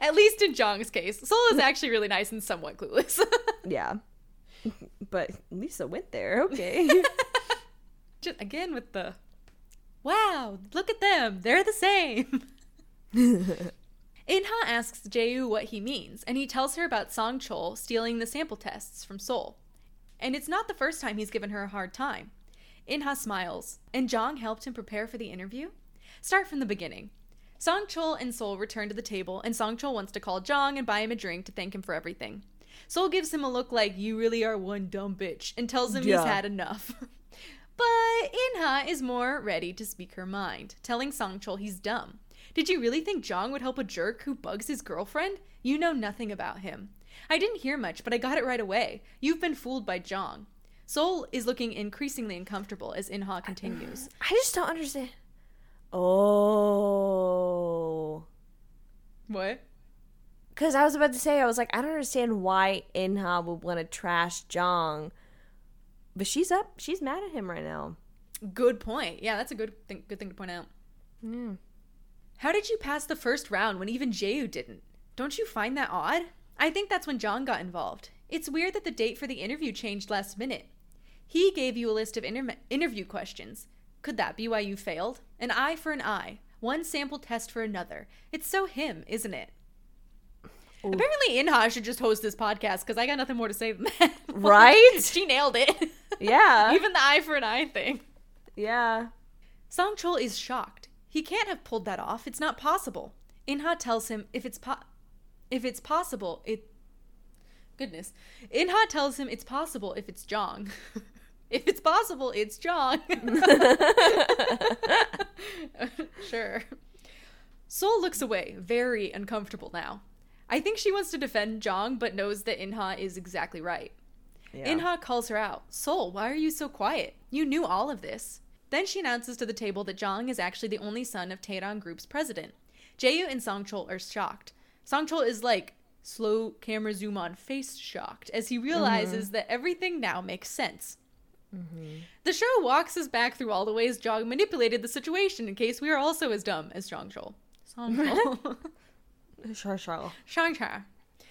At least in Jong's case, Sol is actually really nice and somewhat clueless. Yeah. but Lisa went there. Okay. Just again with the wow, look at them, they're the same. Inha asks Jayu what he means, and he tells her about Song Chol stealing the sample tests from Seoul. And it's not the first time he's given her a hard time. Inha smiles, and Jong helped him prepare for the interview? Start from the beginning. Song Chol and Seoul return to the table, and Song Chol wants to call Jong and buy him a drink to thank him for everything. Seoul gives him a look like, you really are one dumb bitch, and tells him Yeah. he's had enough. but Inha is more ready to speak her mind, telling Song Chol he's dumb. Did you really think Jong would help a jerk who bugs his girlfriend? You know nothing about him. I didn't hear much, but I got it right away. You've been fooled by Jong. Seoul is looking increasingly uncomfortable as Inha continues. I just don't understand. Oh. What? Because I was about to say, I was like, I don't understand why Inha would want to trash Jong. But she's up. She's mad at him right now. Good point. Yeah, that's a good thing, good thing to point out. Hmm. How did you pass the first round when even Jayu didn't? Don't you find that odd? I think that's when Jong got involved. It's weird that the date for the interview changed last minute. He gave you a list of inter- interview questions. Could that be why you failed? An eye for an eye, one sample test for another. It's so him, isn't it? Apparently, Inha should just host this podcast because I got nothing more to say than that. Right? she nailed it. Yeah. Even the eye for an eye thing. yeah. Song Chol is shocked. He can't have pulled that off. It's not possible. Inha tells him if it's po- if it's possible, it goodness. Inha tells him it's possible if it's Jong. if it's possible, it's Jong. sure. Sol looks away, very uncomfortable now. I think she wants to defend Jong, but knows that Inha is exactly right. yeah. Inha calls her out. Sol, why are you so quiet? You knew all of this. Then she announces to the table that Jong is actually the only son of Taedong Group's president. Jayu and Songchol are shocked. Songchol is like slow camera zoom on face shocked as he realizes mm-hmm. that everything now makes sense. Mm-hmm. The show walks us back through all the ways Jong manipulated the situation in case we are also as dumb as Songchol. Songchol. Sure, sure. Songchol.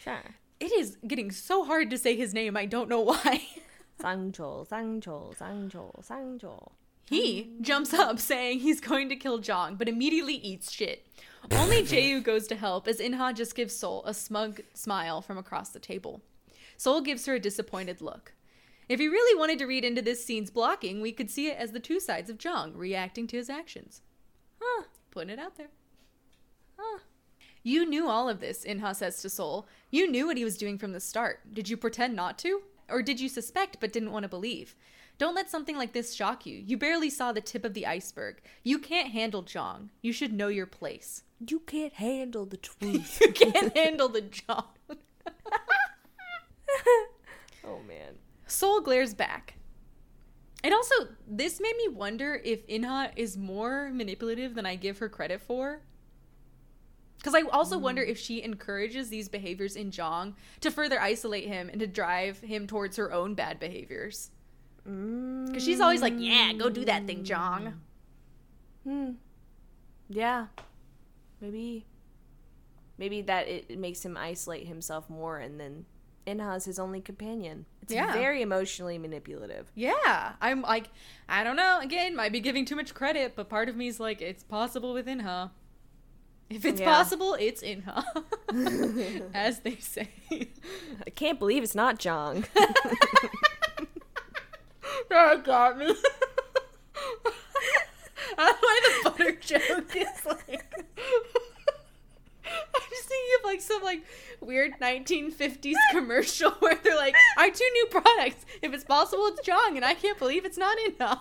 Sure. It is getting so hard to say his name, I don't know why. Sangchol, Sangchol, Sangchol, Sangchol. He jumps up saying he's going to kill Jong, but immediately eats shit. Only Jayu goes to help as Inha just gives Sol a smug smile from across the table. Sol gives her a disappointed look. If he really wanted to read into this scene's blocking, we could see it as the two sides of Jong reacting to his actions. Huh. Putting it out there. Huh. You knew all of this, Inha says to Sol. You knew what he was doing from the start. Did you pretend not to? Or did you suspect but didn't want to believe? Don't let something like this shock you. You barely saw the tip of the iceberg. You can't handle Jong. You should know your place. You can't handle the truth. You can't handle the Jong. oh man. Sol glares back. And also, this made me wonder if Inha is more manipulative than I give her credit for. Because I also wonder mm. if she encourages these behaviors in Jong to further isolate him and to drive him towards her own bad behaviors. Because she's always like, yeah, go do that thing, Jong. Hmm. Yeah. Maybe. Maybe that it, it makes him isolate himself more, and then Inha's his only companion. It's Yeah. very emotionally manipulative. Yeah, I'm like, I don't know. Again, might be giving too much credit, but part of me is like, it's possible with Inha. If it's Yeah. possible, it's Inha, as they say. I can't believe it's not Jong. that got me. I don't know why the butter joke is like. I'm just thinking of like some like weird 1950s commercial where they're like, our two new products. If it's possible, it's Jong, and I can't believe it's not Inha.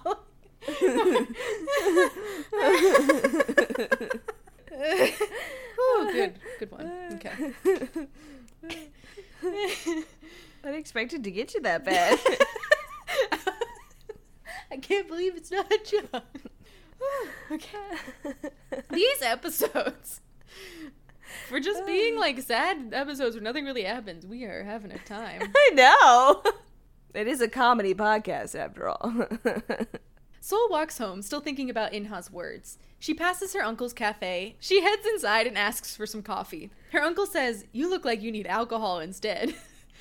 oh, good, good one. Okay. I didn't expect it to get you that bad. I can't believe it's not Jong. okay. These episodes, for just being like sad episodes where nothing really happens, we are having a time. I know. It is a comedy podcast, after all. Sol walks home, still thinking about Inha's words. She passes her uncle's cafe. She heads inside and asks for some coffee. Her uncle says, You look like you need alcohol instead.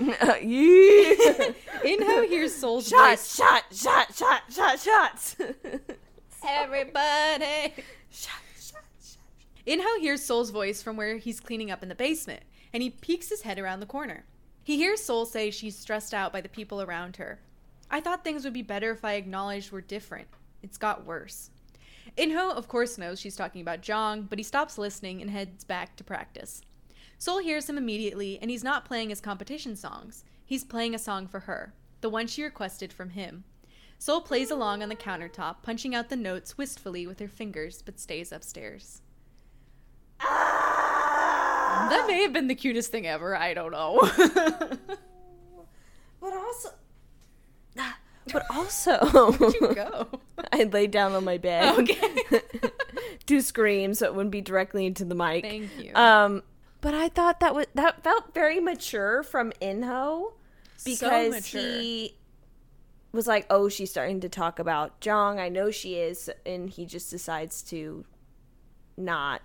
Inho hears Soul's Shots, voice. shot, shot, shot, shot, shots. Everybody. shot, shot, shot. Inho hears Soul's voice from where he's cleaning up in the basement, and he peeks his head around the corner. He hears Soul say she's stressed out by the people around her. I thought things would be better if I acknowledged we're different. It's got worse. Inho, of course, knows she's talking about Jong, but he stops listening and heads back to practice. Soul hears him immediately, and he's not playing his competition songs. He's playing a song for her, the one she requested from him. Soul plays along on the countertop, punching out the notes wistfully with her fingers, but stays upstairs. That may have been the cutest thing ever. I don't know. But also, but also, Where'd you go? I laid down on my bed. Okay. to scream so it wouldn't be directly into the mic. Thank you. Um, but I thought that was that felt very mature from Inho because mature. he was like, "Oh, she's starting to talk about Jong. I know she is," and he just decides to not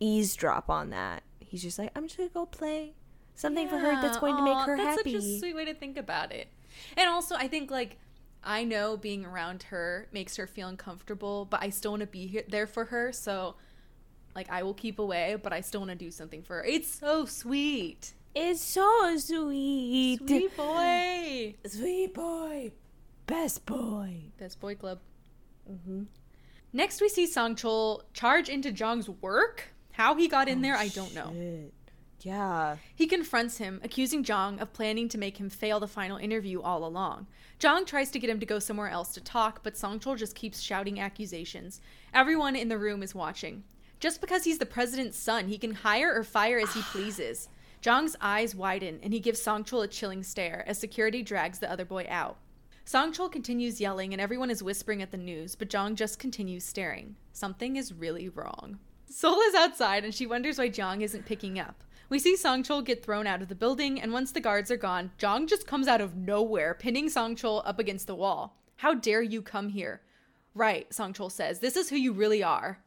eavesdrop on that. He's just like, "I'm just gonna go play something for her that's going to make her that's happy." such a sweet way to think about it. And also, I think like I know being around her makes her feel uncomfortable, but I still want to be here, there for her. So, like, I will keep away, but I still want to do something for her. It's so sweet, It's so sweet, sweet boy, sweet boy, best boy. best boy club. Mm-hmm. Next, we see Sangchul charge into Jong's work. How he got in there, I don't know. Yeah. He confronts him, accusing Jong of planning to make him fail the final interview all along. Jong tries to get him to go somewhere else to talk, but Sangchul just keeps shouting accusations. Everyone in the room is watching. Just because he's the president's son, he can hire or fire as he pleases. Jong's eyes widen, and he gives Sangchul a chilling stare as security drags the other boy out. Sangchul continues yelling, and everyone is whispering at the news, but Jong just continues staring. Something is really wrong. Sol is outside, and she wonders why Jong isn't picking up. We see Sangchul get thrown out of the building, and once the guards are gone, Jong just comes out of nowhere, pinning Sangchul up against the wall. How dare you come here? Right, Sangchul says. This is who you really are.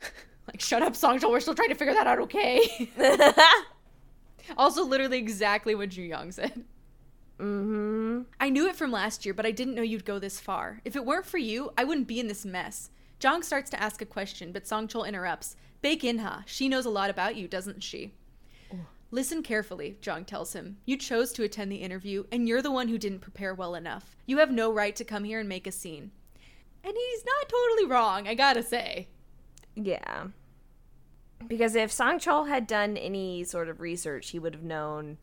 like, shut up, Sangchul. We're still trying to figure that out, okay? also, literally exactly what Ju Young said. mm-hmm. I knew it from last year, but I didn't know you'd go this far. If it weren't for you, I wouldn't be in this mess. Jong starts to ask a question, but Sangchul interrupts. Bake Inha. She knows a lot about you, doesn't she? Listen carefully, Jong tells him. You chose to attend the interview, and you're the one who didn't prepare well enough. You have no right to come here and make a scene. And he's not totally wrong, I gotta say. Yeah. Because if Sangchul had done any sort of research, he would have known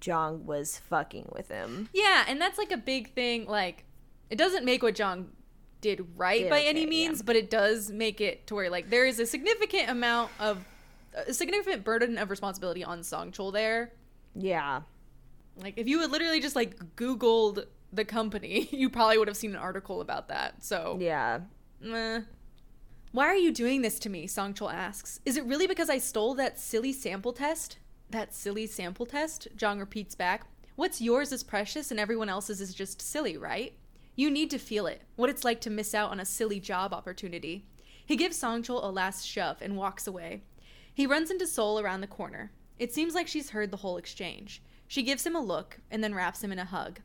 Jong was fucking with him. Yeah, and that's like a big thing. Like, it doesn't make what Jong did right Did by okay, any yeah. means, but it does make it to where like there is a significant amount of a significant burden of responsibility on Sangchul there. Yeah. Like, if you had literally just like Googled the company, you probably would have seen an article about that. So, Yeah. meh. Why are you doing this to me? Sangchul asks. Is it really because I stole that silly sample test? That silly sample test? Jong repeats back. What's yours is precious and everyone else's is just silly, right? You need to feel it, what it's like to miss out on a silly job opportunity. He gives Sangchul a last shove and walks away. He runs into Sol around the corner. It seems like she's heard the whole exchange. She gives him a look and then wraps him in a hug.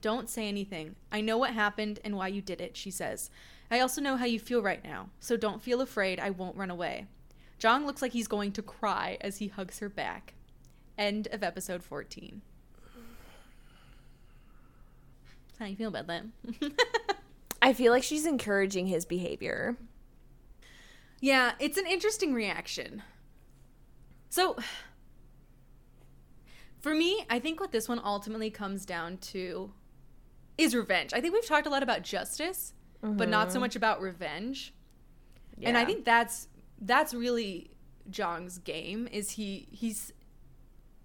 Don't say anything. I know what happened and why you did it, she says. I also know how you feel right now, so don't feel afraid. I won't run away. Jong looks like he's going to cry as he hugs her back. End of episode 14. How do you feel about that? I feel like she's encouraging his behavior. yeah, it's an interesting reaction. So, for me, I think what this one ultimately comes down to is revenge. I think we've talked a lot about justice, but not so much about revenge. And I think that's that's really Jong's game is he he's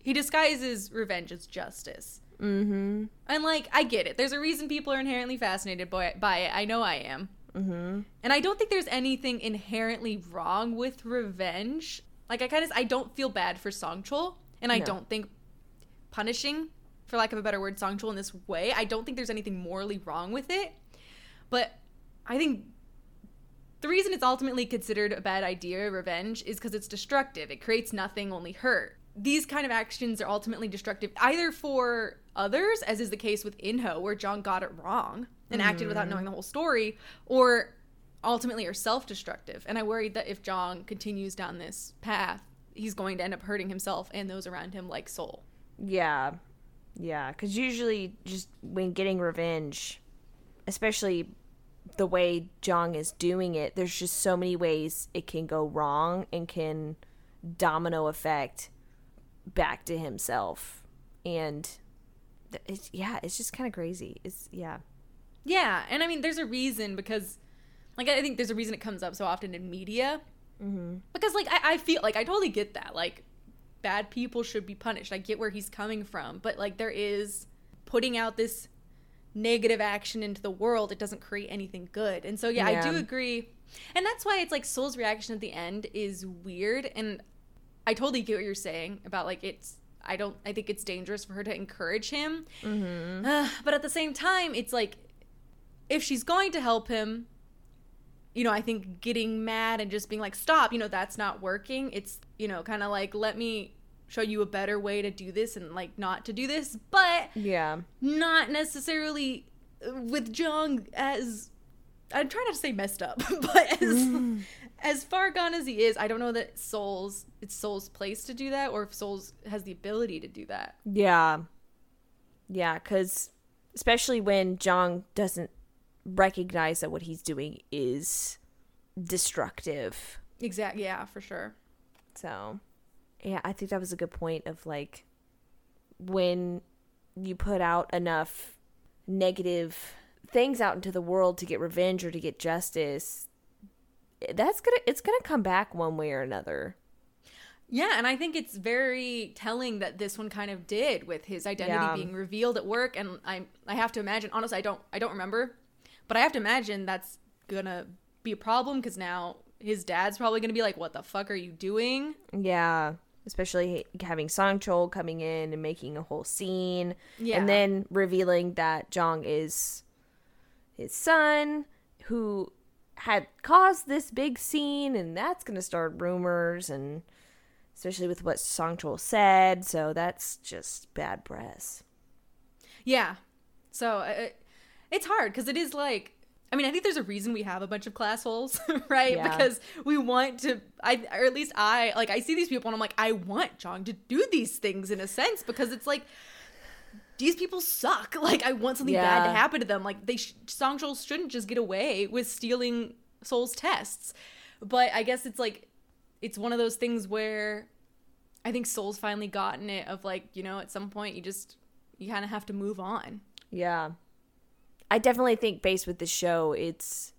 he disguises revenge as justice. Mm-hmm. And like I get it. There's a reason people are inherently fascinated by by it. I know I am. Mm-hmm. And I don't think there's anything inherently wrong with revenge. Like I kind of I don't feel bad for Sangchul, and I No. don't think punishing for lack of a better word Sangchul in this way, I don't think there's anything morally wrong with it. But I think the reason it's ultimately considered a bad idea, revenge, is because it's destructive. It creates nothing, only hurt. these kind of actions are ultimately destructive either for others, as is the case with Inho, where Jong got it wrong and acted without mm-hmm. knowing the whole story, or ultimately are self destructive. And I worried that if Jong continues down this path, he's going to end up hurting himself and those around him like Sol. Yeah. Yeah, cuz usually just when getting revenge, especially the way Jong is doing it, there's just so many ways it can go wrong and can domino effect back to himself. And it's yeah, it's just kind of crazy. It's yeah. Yeah, and I mean, there's a reason because, like, I think there's a reason it comes up so often in media. Mm-hmm. Because, like, I, I feel like I totally get that. Like, bad people should be punished. I get where he's coming from, but like, there is putting out this negative action into the world. It doesn't create anything good, and so yeah, I do agree. And that's why it's like Sol's reaction at the end is weird, and I totally get what you're saying about like it's. I don't. I think it's dangerous for her to encourage him. Uh, but at the same time, it's like if she's going to help him, you know, I think getting mad and just being like, stop, you know, that's not working. It's, you know, kind of like, let me show you a better way to do this and like not to do this, but Yeah. not necessarily uh, with Jong as I'm trying not to say messed up, but as mm. as far gone as he is, I don't know that Sol's it's Sol's place to do that or if Sol's has the ability to do that. Yeah. Yeah, cuz especially when Jong doesn't recognize that what he's doing is destructive. Exactly, yeah, for sure. So, yeah, I think that was a good point of like when you put out enough negative things out into the world to get revenge or to get justice, that's to it's to come back one way or another. Yeah, and I think it's very telling that this one kind of did with his identity Yeah. being revealed at work and I I have to imagine honestly I don't I don't remember, but I have to imagine that's to be a problem cuz now his dad's probably going to be like what the fuck are you doing? Yeah, especially having Sangchul coming in and making a whole scene, Yeah. and then revealing that Jong is his son who had caused this big scene, and that's going to start rumors, and especially with what Sangchul said, so that's just bad press. Yeah. So uh, it's hard because it is like, I mean, I think there's a reason we have a bunch of class holes, right? Yeah. Because we want to, I or at least I like I see these people and I'm like, I want Jong to do these things in a sense because it's like these people suck. Like I want something bad to happen to them. Like they sh- Sangchul shouldn't just get away with stealing Sol's tests. But I guess it's like it's one of those things where I think Sol's finally gotten it of like, you know, at some point you just you kind of have to move on. Yeah. I definitely think based with the show, it's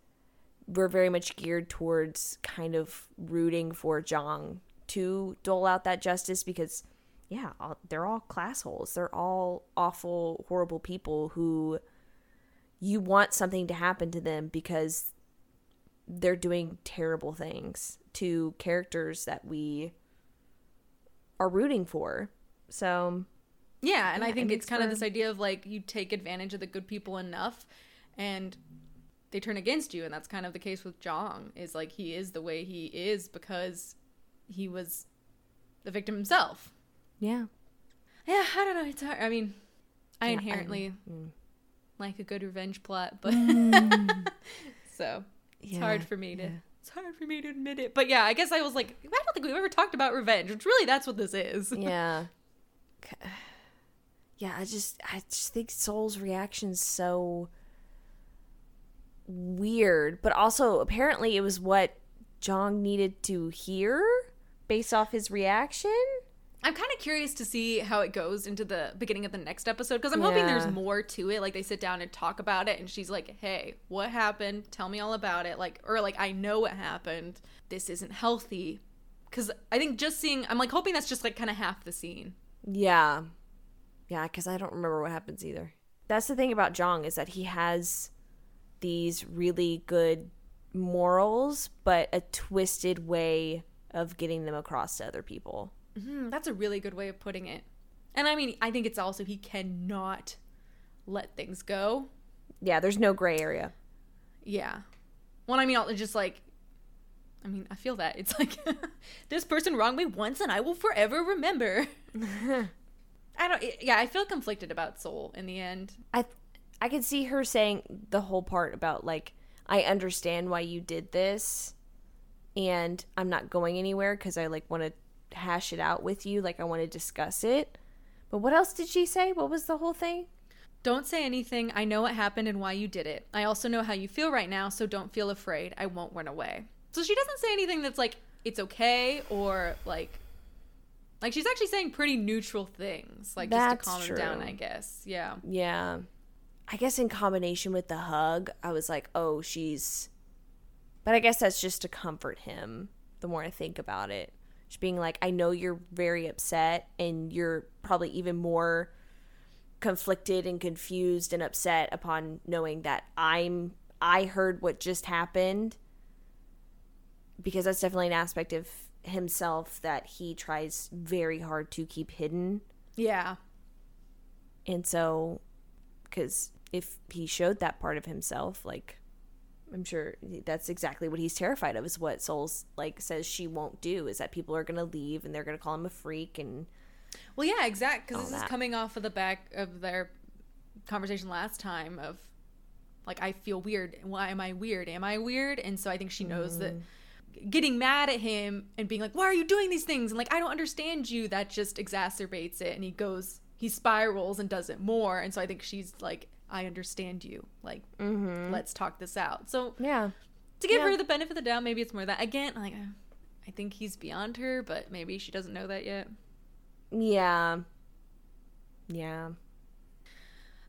we're very much geared towards kind of rooting for Jong to dole out that justice because yeah, all, they're all class holes. They're all awful, horrible people who you want something to happen to them because they're doing terrible things to characters that we are rooting for. So, Yeah, and I think it's kind of this idea of like you take advantage of the good people enough and they turn against you and that's kind of the case with Jong is like he is the way he is because he was the victim himself. yeah. Yeah, I don't know, it's hard. I mean, I Yeah, I- inherently mm. like a good revenge plot, but so it's Yeah, hard for me to yeah. it's hard for me to admit it. But yeah, I guess I was like, I don't think we've ever talked about revenge, which really that's what this is. yeah yeah i just i just think soul's reaction's so weird but also apparently it was what jong needed to hear based off his reaction I'm kind of curious to see how it goes into the beginning of the next episode because I'm hoping there's more to it. Like they sit down and talk about it, and she's like, "Hey, what happened? Tell me all about it." Like, or like, "I know what happened. This isn't healthy." Because I think just seeing, I'm like hoping that's just like kind of half the scene. yeah yeah because i don't remember what happens either that's the thing about jong is that he has these really good morals but a twisted way of getting them across to other people Hmm, that's a really good way of putting it. And I mean, I think it's also he cannot let things go. yeah there's no gray area Yeah. Well, I mean, I'll- just like I mean, I feel that. It's like this person wronged me once and I will forever remember. I don't yeah, I feel conflicted about Sol in the end. I I could see her saying the whole part about like I understand why you did this and I'm not going anywhere cuz I like want to hash it out with you, like I want to discuss it. But what else did she say? What was the whole thing? Don't say anything. I know what happened and why you did it. I also know how you feel right now, so don't feel afraid. I won't run away. So she doesn't say anything that's like it's okay or like like she's actually saying pretty neutral things, like That's just to calm him down. I guess. Yeah. Yeah. I guess in combination with the hug, I was like, "Oh, she's But I guess that's just to comfort him the more I think about it. Just being like, "I know you're very upset and you're probably even more conflicted and confused and upset upon knowing that I'm I heard what just happened." Because that's definitely an aspect of himself that he tries very hard to keep hidden. Yeah. And so, because if he showed that part of himself, like, I'm sure that's exactly what he's terrified of, is what Souls, like, says she won't do, is that people are going to leave and they're going to call him a freak. And Well, yeah, exact. Because this is coming off of the back of their conversation last time of like I feel weird. Why am I weird? Am I weird? And so I think she knows that mm. Getting mad at him and being like, "Why are you doing these things?" and like, "I don't understand you," that just exacerbates it. And he goes, he spirals and does it more. And so I think she's like, "I understand you. Like, let's talk this out." So yeah. to give Yeah. her the benefit of the doubt, maybe it's more that again. Like, I think he's beyond her, but maybe she doesn't know that yet. Yeah. Yeah.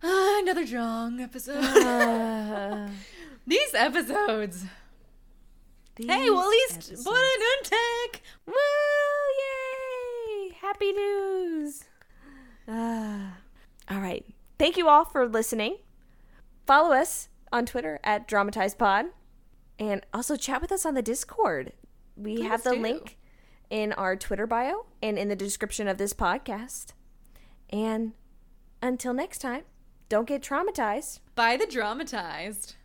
Ah, another Jong episode. Uh, These episodes. Hey, well, at least Bora Nuntek. Woo! Yay! Happy news! Ah. all right. Thank you all for listening. Follow us on Twitter at DramatizePod. And also chat with us on the Discord. We Please have the do. link in our Twitter bio and in the description of this podcast. And until next time, don't get traumatized. By the dramatized.